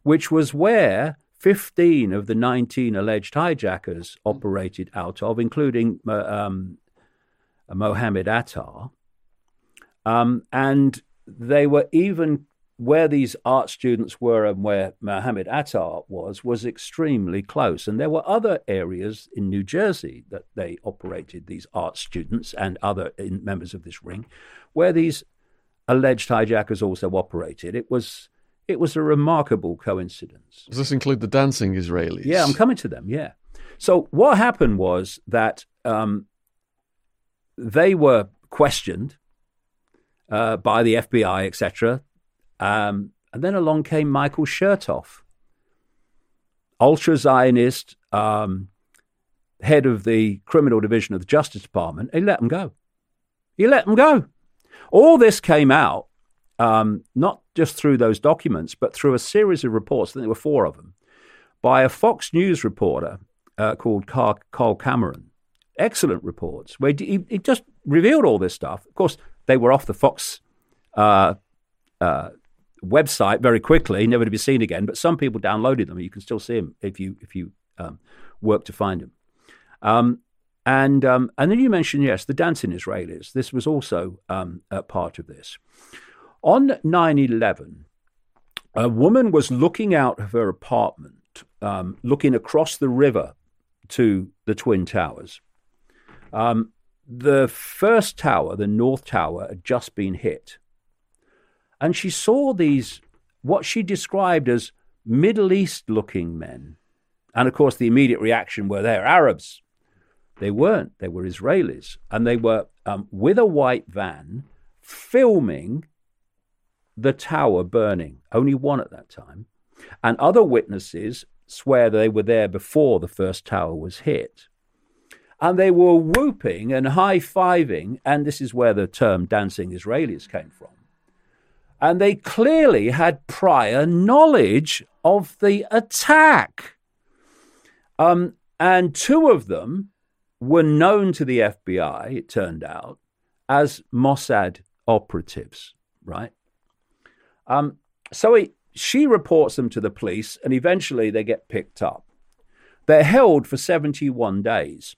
which was where 15 of the 19 alleged hijackers operated out of, including uh, um, Mohammed Atta. Um, and they were even where these art students were and where Mohammed Atta was, was extremely close. And there were other areas in New Jersey that they operated, these art students and other members of this ring, where these alleged hijackers also operated. It was it was a remarkable coincidence. Does this include the dancing Israelis? Yeah, I'm coming to them. Yeah. So what happened was that um, they were questioned uh, by the FBI, etc. Um, and then along came Michael Chertoff, ultra Zionist, um, head of the criminal division of the Justice Department. He let them go. He let them go. All this came out um, not just through those documents, but through a series of reports, I think there were four of them, by a Fox News reporter uh, called Carl, Cameron. Excellent reports where he, he, just revealed all this stuff. Of course, they were off the Fox uh, uh, website very quickly, never to be seen again. But some people downloaded them. You can still see them if you if you um, work to find them. Um, and um, and then you mentioned yes, the dancing Israelis. This was also um, a part of this. On 9 11, a woman was looking out of her apartment, um, looking across the river to the Twin Towers. Um, the first tower, the North Tower, had just been hit. And she saw these, what she described as Middle East looking men. And of course, the immediate reaction were they're Arabs. They weren't, they were Israelis. And they were um, with a white van filming the tower burning, only one at that time. And other witnesses swear they were there before the first tower was hit. And they were whooping and high fiving, and this is where the term dancing Israelis came from. And they clearly had prior knowledge of the attack. Um, and two of them were known to the FBI, it turned out, as Mossad operatives, right? Um, so he, she reports them to the police, and eventually they get picked up. They're held for 71 days.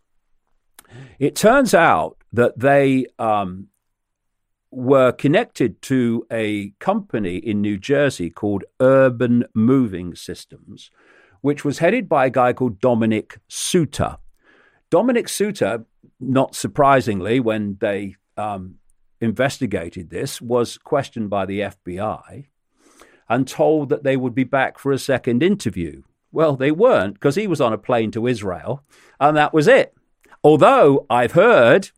It turns out that they um, were connected to a company in New Jersey called Urban Moving Systems, which was headed by a guy called Dominic Suter. Dominic Suter, not surprisingly, when they um, investigated this, was questioned by the FBI and told that they would be back for a second interview. Well, they weren't because he was on a plane to Israel, and that was it. Although I've heard,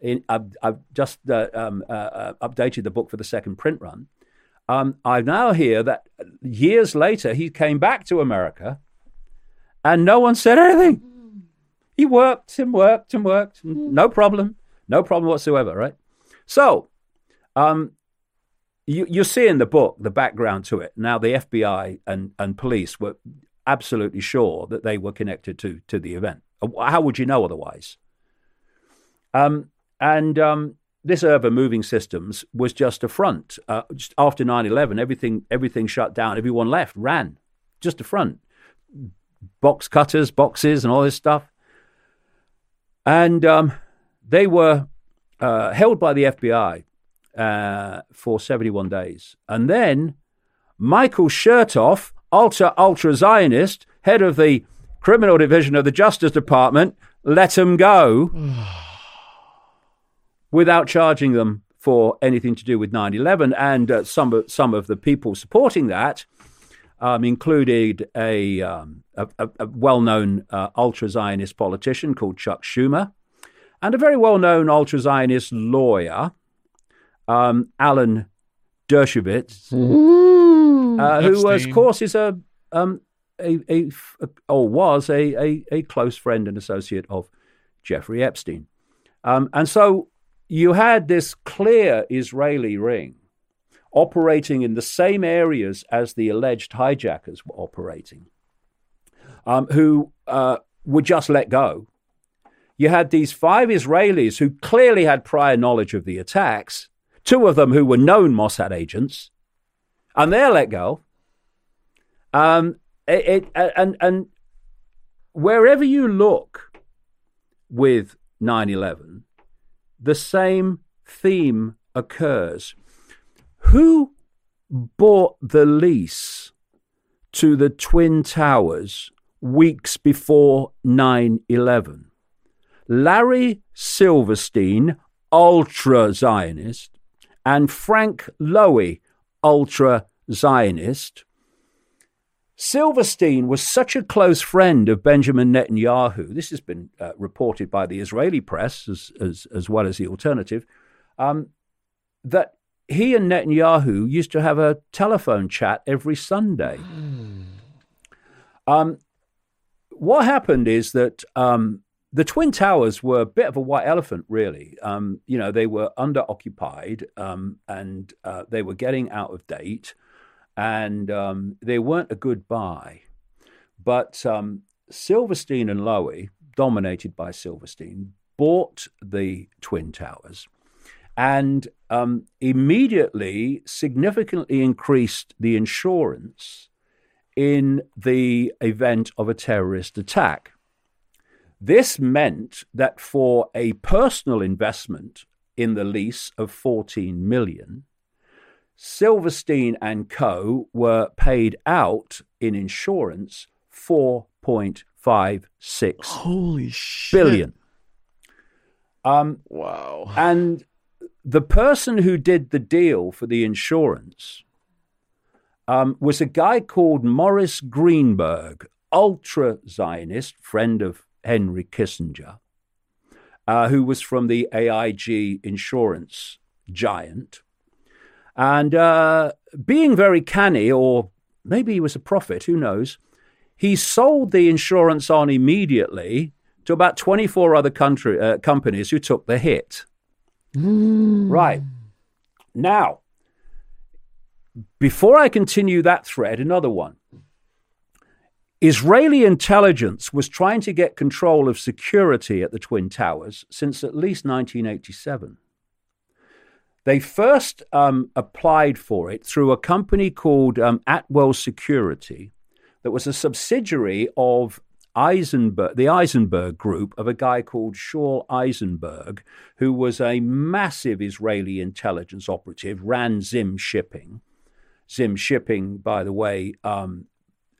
in, I've, I've, just uh, um, uh, uh, updated the book for the second print run. Um, I now hear that years later he came back to America, and no one said anything. He worked and worked and worked, no problem, no problem whatsoever, right? So, um, you, you see in the book the background to it. Now, the FBI and, and police were absolutely sure that they were connected to to the event. How would you know otherwise? Um, and um, this Urban Moving Systems was just a front. Uh, just after 9-11, everything everything shut down. Everyone left, ran, just a front. Box cutters, boxes, and all this stuff. And um, they were uh, held by the FBI uh, for 71 days. And then Michael Chertoff, ultra, ultra Zionist, head of the criminal division of the Justice Department, let them go without charging them for anything to do with 9 11. And uh, some, of, some of the people supporting that um, included a, um, a, a well known uh, ultra Zionist politician called Chuck Schumer and a very well known ultra Zionist lawyer, um, Alan Dershowitz, uh, who, was, of course, is a, um, a, a, or was a, a, a, close friend and associate of Jeffrey Epstein. Um, and so you had this clear Israeli ring operating in the same areas as the alleged hijackers were operating, um, who uh, were just let go. You had these five Israelis who clearly had prior knowledge of the attacks, two of them who were known Mossad agents, and they're let go. Um, it, it, and, and wherever you look with 9 11, the same theme occurs. Who bought the lease to the Twin Towers weeks before 9 11? Larry Silverstein, ultra Zionist, and Frank Lowy, ultra Zionist. Silverstein was such a close friend of Benjamin Netanyahu. This has been uh, reported by the Israeli press as, as, as well as the alternative. Um, that he and Netanyahu used to have a telephone chat every Sunday. Mm. Um, what happened is that um, the Twin Towers were a bit of a white elephant, really. Um, you know, they were under occupied um, and uh, they were getting out of date and um, they weren't a good buy. But um, Silverstein and Lowy, dominated by Silverstein, bought the Twin Towers and um, immediately significantly increased the insurance in the event of a terrorist attack. This meant that for a personal investment in the lease of 14 million, Silverstein and Co. were paid out in insurance 4.56 Holy shit. billion. Um, wow. And the person who did the deal for the insurance um, was a guy called Maurice Greenberg, ultra Zionist, friend of Henry Kissinger, uh, who was from the AIG insurance giant. And uh, being very canny, or maybe he was a prophet, who knows, he sold the insurance on immediately to about 24 other country, uh, companies who took the hit. Mm. Right. Now, before I continue that thread, another one. Israeli intelligence was trying to get control of security at the Twin Towers since at least 1987. They first um, applied for it through a company called um, Atwell Security, that was a subsidiary of Eisenberg, the Eisenberg group of a guy called Shaul Eisenberg, who was a massive Israeli intelligence operative, ran Zim Shipping. Zim Shipping, by the way, um,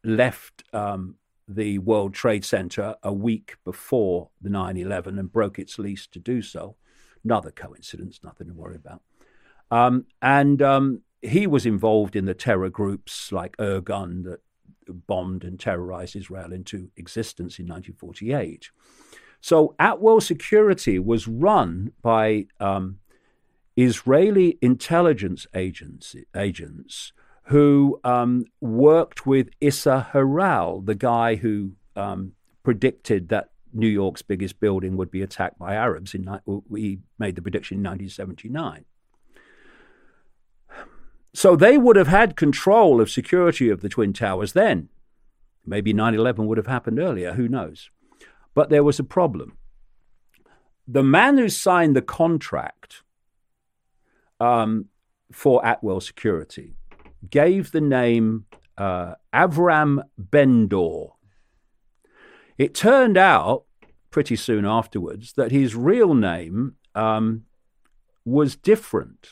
left um, the World Trade Center a week before the 9 11 and broke its lease to do so. Another coincidence, nothing to worry about. Um, and um, he was involved in the terror groups like Irgun that bombed and terrorized Israel into existence in 1948. So Atwell Security was run by um, Israeli intelligence agents, who um, worked with Isser Harel, the guy who um, predicted that New York's biggest building would be attacked by Arabs. In, he made the prediction in 1979. So they would have had control of security of the Twin Towers then. Maybe 9 11 would have happened earlier, who knows? But there was a problem. The man who signed the contract um, for Atwell Security gave the name uh, Avram Ben-Dor. It turned out pretty soon afterwards that his real name um, was different.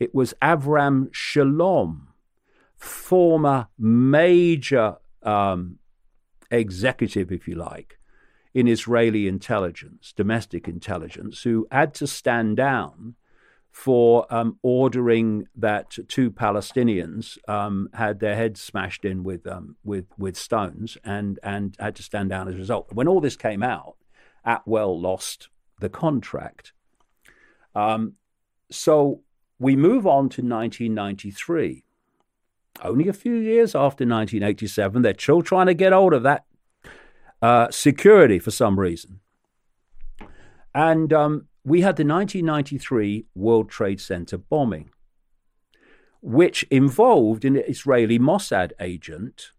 It was Avram Shalom, former major um, executive, if you like, in Israeli intelligence, domestic intelligence, who had to stand down for um, ordering that two Palestinians um, had their heads smashed in with um, with with stones and and had to stand down as a result. When all this came out, Atwell lost the contract. Um, so we move on to 1993. Only a few years after 1987, they're still trying to get hold of that uh, security for some reason. And um, we had the 1993 World Trade Center bombing, which involved an Israeli Mossad agent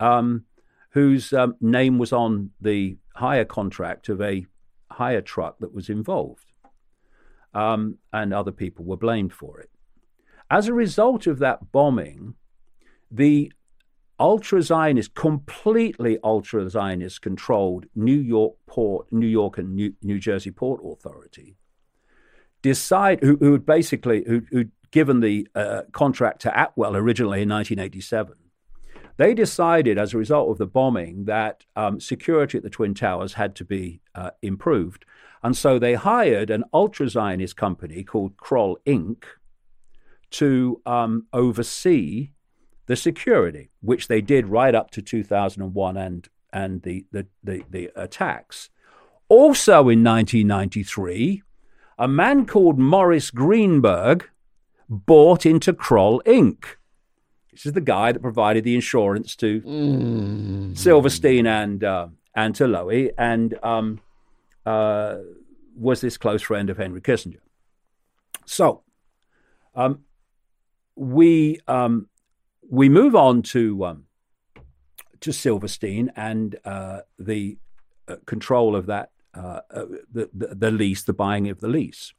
um, whose um, name was on the hire contract of a hire truck that was involved. Um, and other people were blamed for it. As a result of that bombing, the ultra Zionist, completely ultra Zionist controlled New York port, New York and New, New Jersey Port Authority decide who, who basically who, who'd given the uh, contract to Atwell originally in 1987. They decided, as a result of the bombing, that um, security at the Twin Towers had to be uh, improved. And so they hired an ultra Zionist company called Kroll Inc. to um, oversee the security, which they did right up to 2001 and, and the, the, the, the attacks. Also in 1993, a man called Maurice Greenberg bought into Kroll Inc. This is the guy that provided the insurance to mm. Silverstein and uh, and to Lowy, and um, uh, was this close friend of Henry Kissinger. So, um, we um, we move on to um, to Silverstein and uh, the uh, control of that uh, uh, the, the, the lease, the buying of the lease.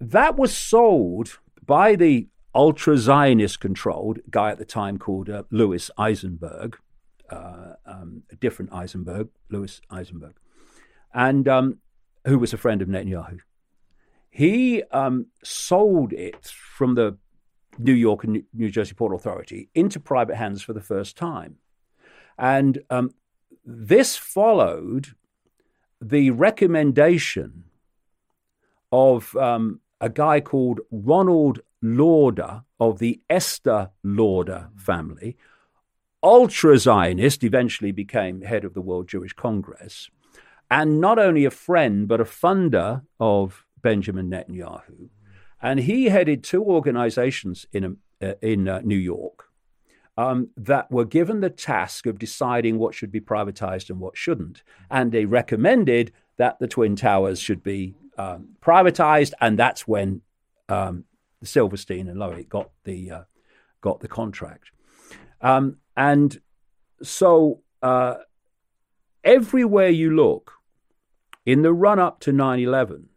That was sold by the ultra Zionist controlled guy at the time called Louis Eisenberg, uh, um, a different Eisenberg, Louis Eisenberg, and um, who was a friend of Netanyahu. He um, sold it from the New York and New Jersey Port Authority into private hands for the first time. And um, this followed the recommendation of um, a guy called Ronald Lauder of the Estée Lauder family, ultra Zionist, eventually became head of the World Jewish Congress, and not only a friend, but a funder of Benjamin Netanyahu. And he headed two organizations in, uh, in uh, New York um, that were given the task of deciding what should be privatized and what shouldn't. And they recommended that the Twin Towers should be um, privatized, and that's when um, Silverstein and Lowy got the uh, got the contract. Um, and so uh, everywhere you look, in the run up to 9 11,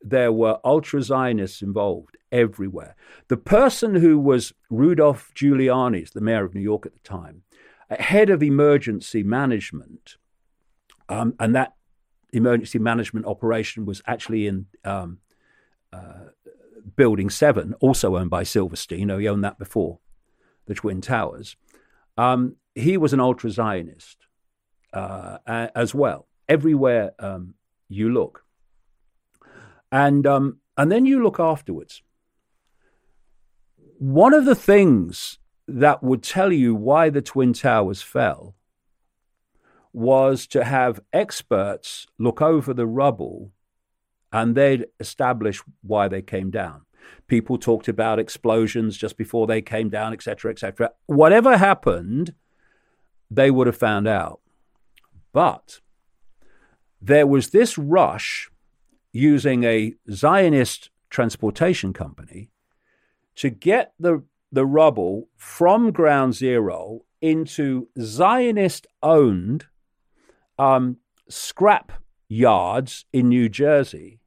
there were ultra Zionists involved everywhere. The person who was Rudolph Giuliani, the mayor of New York at the time, head of emergency management, um, and that emergency management operation was actually in um, uh, Building 7, also owned by Silverstein. he owned that before the Twin Towers. Um, he was an ultra Zionist uh, as well, everywhere um, you look. And, um, and then you look afterwards. One of the things that would tell you why the Twin Towers fell was to have experts look over the rubble and they'd establish why they came down. People talked about explosions just before they came down, etc., etc. Whatever happened, they would have found out. But there was this rush using a Zionist transportation company to get the, the rubble from ground zero into Zionist owned um, scrap yards in New Jersey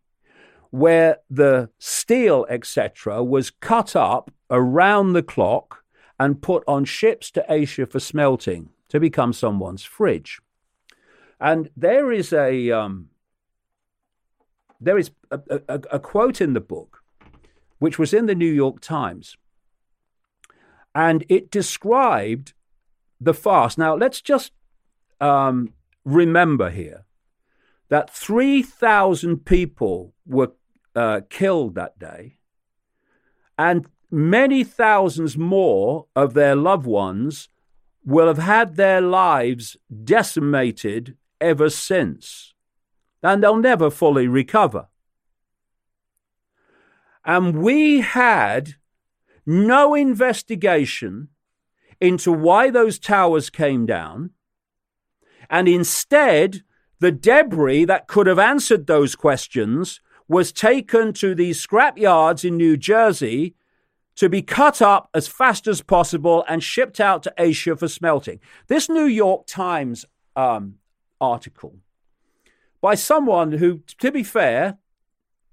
where the steel, etc., was cut up around the clock and put on ships to Asia for smelting to become someone's fridge. And there is a um, there is a, a, a quote in the book, which was in the New York Times, and it described the fast. Now let's just um, remember here that 3,000 people were uh, killed that day, and many thousands more of their loved ones will have had their lives decimated ever since, and they'll never fully recover. And we had no investigation into why those towers came down, and instead, the debris that could have answered those questions was taken to these scrap yards in New Jersey to be cut up as fast as possible and shipped out to Asia for smelting. This New York Times um, article by someone who, to be fair,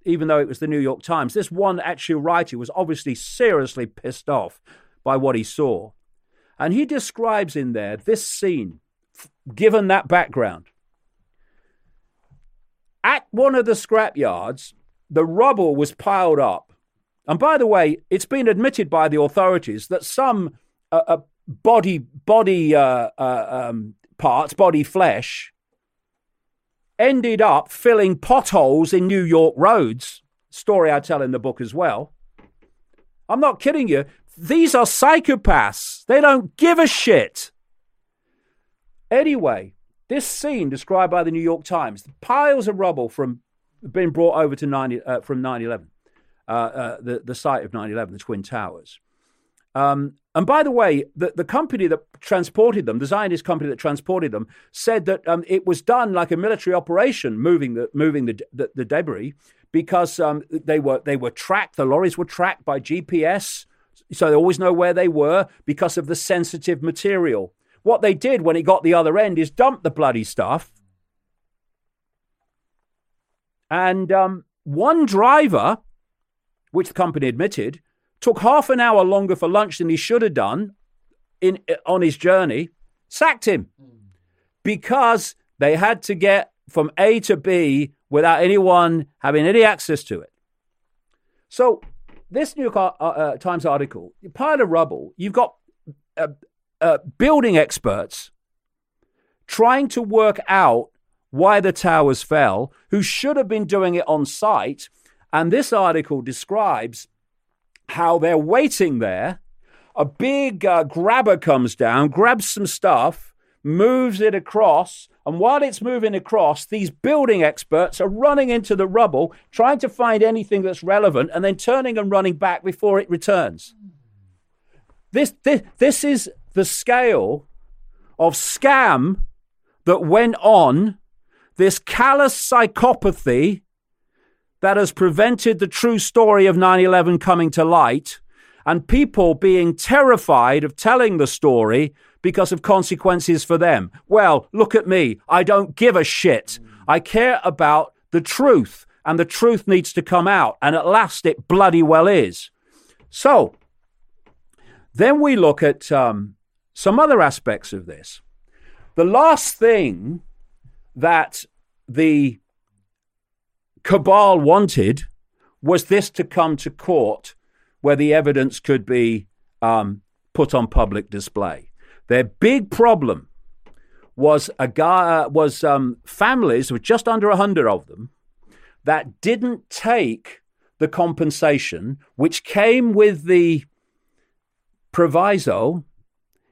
even though it was the New York Times, this one actual writer was obviously seriously pissed off by what he saw. And he describes in there this scene, given that background. At one of the scrapyards, the rubble was piled up. And by the way, it's been admitted by the authorities that some uh, uh, body body uh, uh um, parts, body flesh, ended up filling potholes in New York roads. Story I tell in the book as well. I'm not kidding you. These are psychopaths. They don't give a shit. Anyway, this scene described by the New York Times, the piles of rubble from being brought over to 90, uh, from 9/11, uh, uh, the the site of 9/11, the Twin Towers. Um, and by the way, the, the company that transported them, the Zionist company that transported them, said that um, it was done like a military operation, moving the moving the the, the debris, because um, they were they were tracked. The lorries were tracked by GPS, so they always know where they were because of the sensitive material. What they did when it got the other end is dump the bloody stuff. And um, one driver, which the company admitted, took half an hour longer for lunch than he should have done in on his journey, sacked him because they had to get from A to B without anyone having any access to it. So, this New York uh, uh, Times article, pile of rubble, you've got uh, uh, building experts trying to work out why the towers fell, who should have been doing it on site. And this article describes how they're waiting there. A big uh, grabber comes down, grabs some stuff, moves it across, and while it's moving across, these building experts are running into the rubble, trying to find anything that's relevant, and then turning and running back before it returns. This, this, this is the scale of scam that went on, this callous psychopathy that has prevented the true story of 9 11 coming to light, and people being terrified of telling the story because of consequences for them. Well, look at me. I don't give a shit. I care about the truth, and the truth needs to come out, and at last it bloody well is. So, then we look at um, some other aspects of this. The last thing that the cabal wanted was this to come to court where the evidence could be um, put on public display. Their big problem was a guy uh, was um, families with just under a hundred of them that didn't take the compensation, which came with the proviso: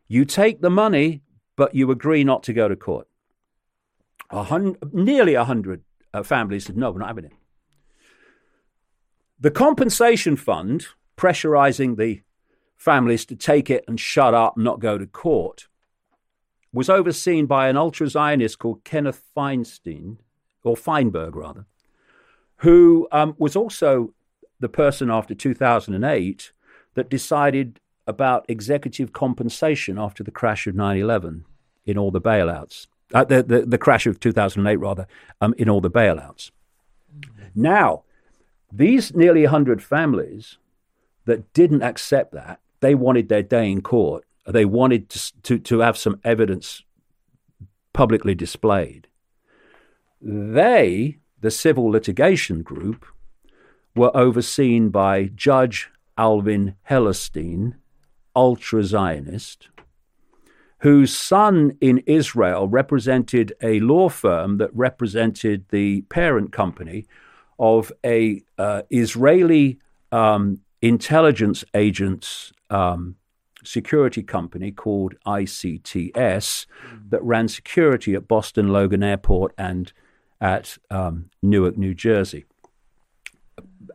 you take the money, but you agree not to go to court. A hundred, nearly a hundred uh, families said, no, we're not having it. The compensation fund, pressurizing the families to take it and shut up and not go to court, was overseen by an ultra Zionist called Kenneth Feinstein, or Feinberg rather, who um, was also the person after 2008 that decided about executive compensation after the crash of 9 11 in all the bailouts, uh, the, the, the, crash of 2008, rather, um, in all the bailouts. Now, these nearly 100 families that didn't accept that, they wanted their day in court. They wanted to, to, to have some evidence publicly displayed. They, the civil litigation group, were overseen by Judge Alvin Hellerstein, ultra Zionist, whose son in Israel represented a law firm that represented the parent company of a uh, Israeli um, intelligence agents um, security company called ICTS mm. that ran security at Boston Logan Airport and at um, Newark, New Jersey.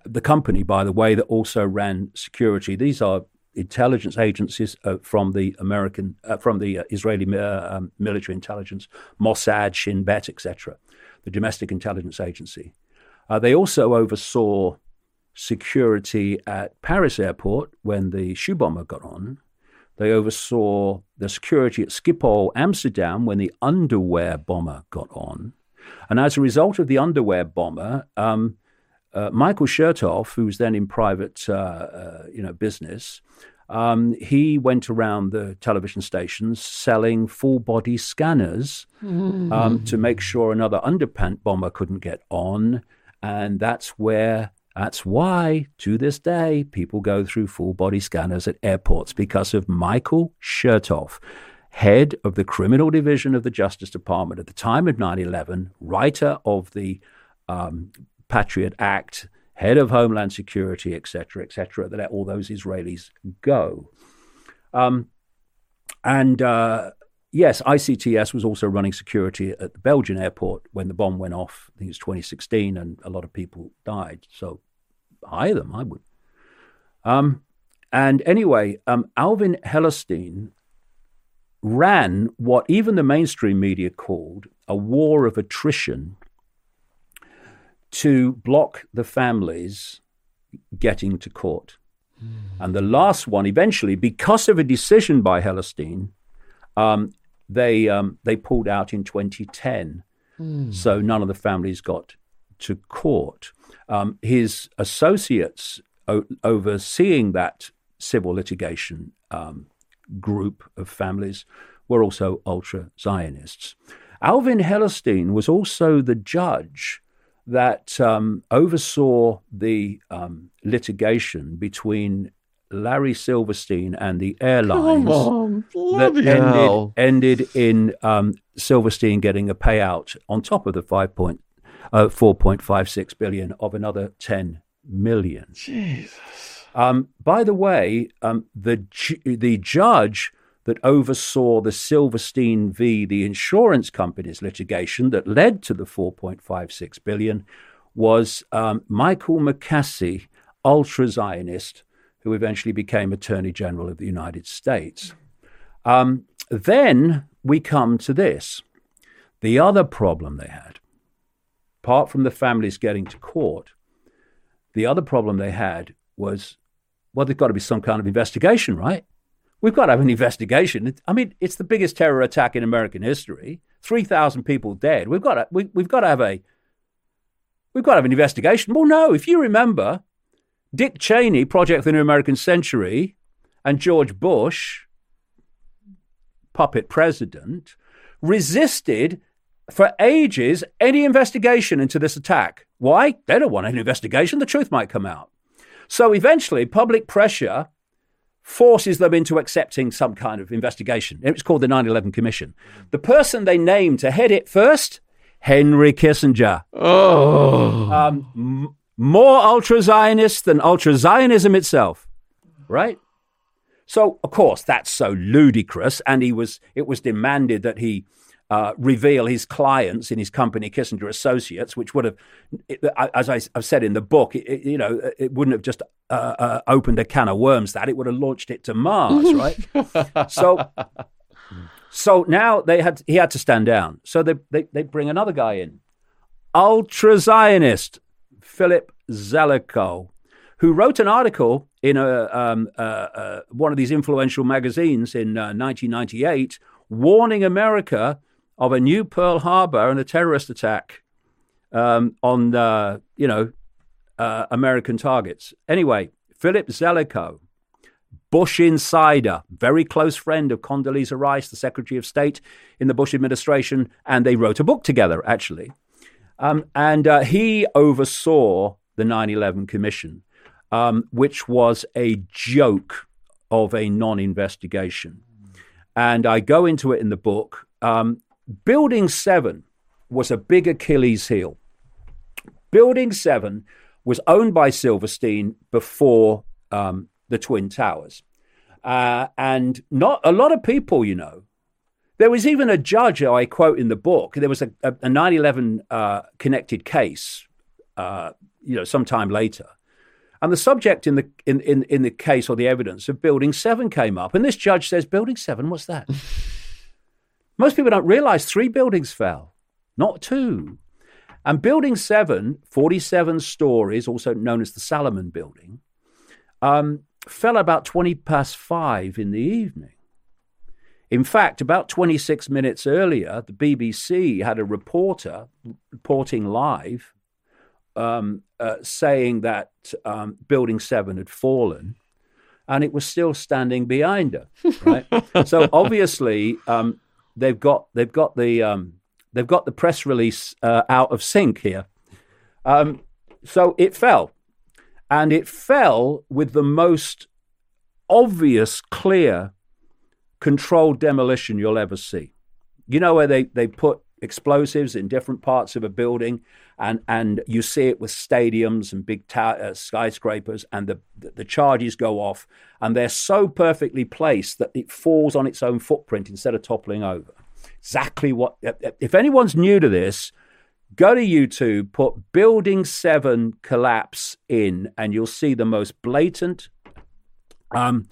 The company, by the way, that also ran security. These are intelligence agencies uh, from the American, uh, from the uh, Israeli uh, um, military intelligence, Mossad, Shin Bet, etc., the domestic intelligence agency. Uh, they also oversaw security at Paris airport when the shoe bomber got on. They oversaw the security at Schiphol, Amsterdam, when the underwear bomber got on. And as a result of the underwear bomber, um, uh, Michael Chertoff, who was then in private, uh, uh, you know, business, um, he went around the television stations selling full body scanners mm. um, to make sure another underpant bomber couldn't get on, and that's where. That's why, to this day, people go through full body scanners at airports because of Michael Chertoff, head of the criminal division of the Justice Department at the time of 9 11, writer of the um, Patriot Act, head of Homeland Security, etc., etc., that let all those Israelis go. Um, and uh, yes, ICTS was also running security at the Belgian airport when the bomb went off. I think it was 2016, and a lot of people died. So hire them, I would. Um, and anyway, um, Alvin Hellerstein ran what even the mainstream media called a war of attrition to block the families getting to court. Mm. And the last one, eventually, because of a decision by Hellerstein, um, they um, they pulled out in 2010. Mm. So none of the families got to court. Um, his associates o- overseeing that civil litigation um, group of families were also ultra Zionists. Alvin Hellerstein was also the judge that um, oversaw the um, litigation between Larry Silverstein and the airlines on, that ended, ended, in um, Silverstein getting a payout on top of the five point, uh, 4.56 billion of another 10 million. Jesus. Um, by the way, um, the the judge that oversaw the Silverstein v. the insurance company's litigation that led to the 4.56 billion was um, Michael Mukasey, ultra Zionist, who eventually became Attorney General of the United States. Um, then we come to this. The other problem they had, apart from the families getting to court, the other problem they had was well, there's got to be some kind of investigation, right? We've got to have an investigation. I mean, it's the biggest terror attack in American history. Three thousand people dead. We've got to, we, we've got to have a we've got to have an investigation. Well, no, if you remember, Dick Cheney, Project the New American Century, and George Bush, puppet president, resisted for ages any investigation into this attack. Why? They don't want an investigation. The truth might come out. So eventually, public pressure forces them into accepting some kind of investigation. It's called the 9 11 Commission. The person they named to head it first, Henry Kissinger. Oh. Um, m- more ultra Zionist than ultra Zionism itself, right? So, of course, that's so ludicrous, and he was. It was demanded that he uh, reveal his clients in his company, Kissinger Associates, which would have, as I've said in the book, it, you know, it wouldn't have just uh, uh, opened a can of worms. That it would have launched it to Mars, right? so, so now they had he had to stand down. So they they, they bring another guy in, ultra Zionist Philip Zelikow, who wrote an article in a, um, uh, uh, one of these influential magazines in 1998, warning America of a new Pearl Harbor and a terrorist attack um, on, you know, American targets. Anyway, Philip Zelikow, Bush insider, very close friend of Condoleezza Rice, the Secretary of State in the Bush administration, and they wrote a book together, actually. Um, and uh, he oversaw the 9 11 Commission, um, which was a joke of a non investigation. And I go into it in the book. Um, Building 7 was a big Achilles heel. Building 7 was owned by Silverstein before um, the Twin Towers. Uh, and not a lot of people, you know. There was even a judge I quote in the book. There was a, a, a 9/11 uh, connected case, uh, you know, sometime later, and the subject in the in, in in the case or the evidence of Building Seven came up, and this judge says, "Building Seven, what's that?" Most people don't realize three buildings fell, not two. And Building 7, 47 stories, also known as the Salomon Building, um, fell about 20 past five in the evening. In fact, about 26 minutes earlier, the BBC had a reporter reporting live um, uh, saying that um, Building 7 had fallen and it was still standing behind her. Right? so obviously, um, they've got they've got the um, they've got the press release uh, out of sync here. Um, so it fell and it fell with the most obvious, clear, controlled demolition you'll ever see. You know where they, they put explosives in different parts of a building, and, and you see it with stadiums and big ta- uh, skyscrapers, and the, the charges go off, and they're so perfectly placed that it falls on its own footprint instead of toppling over. Exactly what, if anyone's new to this, Go to YouTube, put Building 7 collapse in, and you'll see the most blatant um,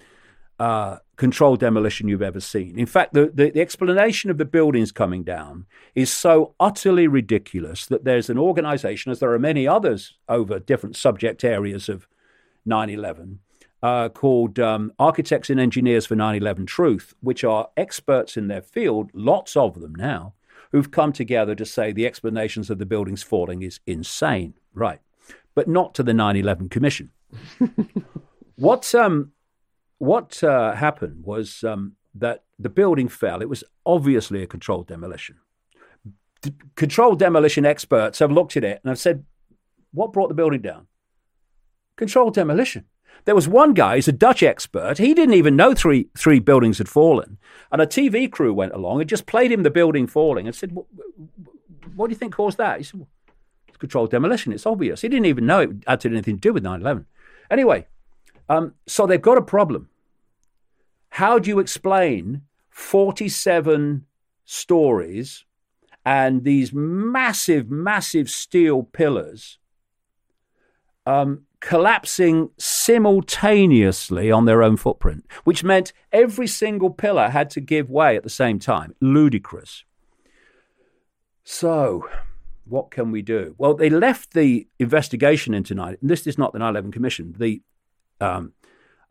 uh, controlled demolition you've ever seen. In fact, the, the, the, explanation of the buildings coming down is so utterly ridiculous that there's an organization, as there are many others over different subject areas of 9 11, uh, called um, Architects and Engineers for 9 11 Truth, which are experts in their field, lots of them now who've come together to say the explanations of the buildings falling is insane. Right. But not to the 9 11 Commission. what um, what uh, happened was um, that the building fell. It was obviously a controlled demolition. D- controlled demolition experts have looked at it and have said, what brought the building down? Controlled demolition. There was one guy, he's a Dutch expert. He didn't even know three three buildings had fallen, and a TV crew went along and just played him the building falling and said, "What do you think caused that?" He said, well, "It's controlled demolition. It's obvious." He didn't even know it had anything to do with 9/11. Anyway, um, so they've got a problem. How do you explain 47 stories and these massive, massive steel pillars? Um, collapsing simultaneously on their own footprint, which meant every single pillar had to give way at the same time. Ludicrous. So, what can we do? Well, they left the investigation into nine. This is not the 9/11 Commission. The um,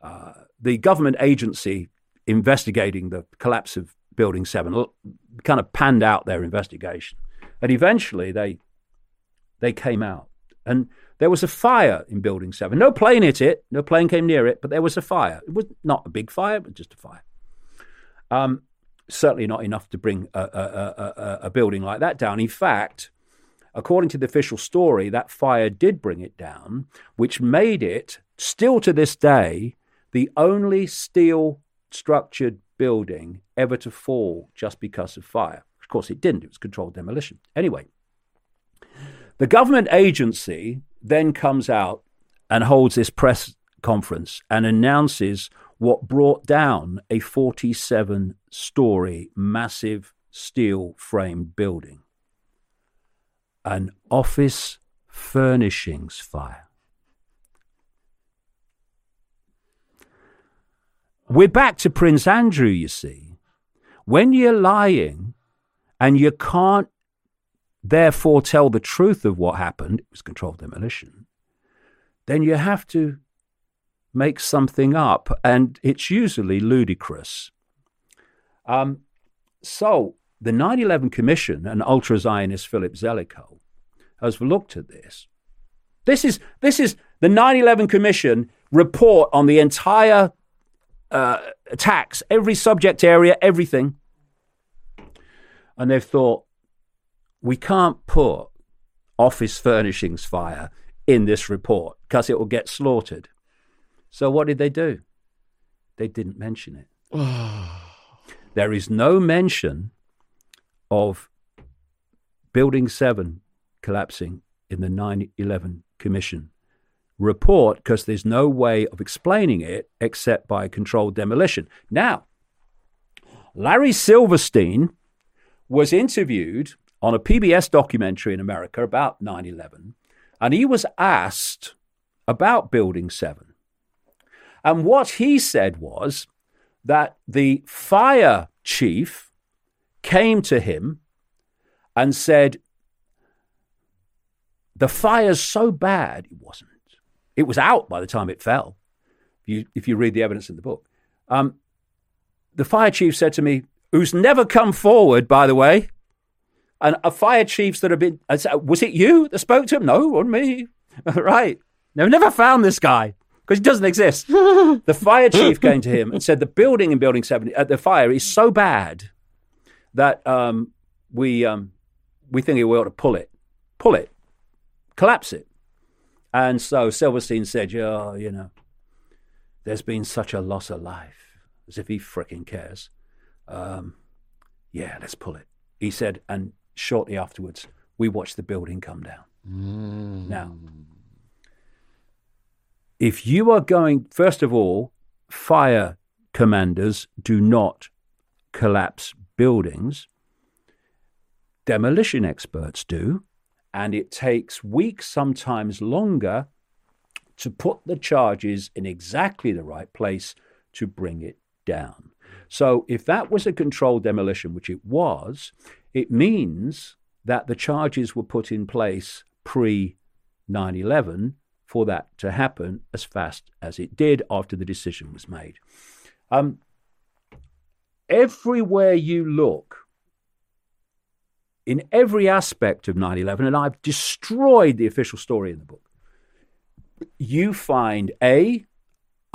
uh, the government agency investigating the collapse of Building Seven kind of panned out their investigation, and eventually they they came out and there was a fire in Building 7. No plane hit it, no plane came near it, but there was a fire. It was not a big fire, but just a fire. Um, certainly not enough to bring a, a, a, a, building like that down. In fact, according to the official story, that fire did bring it down, which made it, still to this day, the only steel structured building ever to fall just because of fire. Of course, it didn't, it was controlled demolition. Anyway, the government agency then comes out and holds this press conference and announces what brought down a 47 story massive steel framed building an office furnishings fire. We're back to Prince Andrew, you see. When you're lying and you can't therefore tell the truth of what happened, it was controlled demolition, then you have to make something up, and it's usually ludicrous. Um, so the 9 11 Commission and ultra Zionist Philip Zelikow has looked at this. This is, this is the 9 11 Commission report on the entire uh, attacks, every subject area, everything. And they've thought, we can't put office furnishings fire in this report because it will get slaughtered. So what did they do? They didn't mention it. there is no mention of Building 7 collapsing in the 9 11 Commission report because there's no way of explaining it except by controlled demolition. Now, Larry Silverstein was interviewed on a PBS documentary in America about 9 11, and he was asked about Building 7. And what he said was that the fire chief came to him and said, The fire's so bad, it wasn't. It was out by the time it fell, if you, if you read the evidence in the book. Um, the fire chief said to me, who's never come forward, by the way, and a fire chiefs that have been, was it you that spoke to him? No, on me. right. They've never found this guy because he doesn't exist. the fire chief came to him and said the building in Building 7, uh, the fire is so bad that um, we, um, we think we ought to pull it, pull it, collapse it. And so Silverstein said, "Yeah, you know, there's been such a loss of life, as if he fricking cares. Um, yeah, let's pull it." He said, and shortly afterwards, we watched the building come down. Mm. Now, if you are going, first of all, fire commanders do not collapse buildings. Demolition experts do and it takes weeks, sometimes longer, to put the charges in exactly the right place to bring it down. So, if that was a controlled demolition, which it was, it means that the charges were put in place pre 9 11 for that to happen as fast as it did after the decision was made. Um, everywhere you look, in every aspect of 9 11, and I've destroyed the official story in the book. You find A,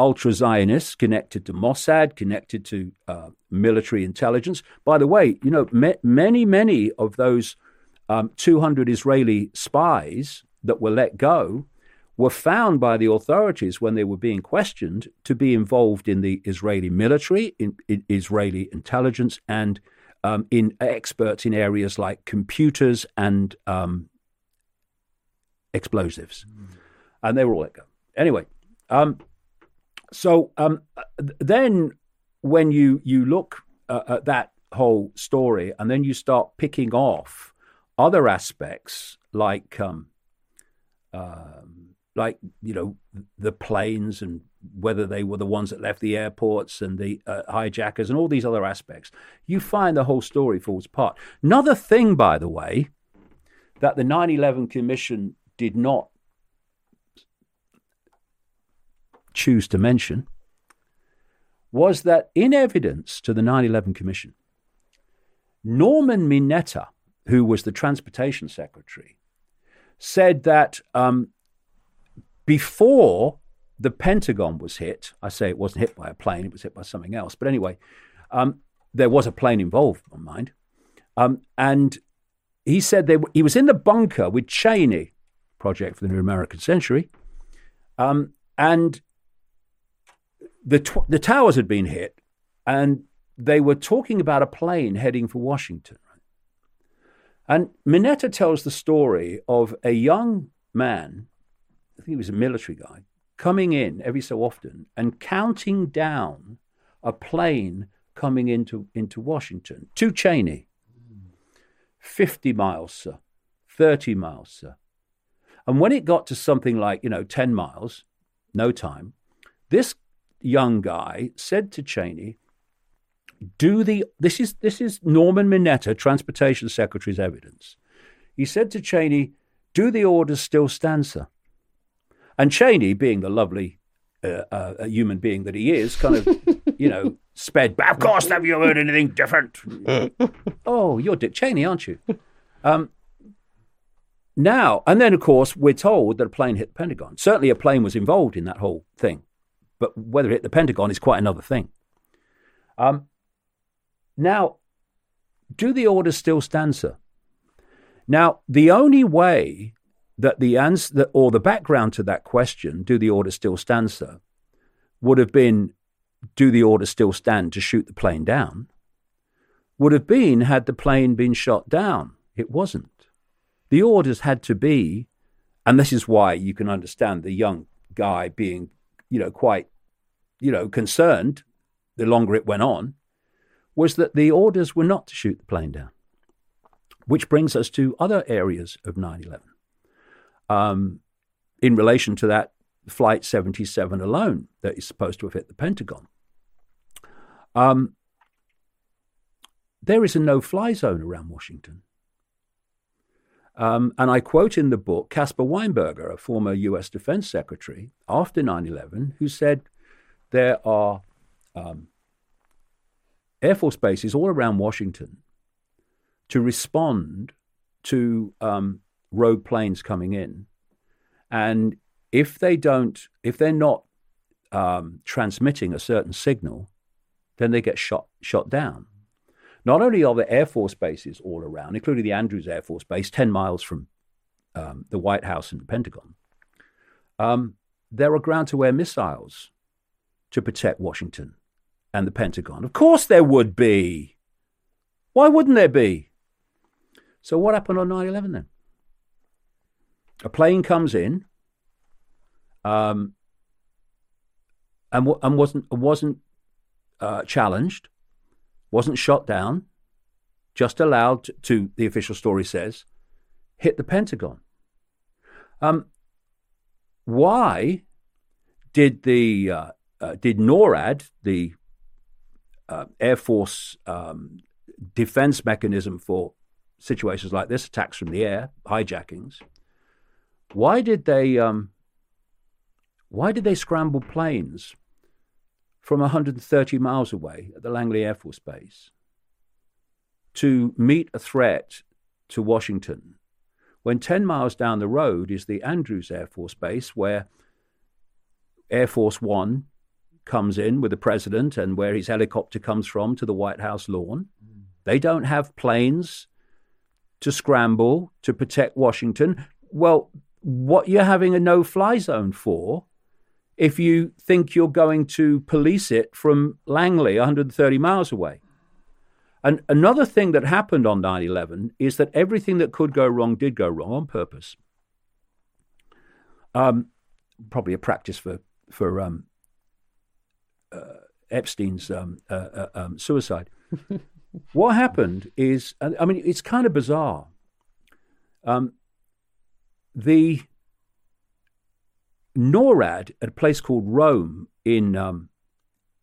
ultra Zionists connected to Mossad, connected to uh, military intelligence. By the way, you know, me- many, many of those um, 200 Israeli spies that were let go were found by the authorities when they were being questioned to be involved in the Israeli military, in, in Israeli intelligence, and um, in experts in areas like computers and um, explosives, mm. and they were all let go. Anyway, um, so um, then when you you look uh, at that whole story, and then you start picking off other aspects like um, um, like you know the planes and whether they were the ones that left the airports and the uh, hijackers and all these other aspects, you find the whole story falls apart. Another thing, by the way, that the 9 11 Commission did not choose to mention was that in evidence to the 9 11 Commission, Norman Mineta, who was the transportation secretary, said that um, before the Pentagon was hit. I say it wasn't hit by a plane, it was hit by something else. But anyway, um, there was a plane involved, mind. Um, and he said they, he was in the bunker with Cheney, Project for the New American Century. Um, and the, tw- the towers had been hit, and they were talking about a plane heading for Washington. And Mineta tells the story of a young man, I think he was a military guy, coming in every so often and counting down a plane coming into, into Washington to Cheney. 50 miles, sir. 30 miles, sir. And when it got to something like, you know, 10 miles, no time, this young guy said to Cheney, do the this is this is Norman Mineta, Transportation Secretary's evidence. He said to Cheney, do the orders still stand, sir? And Cheney, being the lovely uh, uh, human being that he is, kind of, you know, sped. Of course, have you heard anything different? oh, you're Dick Cheney, aren't you? Um, now, and then, of course, we're told that a plane hit the Pentagon. Certainly, a plane was involved in that whole thing, but whether it hit the Pentagon is quite another thing. Um, now, do the orders still stand, sir? Now, the only way that the answer or the background to that question, do the orders still stand, sir, would have been, do the orders still stand to shoot the plane down? Would have been had the plane been shot down. It wasn't. The orders had to be, and this is why you can understand the young guy being, you know, quite, you know, concerned the longer it went on, was that the orders were not to shoot the plane down. Which brings us to other areas of 9 11. Um, in relation to that Flight 77 alone that is supposed to have hit the Pentagon. Um, there is a no fly zone around Washington. Um, and I quote in the book Caspar Weinberger, a former US Defense Secretary, after 9 11, who said there are um, Air Force bases all around Washington to respond to um, rogue planes coming in. And if they don't, if they're not um, transmitting a certain signal, then they get shot shot down. Not only are there Air Force bases all around, including the Andrews Air Force Base, 10 miles from um, the White House and the Pentagon, um, there are ground to air missiles to protect Washington and the Pentagon. Of course, there would be. Why wouldn't there be? So, what happened on 9 11 then? A plane comes in um, and, and wasn't, wasn't uh, challenged wasn't shot down, just allowed to, the official story says, hit the Pentagon. Um, why did the uh, uh, did NORAD, the uh, Air Force um, defense mechanism for situations like this, attacks from the air, hijackings, why did they um, why did they scramble planes from 130 miles away at the Langley Air Force Base to meet a threat to Washington when 10 miles down the road is the Andrews Air Force Base where Air Force One comes in with the president and where his helicopter comes from to the White House lawn. They don't have planes to scramble to protect Washington. Well, what you're having a no fly zone for if you think you're going to police it from Langley, 130 miles away. And another thing that happened on 9 11 is that everything that could go wrong did go wrong on purpose. Um, probably a practice for, for um, uh, Epstein's um, uh, uh, um, suicide. what happened is, I mean, it's kind of bizarre. Um, the NORAD at a place called Rome in um,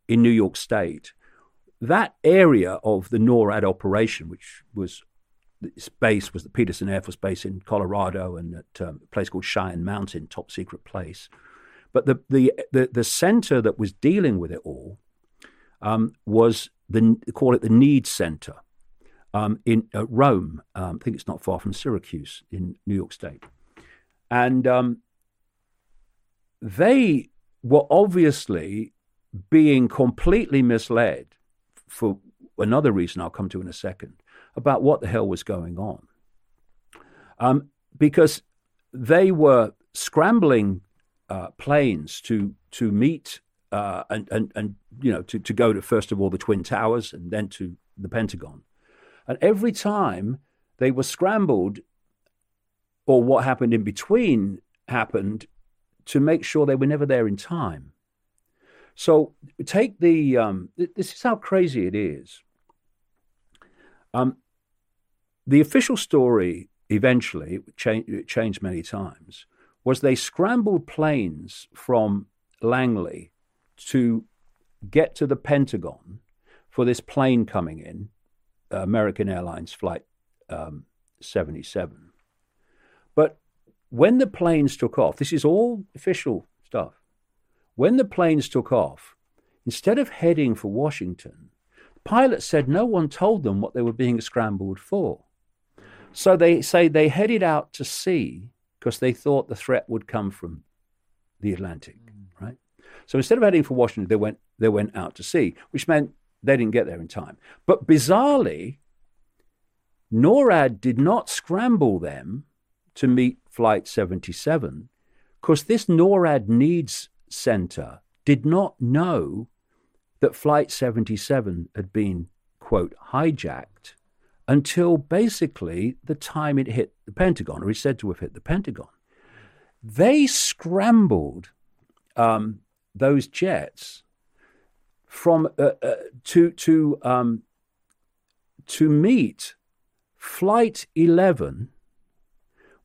in New York State, that area of the NORAD operation, which was its base was the Peterson Air Force Base in Colorado and at um, a place called Cheyenne Mountain, top secret place. But the the the, the center that was dealing with it all um, was the call it the Need Center um, in uh, Rome. Um, I think it's not far from Syracuse in New York State, and um, they were obviously being completely misled for another reason I'll come to in a second about what the hell was going on. Um, because they were scrambling uh, planes to to meet uh, and, and and you know to, to go to first of all the twin towers and then to the Pentagon, and every time they were scrambled, or what happened in between happened, to make sure they were never there in time. So take the, um, this is how crazy it is. Um, the official story eventually, it, cha- it changed many times, was they scrambled planes from Langley to get to the Pentagon for this plane coming in, American Airlines Flight um, 77. But when the planes took off, this is all official stuff. when the planes took off, instead of heading for Washington, pilots said no one told them what they were being scrambled for. So they say they headed out to sea because they thought the threat would come from the Atlantic, mm. right? So instead of heading for Washington, they went they went out to sea, which meant they didn't get there in time. But bizarrely, NORAD did not scramble them to meet Flight 77 because this NORAD NEADS center did not know that Flight 77 had been, quote, hijacked until basically the time it hit the Pentagon, or is said to have hit the Pentagon. They scrambled um, those jets from uh, uh, to to um, to meet Flight 11,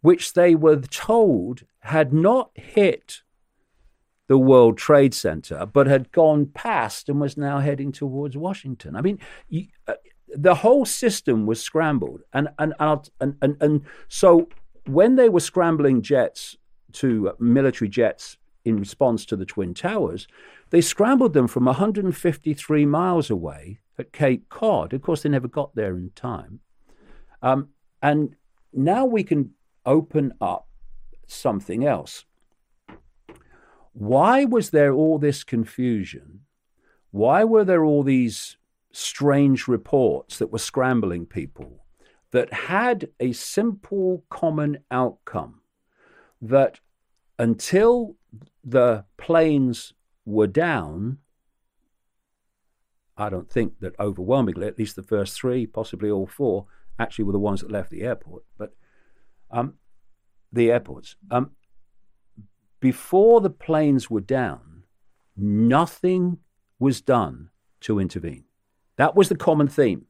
which they were told had not hit the World Trade Center, but had gone past and was now heading towards Washington. I mean, you, uh, the whole system was scrambled, and and, and and and so when they were scrambling jets to uh, military jets in response to the twin towers, they scrambled them from 153 miles away at Cape Cod. Of course, they never got there in time, um, and now we can open up something else. Why was there all this confusion? Why were there all these strange reports that were scrambling people that had a simple common outcome that until the planes were down, I don't think that overwhelmingly, at least the first three, possibly all four, actually were the ones that left the airport, but um, the airports. Um, before the planes were down, nothing was done to intervene. That was the common theme.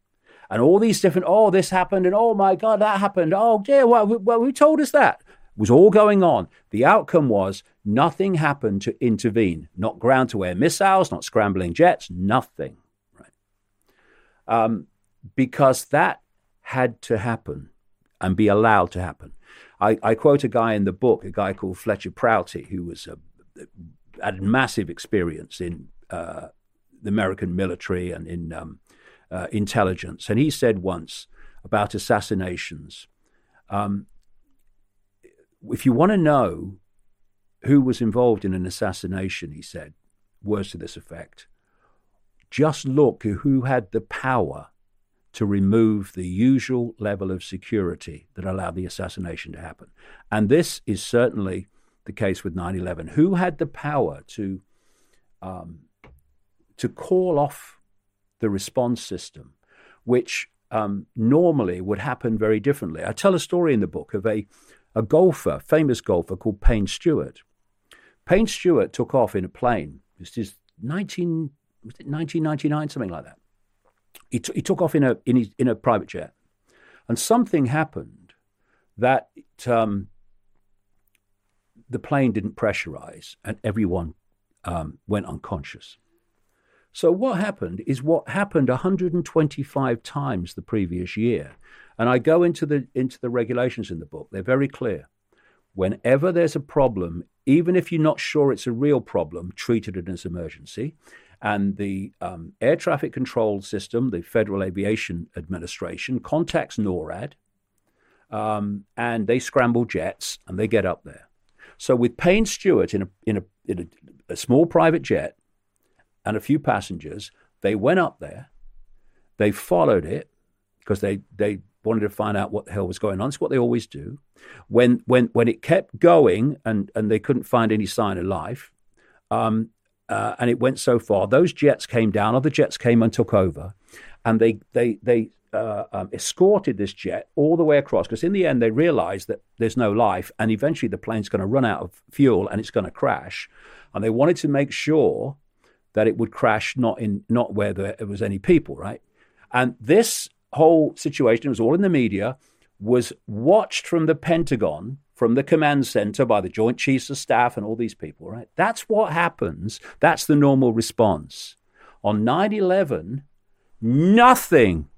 And all these different, oh, this happened, and oh my God, that happened. Oh, dear, well, well who told us that? It was all going on. The outcome was nothing happened to intervene. Not ground to air missiles, not scrambling jets, nothing. Right? Um, because that had to happen and be allowed to happen. I, I, quote a guy in the book, a guy called Fletcher Prouty, who was a, had massive experience in uh, the American military and in um, uh, intelligence. And he said once about assassinations um, if you want to know who was involved in an assassination, he said, words to this effect, just look who had the power to remove the usual level of security that allowed the assassination to happen. And this is certainly the case with 9 11. Who had the power to, um, to call off the response system, which um, normally would happen very differently? I tell a story in the book of a, a golfer, famous golfer called Payne Stewart. Payne Stewart took off in a plane. This is 19, 1999, something like that he, t- he took off in a in, his, in a private jet, and something happened that um, the plane didn't pressurize, and everyone um, went unconscious. So what happened is what happened 125 times the previous year, and I go into the into the regulations in the book. They're very clear. Whenever there's a problem, even if you're not sure it's a real problem, treat it as an emergency. And the um, air traffic control system, the Federal Aviation Administration, contacts NORAD um, and they scramble jets and they get up there. So with Payne Stewart in a, in a, in a, a small private jet and a few passengers, they went up there, they followed it because they, they wanted to find out what the hell was going on. It's what they always do. When when when it kept going and and they couldn't find any sign of life, um, uh, and it went so far. Those jets came down, other jets came and took over, and they they they uh, um, escorted this jet all the way across. Because in the end, they realized that there's no life, and eventually the plane's going to run out of fuel and it's going to crash. And they wanted to make sure that it would crash not in not where there was any people, right? And this whole situation was all in the media, was watched from the Pentagon from the command center by the Joint Chiefs of Staff and all these people, right? That's what happens. That's the normal response. On 9 11, nothing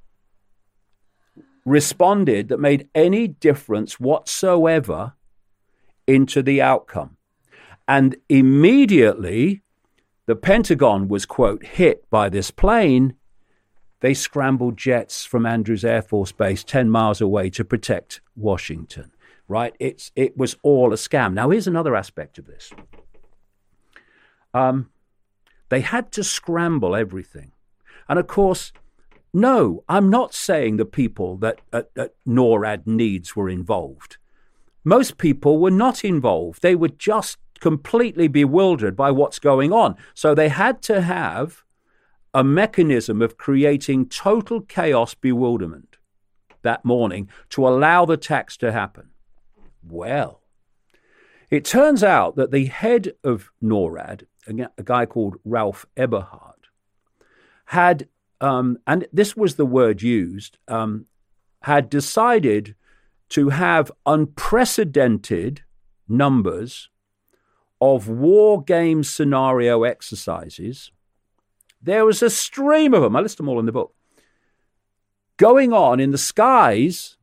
responded that made any difference whatsoever into the outcome. And immediately, the Pentagon was, quote, hit by this plane, they scrambled jets from Andrews Air Force Base 10 miles away to protect Washington, right? It's, it was all a scam. Now, here's another aspect of this. Um, they had to scramble everything. And of course, no, I'm not saying the people that at, at NORAD NEADS were involved. Most people were not involved. They were just completely bewildered by what's going on. So they had to have a mechanism of creating total chaos bewilderment that morning to allow the tax to happen. Well, it turns out that the head of NORAD, a guy called Ralph Eberhart, had, um, and this was the word used, um, had decided to have unprecedented numbers of war game scenario exercises. There was a stream of them. I list them all in the book. Going on in the skies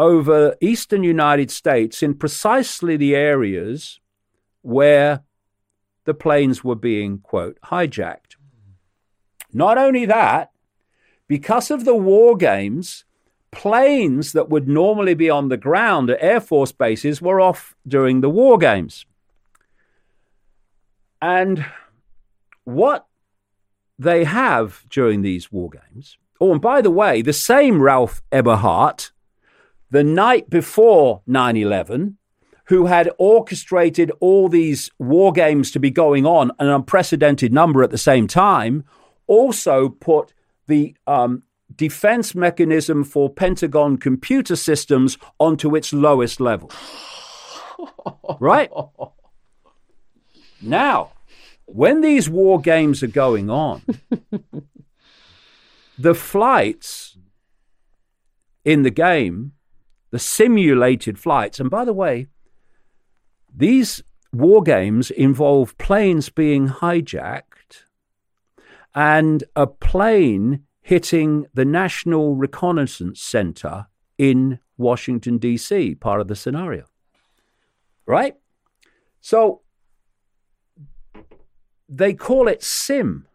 over eastern United States in precisely the areas where the planes were being, quote, hijacked. Not only that, because of the war games, planes that would normally be on the ground at Air Force bases were off during the war games. And what they have during these war games, oh, and by the way, the same Ralph Eberhart, the night before 9 11, who had orchestrated all these war games to be going on, an unprecedented number at the same time, also put the um, defense mechanism for Pentagon computer systems onto its lowest level. right? Now, when these war games are going on, the flights in the game, the simulated flights, and by the way, these war games involve planes being hijacked and a plane hitting the National Reconnaissance Center in Washington, D.C., part of the scenario. Right? So they call it SIM.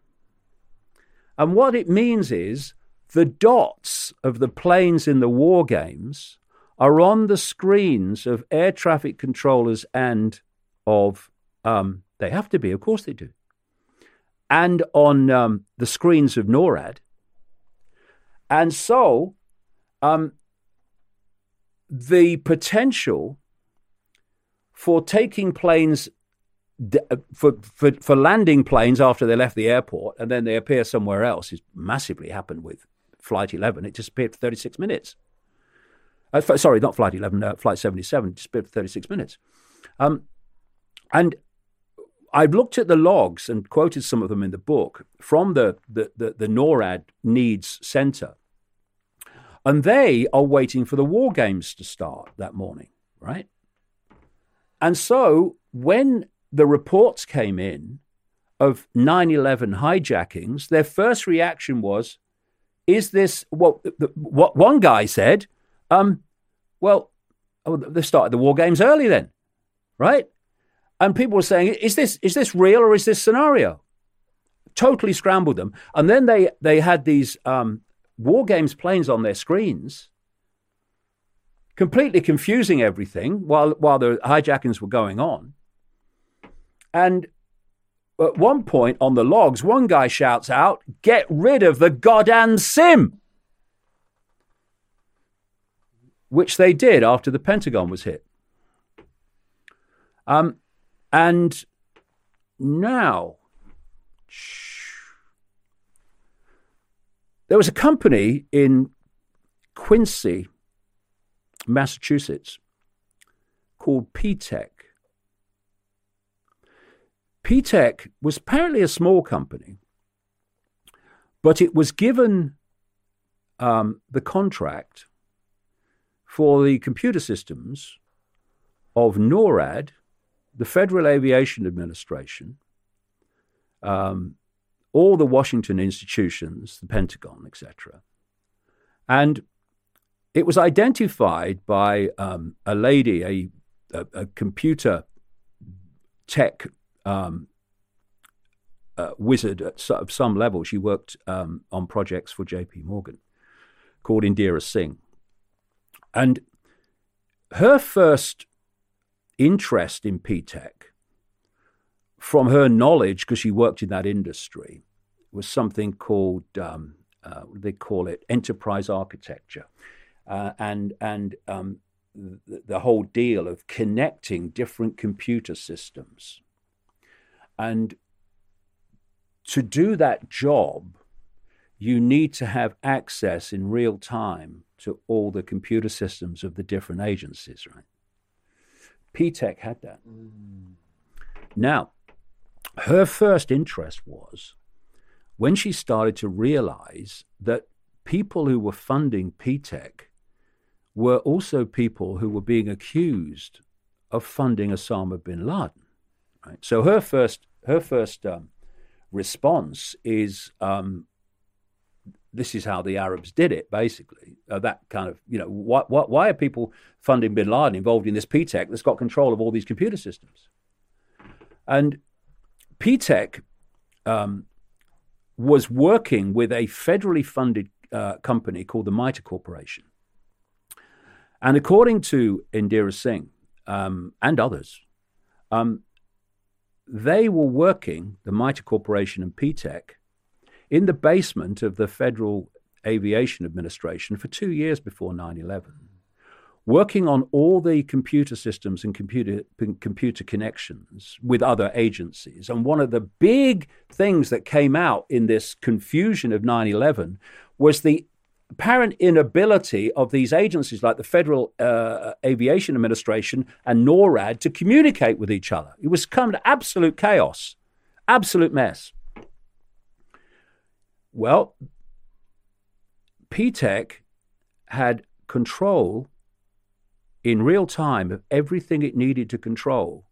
And what it means is the dots of the planes in the war games are on the screens of air traffic controllers and of, um, they have to be, of course they do, and on um, the screens of NORAD. And so um, the potential for taking planes uh, for, for for landing planes after they left the airport and then they appear somewhere else is massively happened with flight 11 it disappeared for 36 minutes uh, sorry not flight 11 uh, flight 77 disappeared for 36 minutes um, and I've looked at the logs and quoted some of them in the book from the, the, the, the NORAD NEADS Center. And they are waiting for the war games to start that morning, right? And so when the reports came in of 9 11 hijackings, their first reaction was, is this what, what one guy said? Um, well, oh, they started the war games early then, right? and people were saying, "Is this is this real or is this scenario?" Totally scrambled them, and then they they had these um, war games planes on their screens, completely confusing everything while while the hijackings were going on. And at one point on the logs, one guy shouts out, "Get rid of the goddamn sim!" Which they did after the Pentagon was hit. Um, and now, there was a company in Quincy, Massachusetts, called P-TECH. P-TECH was apparently a small company, but it was given um, the contract for the computer systems of NORAD the Federal Aviation Administration, um, all the Washington institutions, the Pentagon, etc. And it was identified by um, a lady, a, a, a, computer tech um, uh, wizard at some level. She worked um, on projects for J.P. Morgan called Indira Singh, and her first interest in P-Tech, from her knowledge, because she worked in that industry, was something called um, uh, they call it enterprise architecture, uh, and and um, the whole deal of connecting different computer systems, and to do that job, you need to have access in real time to all the computer systems of the different agencies, right? P-Tech had that. Mm. Now, her first interest was when she started to realize that people who were funding P-Tech were also people who were being accused of funding Osama bin Laden. Right? So her first her first um, response is um, this is how the Arabs did it, basically. Uh, that kind of, you know, why, why, why, are people funding bin Laden involved in this P-Tech that's got control of all these computer systems? And P-Tech um, was working with a federally funded uh, company called the MITRE Corporation. And according to Indira Singh um, and others, um, they were working, the MITRE Corporation and P-Tech, in the basement of the Federal Aviation Administration for two years before 9 11, working on all the computer systems and computer, computer connections with other agencies. And one of the big things that came out in this confusion of 9 11 was the apparent inability of these agencies like the Federal uh, Aviation Administration and NORAD to communicate with each other. It was come to absolute chaos, absolute mess. Well, P-Tech had control in real time of everything it needed to control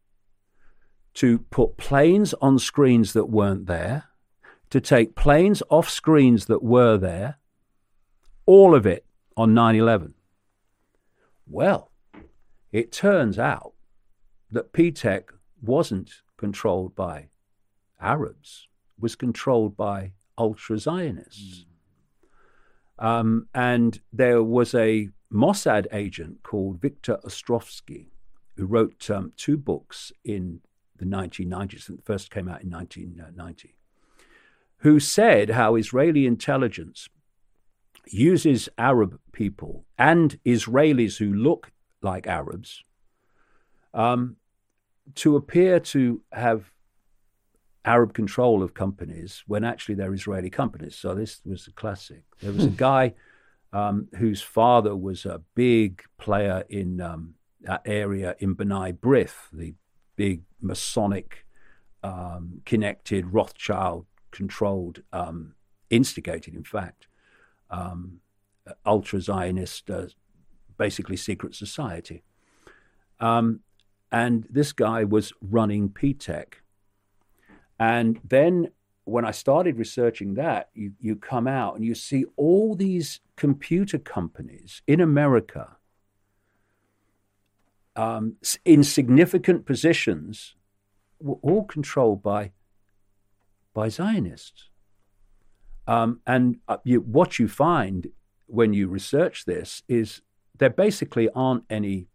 to put planes on screens that weren't there, to take planes off screens that were there, all of it on 9 11. Well, it turns out that P-Tech wasn't controlled by Arabs, was controlled by ultra Zionists. Mm. Um, and there was a Mossad agent called Victor Ostrovsky who wrote um, two books in the 1990s, the first came out in 1990, who said how Israeli intelligence uses Arab people and Israelis who look like Arabs um, to appear to have Arab control of companies when actually they're Israeli companies. So this was a classic. There was a hmm. guy um, whose father was a big player in um, that area in B'nai B'rith, the big Masonic um, connected Rothschild controlled, um, instigated, in fact, um, ultra Zionist, uh, basically secret society. Um, and this guy was running P-Tech and then when I started researching that, you, you come out and you see all these computer companies in America um, in significant positions were all controlled by, by Zionists. Um, and uh, you, what you find when you research this is there basically aren't any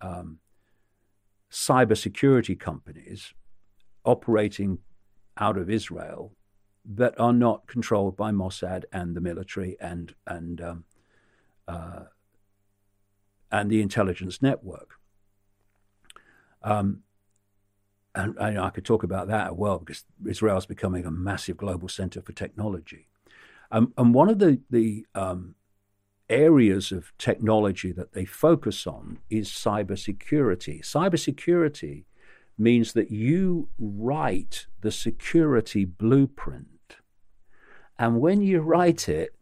um, cybersecurity companies operating out of Israel that are not controlled by Mossad and the military and and um, uh, and the intelligence network. Um, and, I could talk about that as well because Israel is becoming a massive global center for technology. Um, and one of the the um, areas of technology that they focus on is cybersecurity. Cybersecurity means that you write the security blueprint. And when you write it,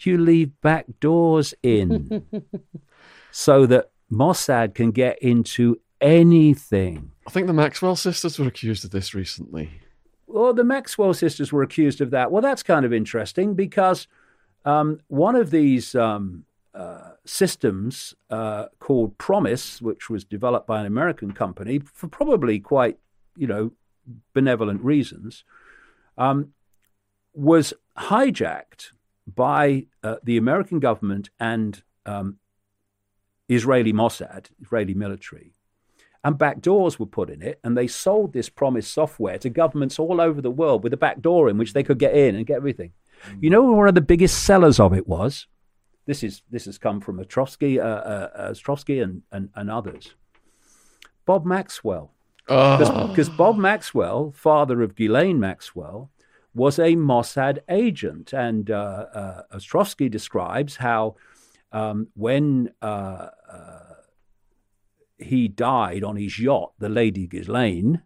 you leave back doors in so that Mossad can get into anything. I think the Maxwell sisters were accused of this recently. Well, the Maxwell sisters were accused of that. Well, that's kind of interesting because um, one of these um, uh, systems uh, called PROMIS, which was developed by an American company for probably quite, you know, benevolent reasons, um, was hijacked by uh, the American government and um, Israeli Mossad, Israeli military. And back doors were put in it, and they sold this PROMIS software to governments all over the world with a back door in which they could get in and get everything. Mm. You know, one of the biggest sellers of it was this is this has come from Ostrovsky, uh, uh, and, and, and others. Bob Maxwell, because oh. Bob Maxwell, father of Ghislaine Maxwell, was a Mossad agent, and uh, uh, Ostrovsky describes how um, when uh, uh, he died on his yacht, the Lady Ghislaine,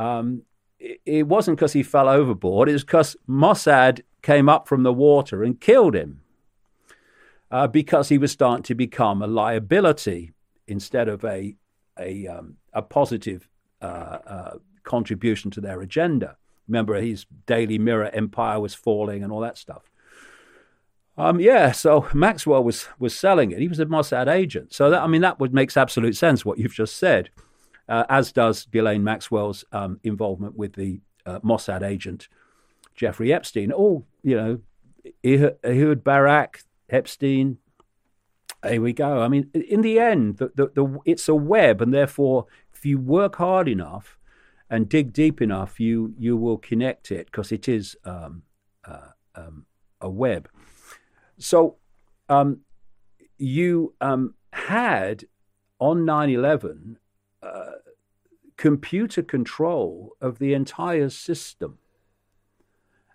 um, it, it wasn't because he fell overboard. It was because Mossad came up from the water and killed him uh, because he was starting to become a liability instead of a a, um, a positive uh, uh, contribution to their agenda. Remember, his Daily Mirror empire was falling and all that stuff. Um, yeah, so Maxwell was was selling it. He was a Mossad agent. So that, I mean, that would makes absolute sense what you've just said, uh, as does Ghislaine Maxwell's um, involvement with the uh, Mossad agent Jeffrey Epstein. All you know, Ehud Barak, Epstein. Here we go. I mean, in the end, the, the, the, it's a web, and therefore, if you work hard enough and dig deep enough, you you will connect it because it is um, uh, um, a web. So um, you um, had on 9 11 uh, computer control of the entire system.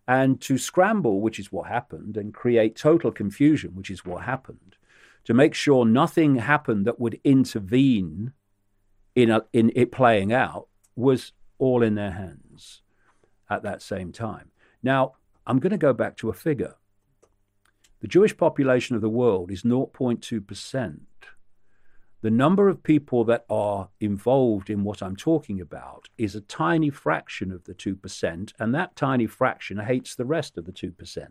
And to scramble, which is what happened, and create total confusion, which is what happened, to make sure nothing happened that would intervene in, a, in it playing out, was all in their hands at that same time. Now, I'm going to go back to a figure the Jewish population of the world is 0.2%. The number of people that are involved in what I'm talking about is a tiny fraction of the 2%, and that tiny fraction hates the rest of the 2%.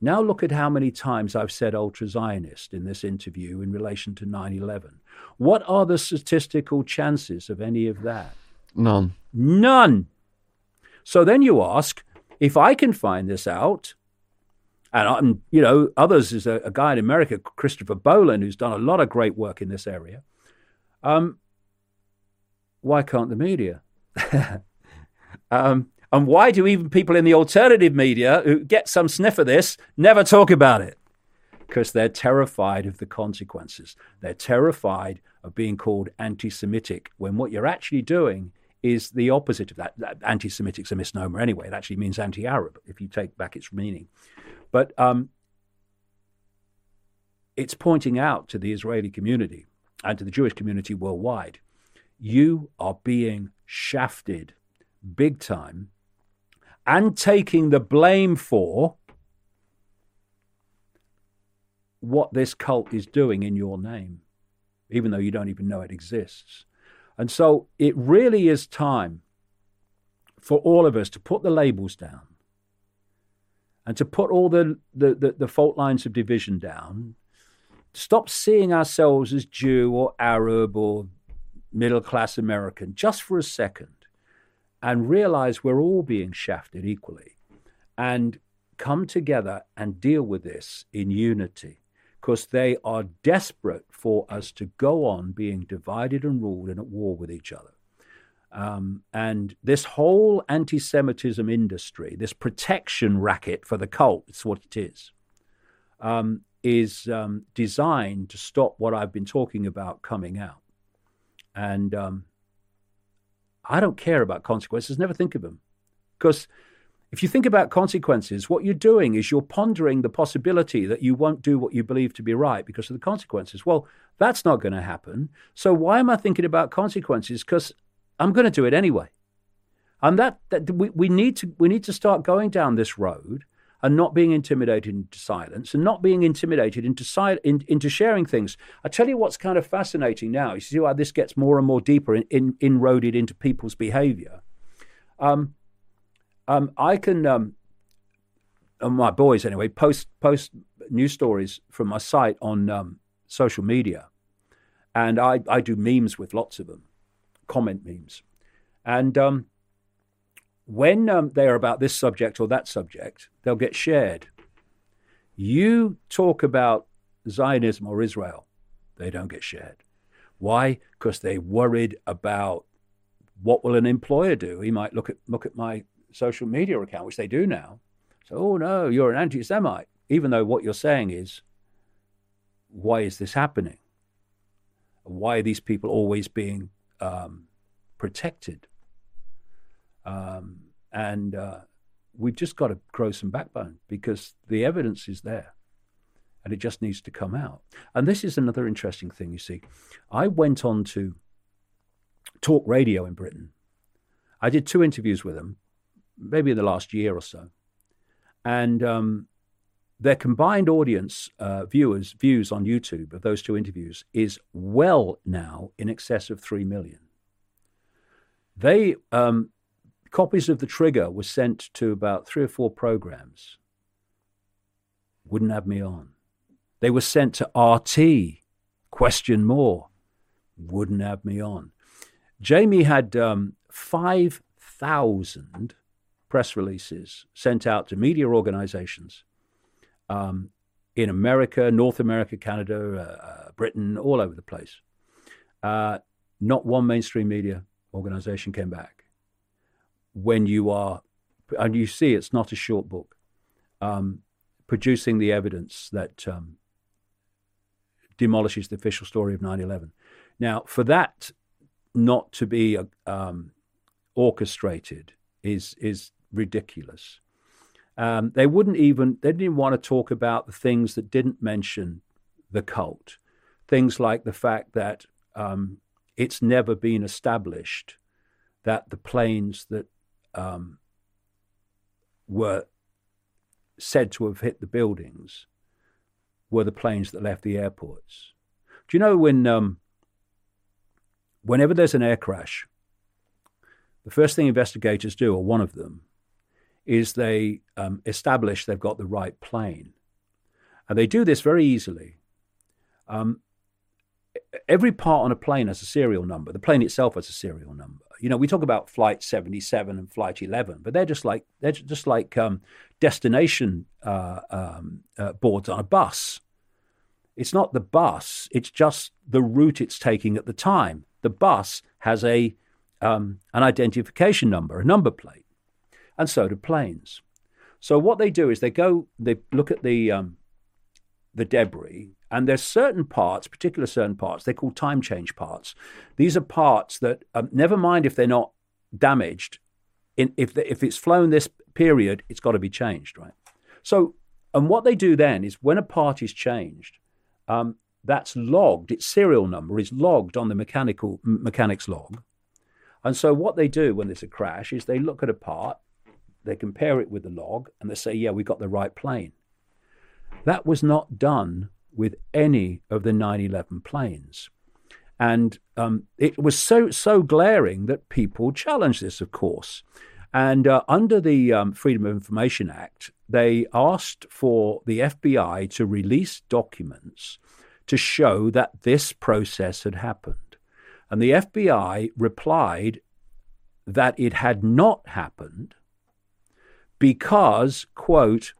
Now look at how many times I've said ultra Zionist in this interview in relation to 9 11. What are the statistical chances of any of that? None. None. So then you ask if I can find this out, and, and you know, others is a, a, guy in America, Christopher Bollyn, who's done a lot of great work in this area. Um, why can't the media? um, and why do even people in the alternative media who get some sniff of this never talk about it? Because they're terrified of the consequences. They're terrified of being called anti Semitic when what you're actually doing is the opposite of that. that anti Semitic's a misnomer anyway. It actually means anti Arab if you take back its meaning. But um, it's pointing out to the Israeli community and to the Jewish community worldwide you are being shafted big time and taking the blame for what this cult is doing in your name, even though you don't even know it exists. And so it really is time for all of us to put the labels down and to put all the, the, the, the fault lines of division down, stop seeing ourselves as Jew or Arab or middle class American just for a second and realize we're all being shafted equally and come together and deal with this in unity because they are desperate for us to go on being divided and ruled and at war with each other. Um, and this whole anti Semitism industry, this protection racket for the cult, it's what it is, um, is um, designed to stop what I've been talking about coming out. And um, I don't care about consequences, never think of them. Because if you think about consequences, what you're doing is you're pondering the possibility that you won't do what you believe to be right because of the consequences. Well, that's not going to happen. So why am I thinking about consequences? Because I'm going to do it anyway. And that, that we, we need to we need to start going down this road and not being intimidated into silence and not being intimidated into si- in, into sharing things. I tell you what's kind of fascinating now. You see how this gets more and more deeper in, in, inroded into people's behaviour. Um, um, I can, um, my boys anyway, post post news stories from my site on um, social media, and I, I do memes with lots of them comment memes. And um, when um, they are about this subject or that subject, they'll get shared. You talk about Zionism or Israel, they don't get shared. Why? Because they're worried about what will an employer do. He might look at look at my social media account, which they do now. So, oh no, you're an anti-Semite, even though what you're saying is, why is this happening? Why are these people always being um, protected? Um, and uh, we've just got to grow some backbone because the evidence is there and it just needs to come out. And this is another interesting thing, you see. I went on to talk radio in Britain. I did two interviews with them, maybe in the last year or so. And um, their combined audience uh, viewers views on YouTube of those two interviews is well now in excess of three million. They um, copies of the trigger were sent to about three or four programs. Wouldn't have me on. They were sent to RT. Question more. Wouldn't have me on. Jamie had um, 5,000 press releases sent out to media organizations um, in America, North America, Canada, uh, uh, Britain, all over the place. Uh, not one mainstream media organization came back. When you are, and you see it's not a short book, um, producing the evidence that um, demolishes the official story of 9 11. Now, for that not to be um, orchestrated is, is ridiculous. Um, they wouldn't even, they didn't want to talk about the things that didn't mention the cult. Things like the fact that um, it's never been established that the planes that um, were said to have hit the buildings were the planes that left the airports. Do you know when, um, whenever there's an air crash, the first thing investigators do, or one of them, is they um, establish they've got the right plane. And they do this very easily. Um, every part on a plane has a serial number. The plane itself has a serial number. You know, we talk about flight 77 and flight 11, but they're just like they're just like um, destination uh, um, uh, boards on a bus. It's not the bus; it's just the route it's taking at the time. The bus has a um, an identification number, a number plate, and so do planes. So what they do is they go, they look at the um, the debris, and there's certain parts, particular certain parts, they're called time change parts. These are parts that, um, never mind if they're not damaged, in, if the, if it's flown this period, it's got to be changed, right? So, and what they do then is when a part is changed, um, that's logged. Its serial number is logged on the mechanical mechanics log. And so what they do when there's a crash is they look at a part, they compare it with the log, and they say, yeah, we got the right plane. That was not done with any of the 911 planes. And um, it was so so glaring that people challenged this, of course. And uh, under the um, Freedom of Information Act, they asked for the FBI to release documents to show that this process had happened. And the FBI replied that it had not happened because, quote,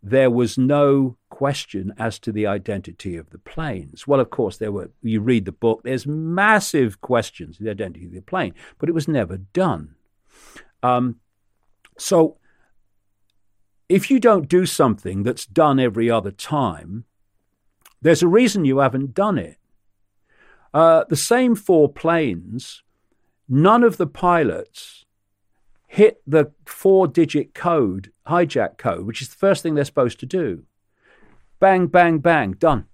there was no question as to the identity of the planes. Well, of course, there were, you read the book, there's massive questions the identity of the plane, but it was never done. Um, so, if you don't do something that's done every other time, there's a reason you haven't done it. Uh, the same four planes, none of the pilots hit the four digit code, hijack code, which is the first thing they're supposed to do. Bang, bang, bang, done.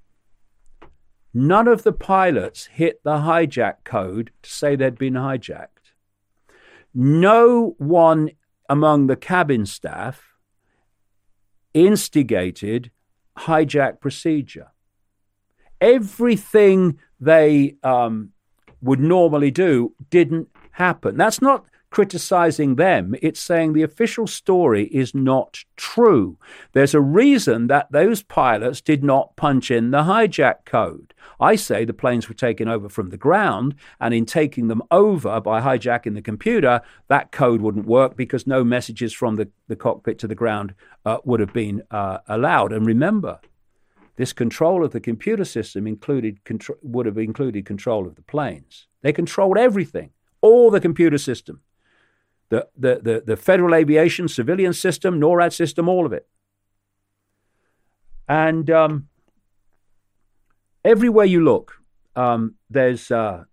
None of the pilots hit the hijack code to say they'd been hijacked. No one among the cabin staff instigated hijack procedure. Everything they um, would normally do didn't happen. That's not criticizing them. It's saying the official story is not true. There's a reason that those pilots did not punch in the hijack code. I say the planes were taken over from the ground, and in taking them over by hijacking the computer, that code wouldn't work because no messages from the, the cockpit to the ground uh, would have been uh, allowed. And remember, this control of the computer system included contr- would have included control of the planes. They controlled everything, all the computer system, the, the, the, the federal aviation, civilian system, NORAD system, all of it. And um, everywhere you look, um, there's uh,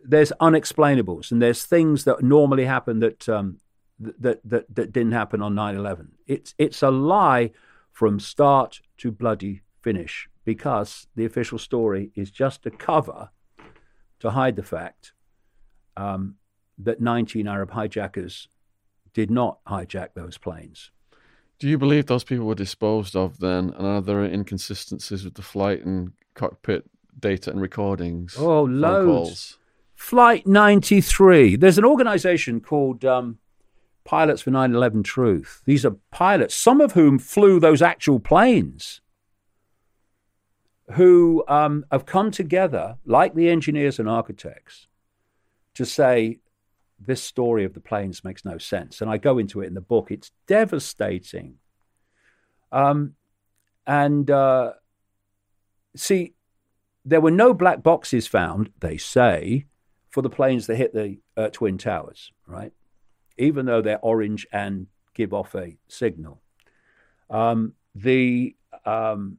there's unexplainables and there's things that normally happen that um, that, that that didn't happen on 9/11. It's it's a lie from start to bloody finish because the official story is just a cover to hide the fact um, that 19 Arab hijackers did not hijack those planes. Do you believe those people were disposed of then? And are there inconsistencies with the flight and cockpit data and recordings? Oh, loads. Flight 93. There's an organization called um, Pilots for 9 11 Truth. These are pilots, some of whom flew those actual planes, who um, have come together, like the engineers and architects, to say this story of the planes makes no sense. And I go into it in the book. It's devastating. Um, and uh, see, there were no black boxes found, they say, for the planes that hit the uh, Twin Towers, right? Even though they're orange and give off a signal. Um, the um,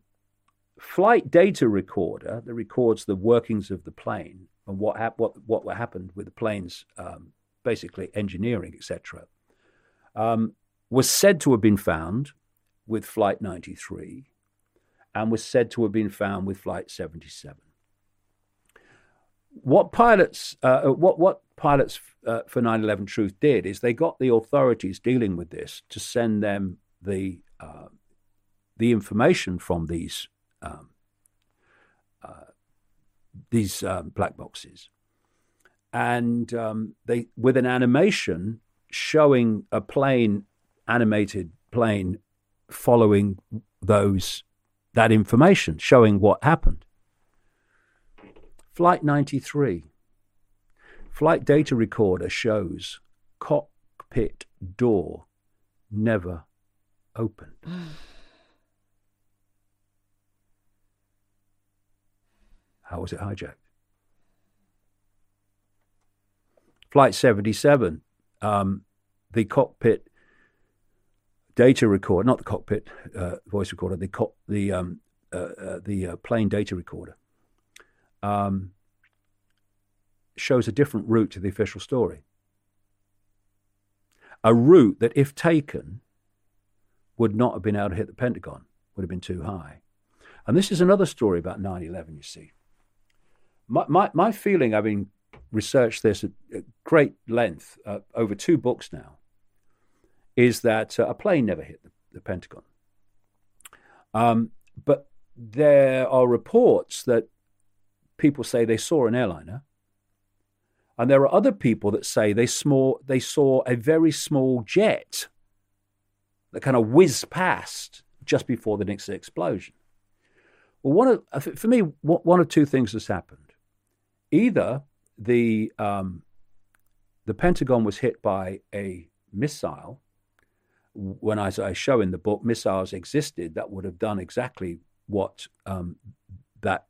flight data recorder that records the workings of the plane and what, hap- what, what happened with the plane's um, basically engineering, etc., um, was said to have been found with Flight 93 and was said to have been found with Flight 77. What pilots, uh, what, what pilots uh, for 9 11 Truth did is they got the authorities dealing with this to send them the, uh, the information from these, um, uh, these um, black boxes and um, they with an animation showing a plane, animated plane, following those that information, showing what happened. Flight 93. Flight data recorder shows cockpit door never opened. How was it hijacked? Flight 77, um, the cockpit data recorder, not the cockpit uh, voice recorder, the co- the um, uh, uh, the uh, plane data recorder, um, shows a different route to the official story. A route that, if taken, would not have been able to hit the Pentagon, would have been too high. And this is another story about 9 11, you see. My, my, my feeling, I've been researched this at, great length uh, over two books now, is that uh, a plane never hit the, the Pentagon. Um, but there are reports that people say they saw an airliner, and there are other people that say they saw they saw a very small jet that kind of whizzed past just before the next explosion. Well, one of, uh, for me, one of two things has happened. Either the um, the Pentagon was hit by a missile. When, as I show in the book, missiles existed that would have done exactly what um, that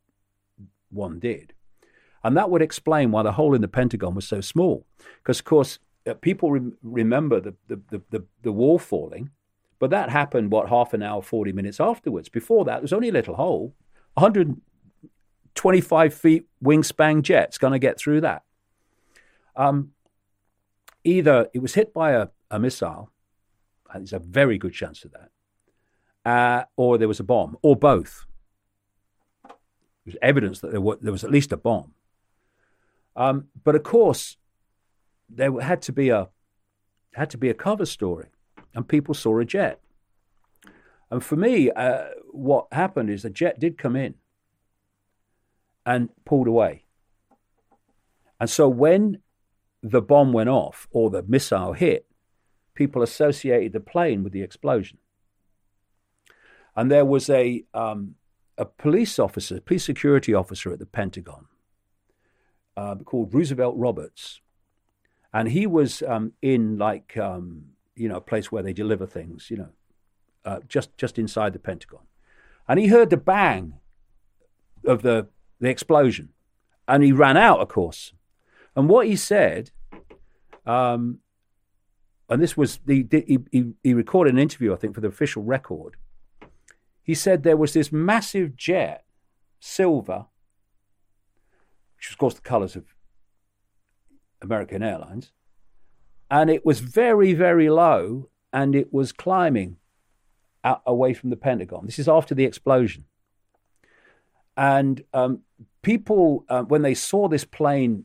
one did. And that would explain why the hole in the Pentagon was so small. Because, of course, uh, people re- remember the, the, the, the, the wall falling, but that happened, what, half an hour, 40 minutes afterwards. Before that, there was only a little hole, 100, 25 feet wingspan jet's going to get through that. Um, either it was hit by a, a missile, and there's a very good chance of that, uh, or there was a bomb, or both. There's evidence that there, were, there was at least a bomb. Um, but of course, there had to be a had to be a cover story, and people saw a jet. And for me, uh, what happened is the jet did come in, and pulled away. And so when the bomb went off or the missile hit, people associated the plane with the explosion. And there was a, um, a police officer, police security officer at the Pentagon uh, called Roosevelt Roberts. And he was um, in like, um, you know, a place where they deliver things, you know, uh, just, just inside the Pentagon. And he heard the bang of the, the explosion. And he ran out, of course. And what he said, um, and this was, he, he, he recorded an interview, I think, for the official record. He said there was this massive jet, silver, which was, of course, the colors of American Airlines, and it was very, very low, and it was climbing out, away from the Pentagon. This is after the explosion. And um, people, uh, when they saw this plane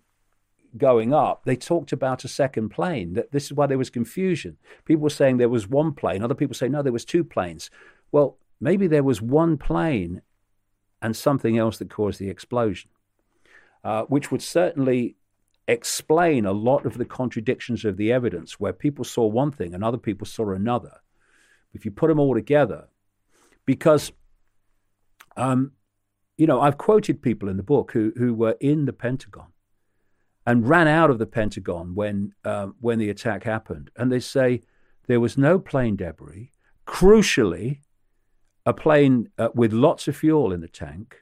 going up, they talked about a second plane. That this is why there was confusion. People were saying there was one plane. Other people say no, there was two planes. Well, maybe there was one plane and something else that caused the explosion, uh, which would certainly explain a lot of the contradictions of the evidence, where people saw one thing and other people saw another. If you put them all together, because um, you know, I've quoted people in the book who who were in the Pentagon and ran out of the Pentagon when um, when the attack happened, and they say there was no plane debris. Crucially, a plane uh, with lots of fuel in the tank.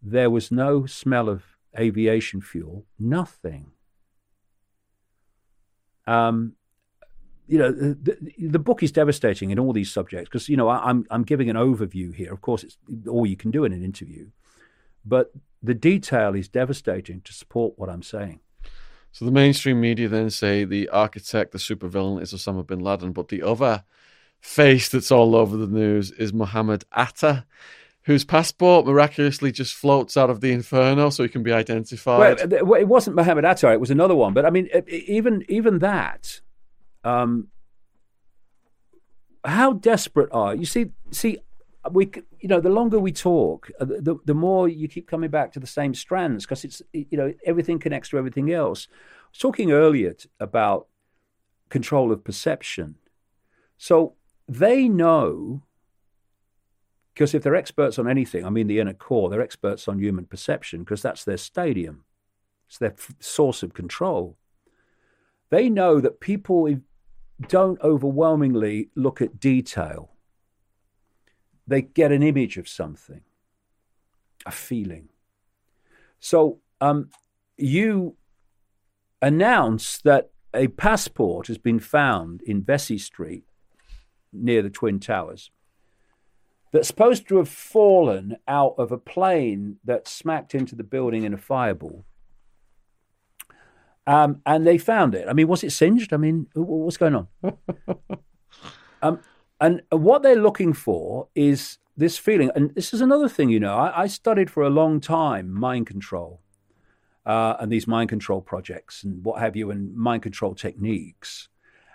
There was no smell of aviation fuel. Nothing. Um, you know, the, the, book is devastating in all these subjects because you know I, I'm I'm giving an overview here. Of course, it's all you can do in an interview, but the detail is devastating to support what I'm saying. So the mainstream media then say the architect, the supervillain, is Osama bin Laden, but the other face that's all over the news is Mohammed Atta, whose passport miraculously just floats out of the inferno so he can be identified. Well, it wasn't Mohammed Atta; it was another one. But I mean, even even that um, how desperate are you? See, see, we you know the longer we talk, uh, the the more you keep coming back to the same strands because it's you know everything connects to everything else. I was talking earlier t- about control of perception, so they know because if they're experts on anything, I mean the inner core, they're experts on human perception because that's their stadium, it's their f- source of control. They know that people don't overwhelmingly look at detail. They get an image of something, a feeling. So um, you announce that a passport has been found in Vesey Street near the Twin Towers that's supposed to have fallen out of a plane that smacked into the building in a fireball. Um, and they found it. I mean, was it singed? I mean, what's going on? um, and what they're looking for is this feeling. And this is another thing, you know, I, I studied for a long time mind control uh, and these mind control projects and what have you, and mind control techniques.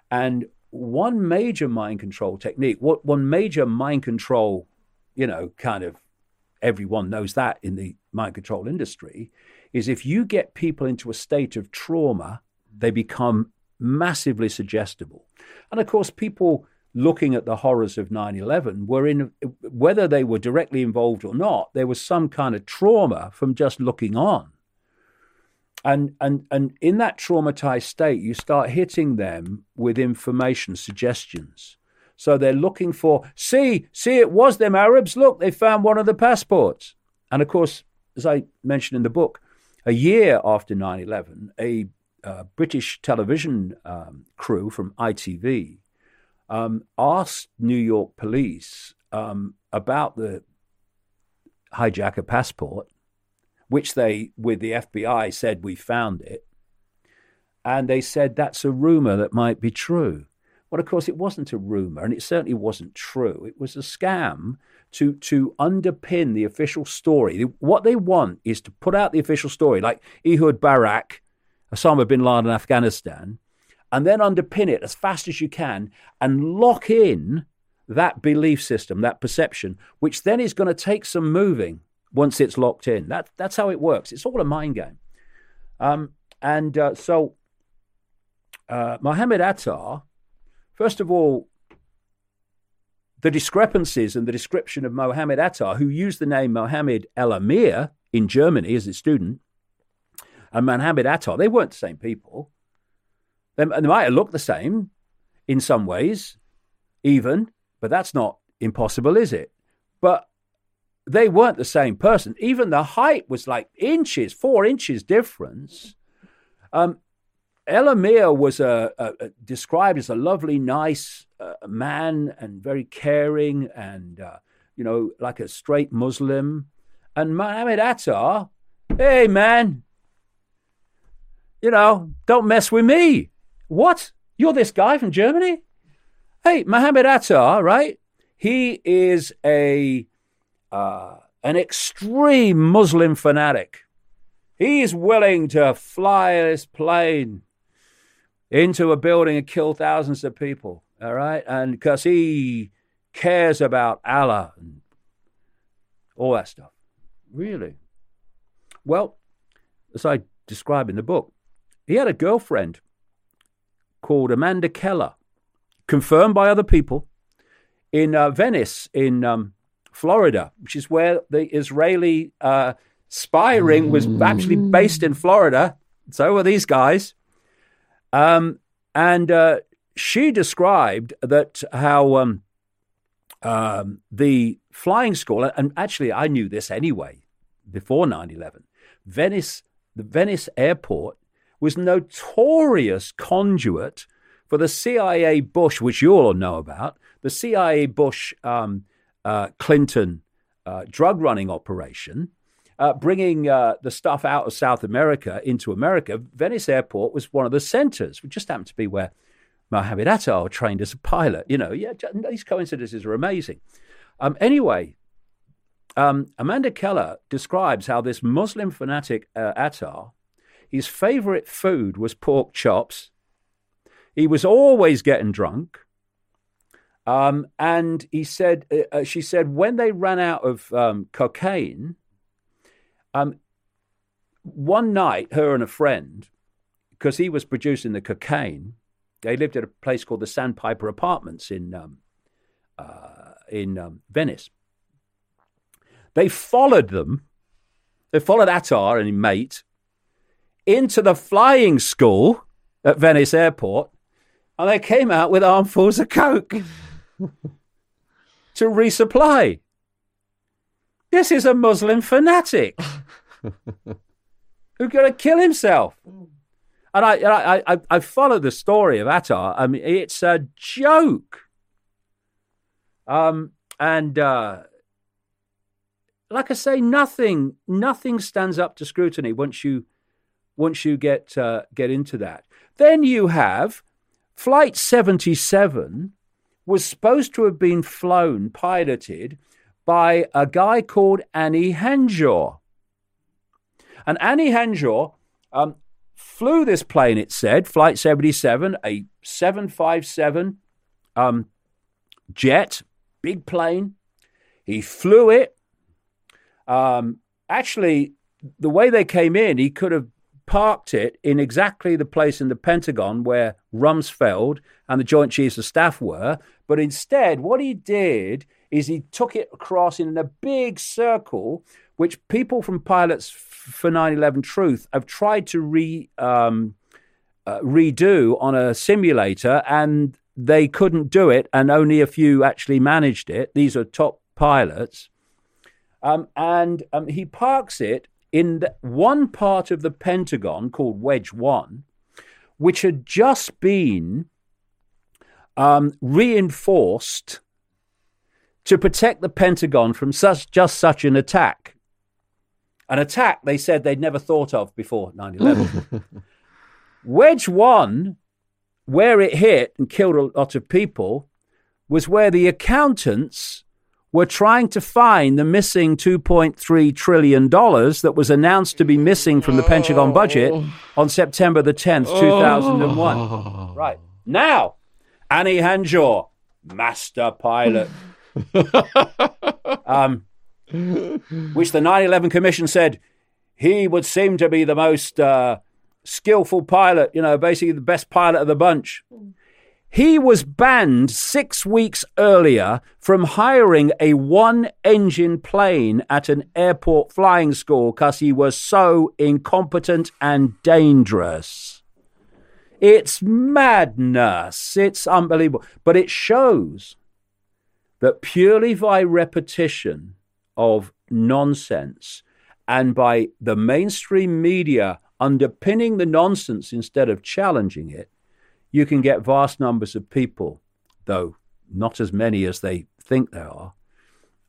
And one major mind control technique, what one major mind control, you know, kind of everyone knows that in the mind control industry, is if you get people into a state of trauma, they become massively suggestible. And of course, people looking at the horrors of 9 11 were in, whether they were directly involved or not, there was some kind of trauma from just looking on. And, and, and in that traumatized state, you start hitting them with information, suggestions. So they're looking for, see, see, it was them Arabs. Look, they found one of the passports. And of course, as I mentioned in the book, a year after 9 11, a uh, British television um, crew from ITV um, asked New York police um, about the hijacker passport, which they, with the FBI, said we found it. And they said that's a rumor that might be true. Well, of course, it wasn't a rumor, and it certainly wasn't true. It was a scam to to underpin the official story. What they want is to put out the official story, like Ehud Barak, Osama bin Laden, Afghanistan, and then underpin it as fast as you can and lock in that belief system, that perception, which then is going to take some moving once it's locked in. That that's how it works. It's all a mind game. Um, and uh, so uh, Mohammed Atta, first of all, the discrepancies in the description of Mohammed Atta, who used the name Mohammed El Amir in Germany as a student, and Mohammed Atta, they weren't the same people. They, they might have looked the same in some ways, even, but that's not impossible, is it? But they weren't the same person. Even the height was like inches, four inches difference. Um, El Amir was a, a, a, described as a lovely, nice uh, man and very caring and, uh, you know, like a straight Muslim. And Mohammed Atta, hey, man, you know, don't mess with me. What? You're this guy from Germany? Hey, Mohammed Atta, right? He is a uh, an extreme Muslim fanatic. He's willing to fly this plane into a building and kill thousands of people. All right, and because he cares about Allah and all that stuff. Really? Well, as I describe in the book, he had a girlfriend called Amanda Keller, confirmed by other people, in uh, Venice, in um, Florida, which is where the Israeli uh, spy ring was actually based in Florida. So were these guys. Um, and uh, she described that how um, um, the flying school, and actually I knew this anyway before 9 11, Venice, the Venice airport was notorious conduit for the CIA Bush, which you all know about, the CIA Bush um, uh, Clinton uh, drug running operation uh, bringing uh, the stuff out of South America into America, Venice Airport was one of the centers, which just happened to be where Mohammed Atta trained as a pilot. You know, yeah, these coincidences are amazing. Um, anyway, um, Amanda Keller describes how this Muslim fanatic uh, Atta, his favorite food was pork chops. He was always getting drunk. Um, and he said, uh, uh she said, when they ran out of um, cocaine, um, one night, her and a friend, because he was producing the cocaine, they lived at a place called the Sandpiper Apartments in um, uh, in um, Venice. They followed them. They followed Atta and his mate into the flying school at Venice Airport, and they came out with armfuls of coke to resupply. This is a Muslim fanatic who's going to kill himself. And I, I, I, I follow the story of Atta. I mean, it's a joke. Um, and uh, like I say, nothing, nothing stands up to scrutiny once you, once you get uh, get into that. Then you have Flight 77 was supposed to have been flown, piloted by a guy called Hani Hanjour. And Hani Hanjour um, flew this plane, it said, Flight 77, a 757 um, jet, big plane. He flew it. Um, actually, the way they came in, he could have parked it in exactly the place in the Pentagon where Rumsfeld and the Joint Chiefs of Staff were. But instead, what he did is he took it across in a big circle, which people from pilots for 9/11 Truth have tried to re um, uh, redo on a simulator, and they couldn't do it, and only a few actually managed it. These are top pilots, um, and um, he parks it in one part of the Pentagon called Wedge One, which had just been um, reinforced to protect the Pentagon from such, just such an attack. An attack they said they'd never thought of before 9 11. Wedge 1, where it hit and killed a lot of people, was where the accountants were trying to find the missing $2.3 trillion that was announced to be missing from the oh. Pentagon budget on September the 10th, 2001. Oh. Right. Now, Hani Hanjour, master pilot. um, which the 9 11 Commission said he would seem to be the most uh, skillful pilot, you know, basically the best pilot of the bunch. He was banned six weeks earlier from hiring a one engine plane at an airport flying school because he was so incompetent and dangerous. It's madness. It's unbelievable. But it shows that purely by repetition of nonsense and by the mainstream media underpinning the nonsense instead of challenging it, you can get vast numbers of people, though not as many as they think there are,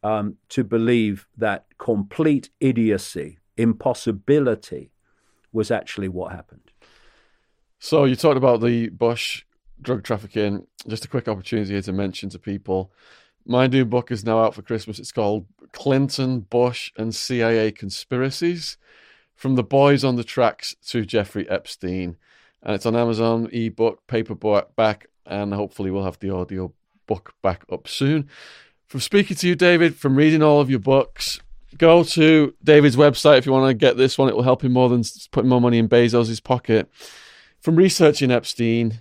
um, to believe that complete idiocy, impossibility, was actually what happened. So you talked about the Bush drug trafficking. Just a quick opportunity here to mention to people. My new book is now out for Christmas. It's called Clinton, Bush, and CIA Conspiracies From the Boys on the Tracks to Jeffrey Epstein. And it's on Amazon, ebook, paperback, and hopefully we'll have the audio book back up soon. From speaking to you, David, from reading all of your books, go to David's website if you want to get this one. It will help him more than putting more money in Bezos' pocket. From researching Epstein,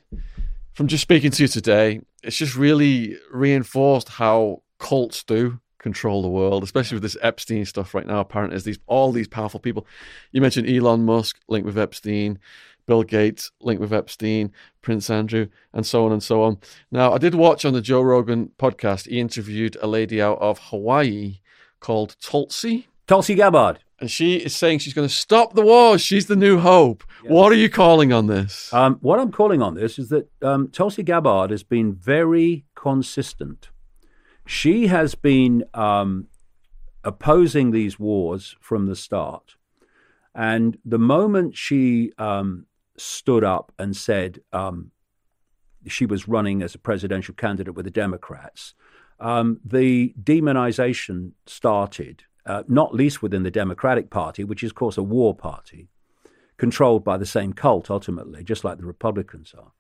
from just speaking to you today, it's just really reinforced how cults do control the world, especially with this Epstein stuff right now. Apparently, there's these all these powerful people. You mentioned Elon Musk linked with Epstein, Bill Gates linked with Epstein, Prince Andrew, and so on and so on. Now, I did watch on the Joe Rogan podcast. He interviewed a lady out of Hawaii called Tulsi. Tulsi Gabbard. And she is saying she's going to stop the wars. She's the new hope. What are you calling on this? Um, what I'm calling on this is that um, Tulsi Gabbard has been very consistent. She has been um, opposing these wars from the start. And the moment she um, stood up and said um, she was running as a presidential candidate with the Democrats, um, the demonization started uh, not least within the Democratic Party, which is, of course, a war party, controlled by the same cult ultimately, just like the Republicans are.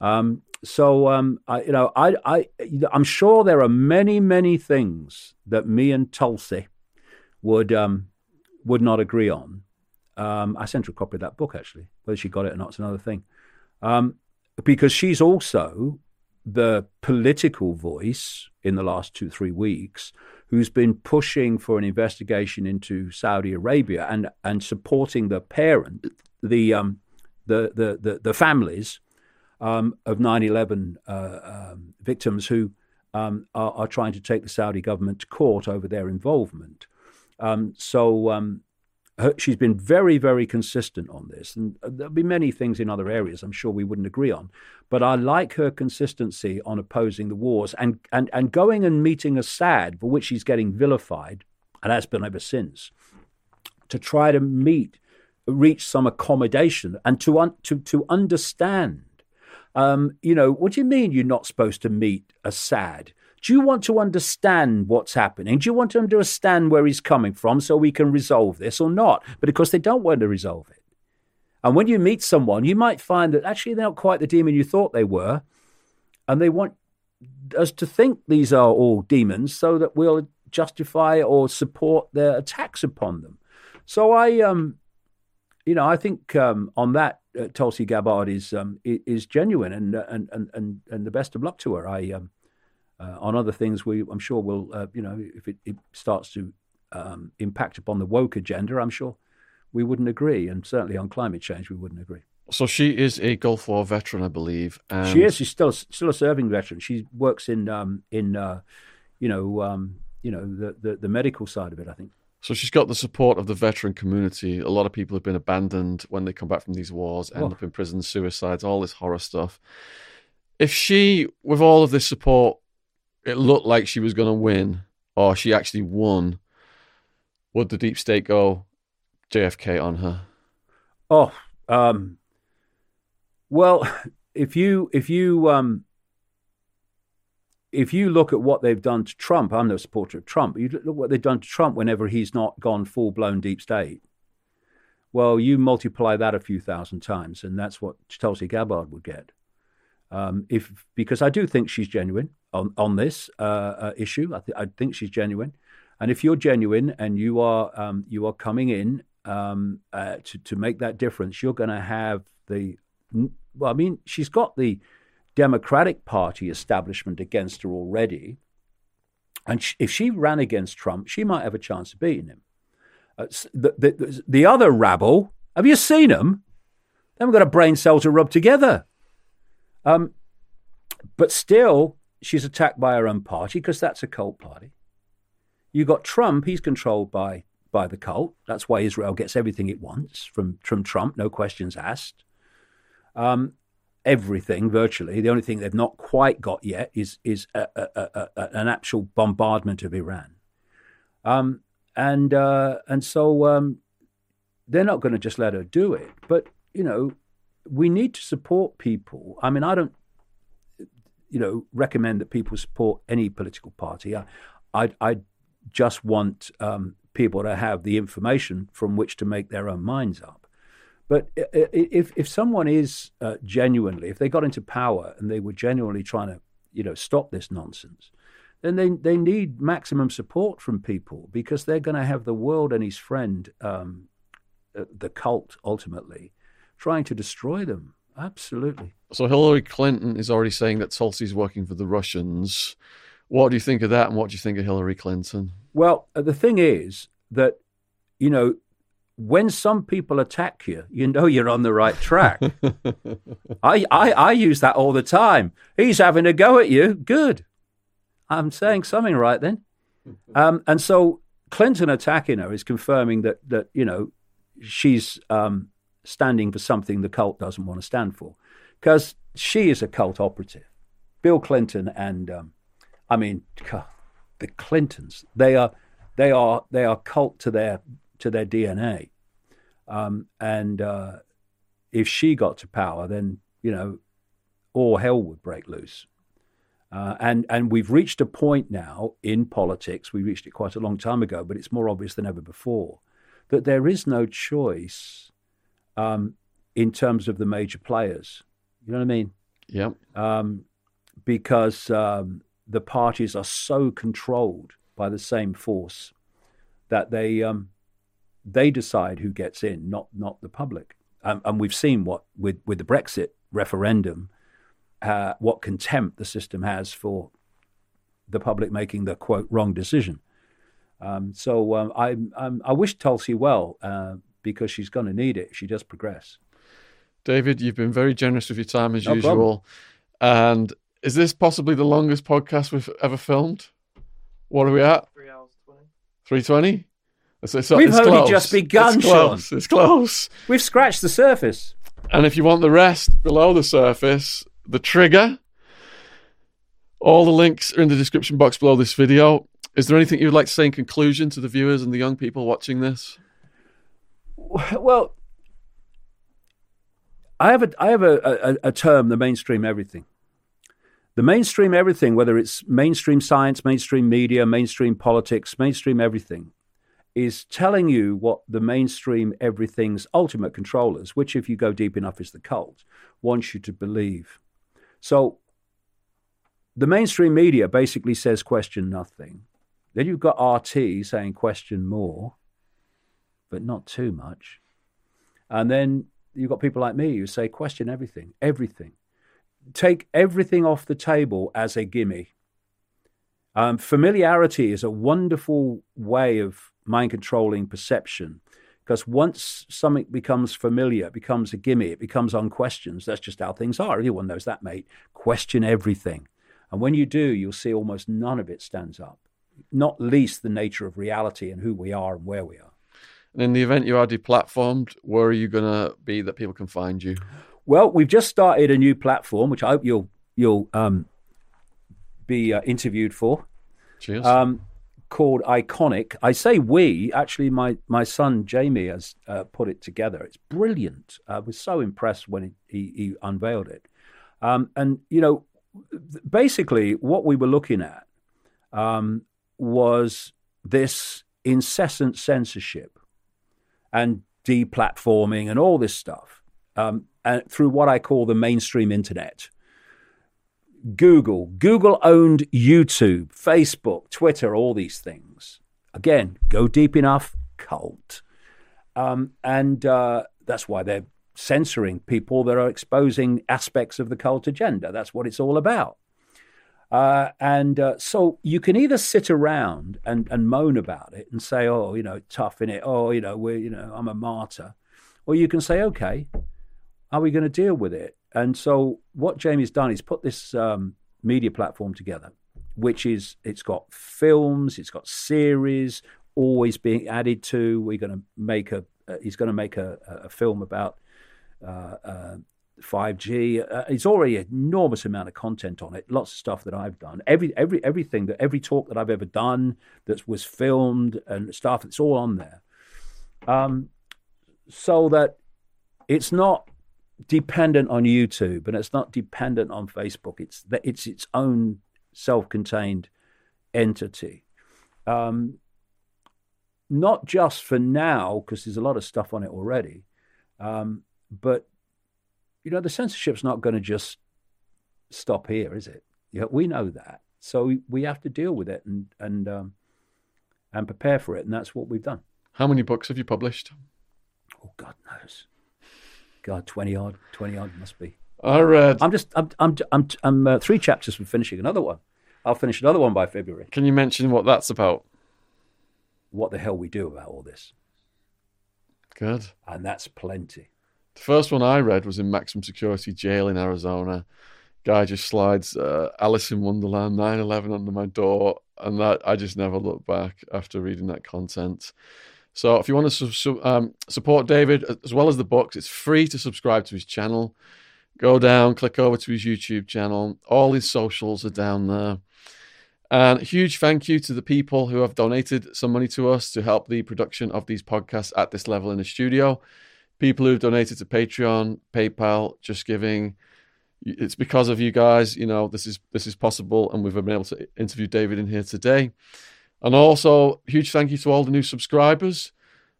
Um, so, um, I, you know, I, I, I'm sure there are many, many things that me and Tulsi would um, would not agree on. Um, I sent her a copy of that book actually. Whether she got it or not is another thing, um, because she's also the political voice in the last two three weeks who's been pushing for an investigation into Saudi Arabia and, and supporting the parent, the, um, the, the, the, the, families um, of 9 11 uh, um, victims who um, are, are, trying to take the Saudi government to court over their involvement. Um, so um, her, she's been very, very consistent on this. And uh, there'll be many things in other areas I'm sure we wouldn't agree on. But I like her consistency on opposing the wars and, and, and going and meeting Assad, for which she's getting vilified, and that's been ever since, to try to meet, reach some accommodation and to, un, to, to understand. Um, you know, what do you mean you're not supposed to meet Assad? Do you want to understand what's happening? Do you want to understand where he's coming from so we can resolve this or not? But of course, they don't want to resolve it. And when you meet someone, you might find that actually they're not quite the demon you thought they were. And they want us to think these are all demons so that we'll justify or support their attacks upon them. So I, um, you know, I think um, on that, uh, Tulsi Gabbard is um, is genuine, and, and and and and the best of luck to her. I um, uh, on other things, we I'm sure will uh, you know if it, it starts to um, impact upon the woke agenda, I'm sure we wouldn't agree, and certainly on climate change, we wouldn't agree. So she is a Gulf War veteran, I believe. And... She is. She's still still a serving veteran. She works in um, in uh, you know um, you know the, the, the medical side of it. I think. So she's got the support of the veteran community. A lot of people have been abandoned when they come back from these wars, end oh. up in prison, suicides, all this horror stuff. If she, with all of this support, it looked like she was going to win, or she actually won, would the deep state go JFK on her? Oh, um, well, if you if you um, if you look at what they've done to Trump, I'm no supporter of Trump. You look what they've done to Trump whenever he's not gone full blown deep state. Well, you multiply that a few thousand times, and that's what Tulsi Gabbard would get. Um, if because I do think she's genuine on on this uh, uh, issue. I, th- I, think she's genuine, and if you're genuine and you are um, you are coming in um, uh, to to make that difference, you're going to have the well. I mean, she's got the Democratic Party establishment against her already, and she, if she ran against Trump, she might have a chance of beating him. Uh, the, the, the other rabble, have you seen them? They haven't got a brain cell to rub together. Um, but still, she's attacked by her own party because that's a cult party. You got Trump; he's controlled by by the cult. That's why Israel gets everything it wants from from Trump, no questions asked. Um, everything virtually. The only thing they've not quite got yet is is a, a, a, an actual bombardment of Iran. Um, and uh, and so um, they're not going to just let her do it. But you know, we need to support people. I mean, I don't, you know, recommend that people support any political party. I, I, I just want um, people to have the information from which to make their own minds up. But if if someone is uh, genuinely, if they got into power and they were genuinely trying to, you know, stop this nonsense, then they they need maximum support from people because they're going to have the world and his friend, um, uh, the cult, ultimately, trying to destroy them. Absolutely. So Hillary Clinton is already saying that Tulsi's working for the Russians. What do you think of that, and what do you think of Hillary Clinton? Well, uh, the thing is that, you know, when some people attack you, you know you're on the right track. I, I, I use that all the time. He's having a go at you. Good. I'm saying something right then. Um, and so Clinton attacking her is confirming that, that you know, she's um, standing for something the cult doesn't want to stand for. Because she is a cult operative. Bill Clinton and, um, I mean, the Clintons, they are, they are, they are cult to their to their DNA. Um, and uh, if she got to power, then you know all hell would break loose. Uh, and and we've reached a point now in politics. We reached it quite a long time ago, but it's more obvious than ever before that there is no choice um, in terms of the major players. You know what I mean? Yeah. Um, because um, the parties are so controlled by the same force that they um, they decide who gets in, not not the public. Um, and we've seen what with with the Brexit referendum, uh, what contempt the system has for the public making the quote wrong decision. Um, so um, I I wish Tulsi well uh, because she's going to need it. if She does progress. David, you've been very generous with your time as no usual. Problem. And is this possibly the longest podcast we've ever filmed? What are we at? Three hours twenty. Three twenty. It's, it's, We've it's only close. just begun, it's close. Shaun. It's close. We've scratched the surface. And if you want the rest below the surface, the trigger, all the links are in the description box below this video. Is there anything you'd like to say in conclusion to the viewers and the young people watching this? Well, I have a I have a, a, a term, the mainstream everything. The mainstream everything, whether it's mainstream science, mainstream media, mainstream politics, mainstream everything, is telling you what the mainstream everything's ultimate controllers, which, if you go deep enough, is the cult, wants you to believe. So the mainstream media basically says question nothing. Then you've got RT saying question more, but not too much. And then you've got people like me who say question everything, everything. Take everything off the table as a gimme. Um, familiarity is a wonderful way of mind controlling perception. Because once something becomes familiar, it becomes a gimme, it becomes unquestioned. That's just how things are. Everyone knows that, mate. Question everything. And when you do, you'll see almost none of it stands up, not least the nature of reality and who we are and where we are. And in the event you are deplatformed, where are you going to be that people can find you? Well, we've just started a new platform, which I hope you'll you'll um, be uh, interviewed for. Cheers. Um, called Ickonic. I say we, actually, my, my son Jamie has uh, put it together. It's brilliant. I was so impressed when he, he unveiled it. Um, and, you know, basically what we were looking at um, was this incessant censorship and deplatforming and all this stuff um, and through what I call the mainstream internet. Google. Google owned YouTube, Facebook, Twitter, all these things. Again, go deep enough, cult. Um, and uh, that's why they're censoring people that are exposing aspects of the cult agenda. That's what it's all about. Uh, and uh, so you can either sit around and, and moan about it and say, oh, you know, tough in it. Oh, you know, we're, you know, I'm a martyr. Or you can say, okay, are we going to deal with it? And so what Jamie's done is put this um, media platform together, which is, it's got films, it's got series, always being added to. We're going to make a, uh, he's going to make a, a film about uh, uh, 5G. Uh, it's already an enormous amount of content on it. Lots of stuff that I've done. Every every everything that every talk that I've ever done that was filmed and stuff. It's all on there. Um, so that it's not dependent on YouTube and it's not dependent on Facebook. It's that it's its own self-contained entity. Um, not just for now, because there's a lot of stuff on it already, um, but you know, the censorship's not going to just stop here, is it? Yeah, we know that. So we have to deal with it and and um, and prepare for it, and that's what we've done. How many books have you published? Oh, God knows. God, twenty odd, twenty odd must be. I read. I'm just, I'm, I'm, I'm, I'm uh, three chapters from finishing another one. I'll finish another one by February. Can you mention what that's about? What the hell we do about all this? Good. And that's plenty. The first one I read was in maximum security jail in Arizona. Guy just slides uh, Alice in Wonderland 9/11 under my door, and that I just never looked back after reading that content. So if you want to su- um, support David as well as the books, it's free to subscribe to his channel. Go down, click over to his YouTube channel. All his socials are down there. And huge thank you to the people who have donated some money to us to help the production of these podcasts at this level in the studio people who've donated to Patreon, PayPal, Just Giving. It's because of you guys, you know, this is this is possible, and we've been able to interview David in here today. And also, huge thank you to all the new subscribers.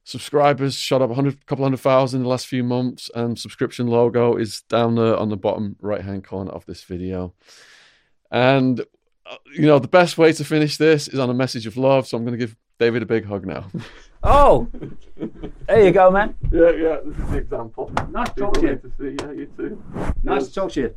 Subscribers shot up a hundred, couple hundred thousand in the last few months, and subscription logo is down there on the bottom right hand corner of this video. And uh, you know, the best way to finish this is on a message of love. So I'm going to give David a big hug now. Oh, there you go, man. Yeah, yeah, this is the example. Nice to talk to you. To see. Yeah, you too. Nice to talk to you.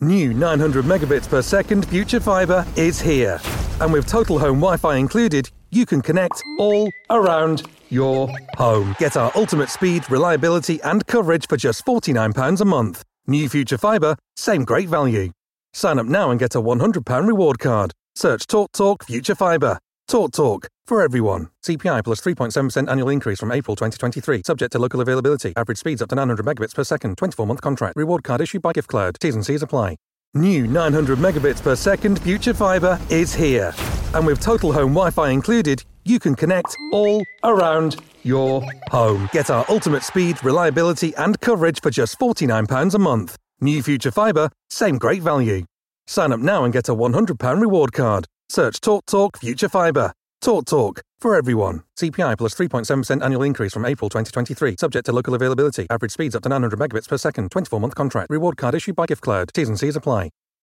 New 900 megabits per second Future Fibre is here. And with total home Wi Fi included, you can connect all around your home. Get our ultimate speed, reliability, and coverage for just £49 a month. New Future Fibre, same great value. Sign up now and get a £100 reward card. Search TalkTalk Talk Future Fibre. Talk Talk for everyone. CPI plus 3.7% annual increase from April 2023. Subject to local availability. Average speeds up to 900 megabits per second. 24 month contract. Reward card issued by GiftCloud. T's and C's apply. New 900 megabits per second Future Fibre is here. And with total home Wi Fi included, you can connect all around your home. Get our ultimate speed, reliability, and coverage for just £49 a month. New Future Fibre, same great value. Sign up now and get a £100 reward card. Search TalkTalk Talk Future Fibre. Talk Talk for everyone. CPI plus 3.7% annual increase from April 2023. Subject to local availability. Average speeds up to 900 megabits per second. 24 month contract. Reward card issued by GiftCloud. T's and C's apply.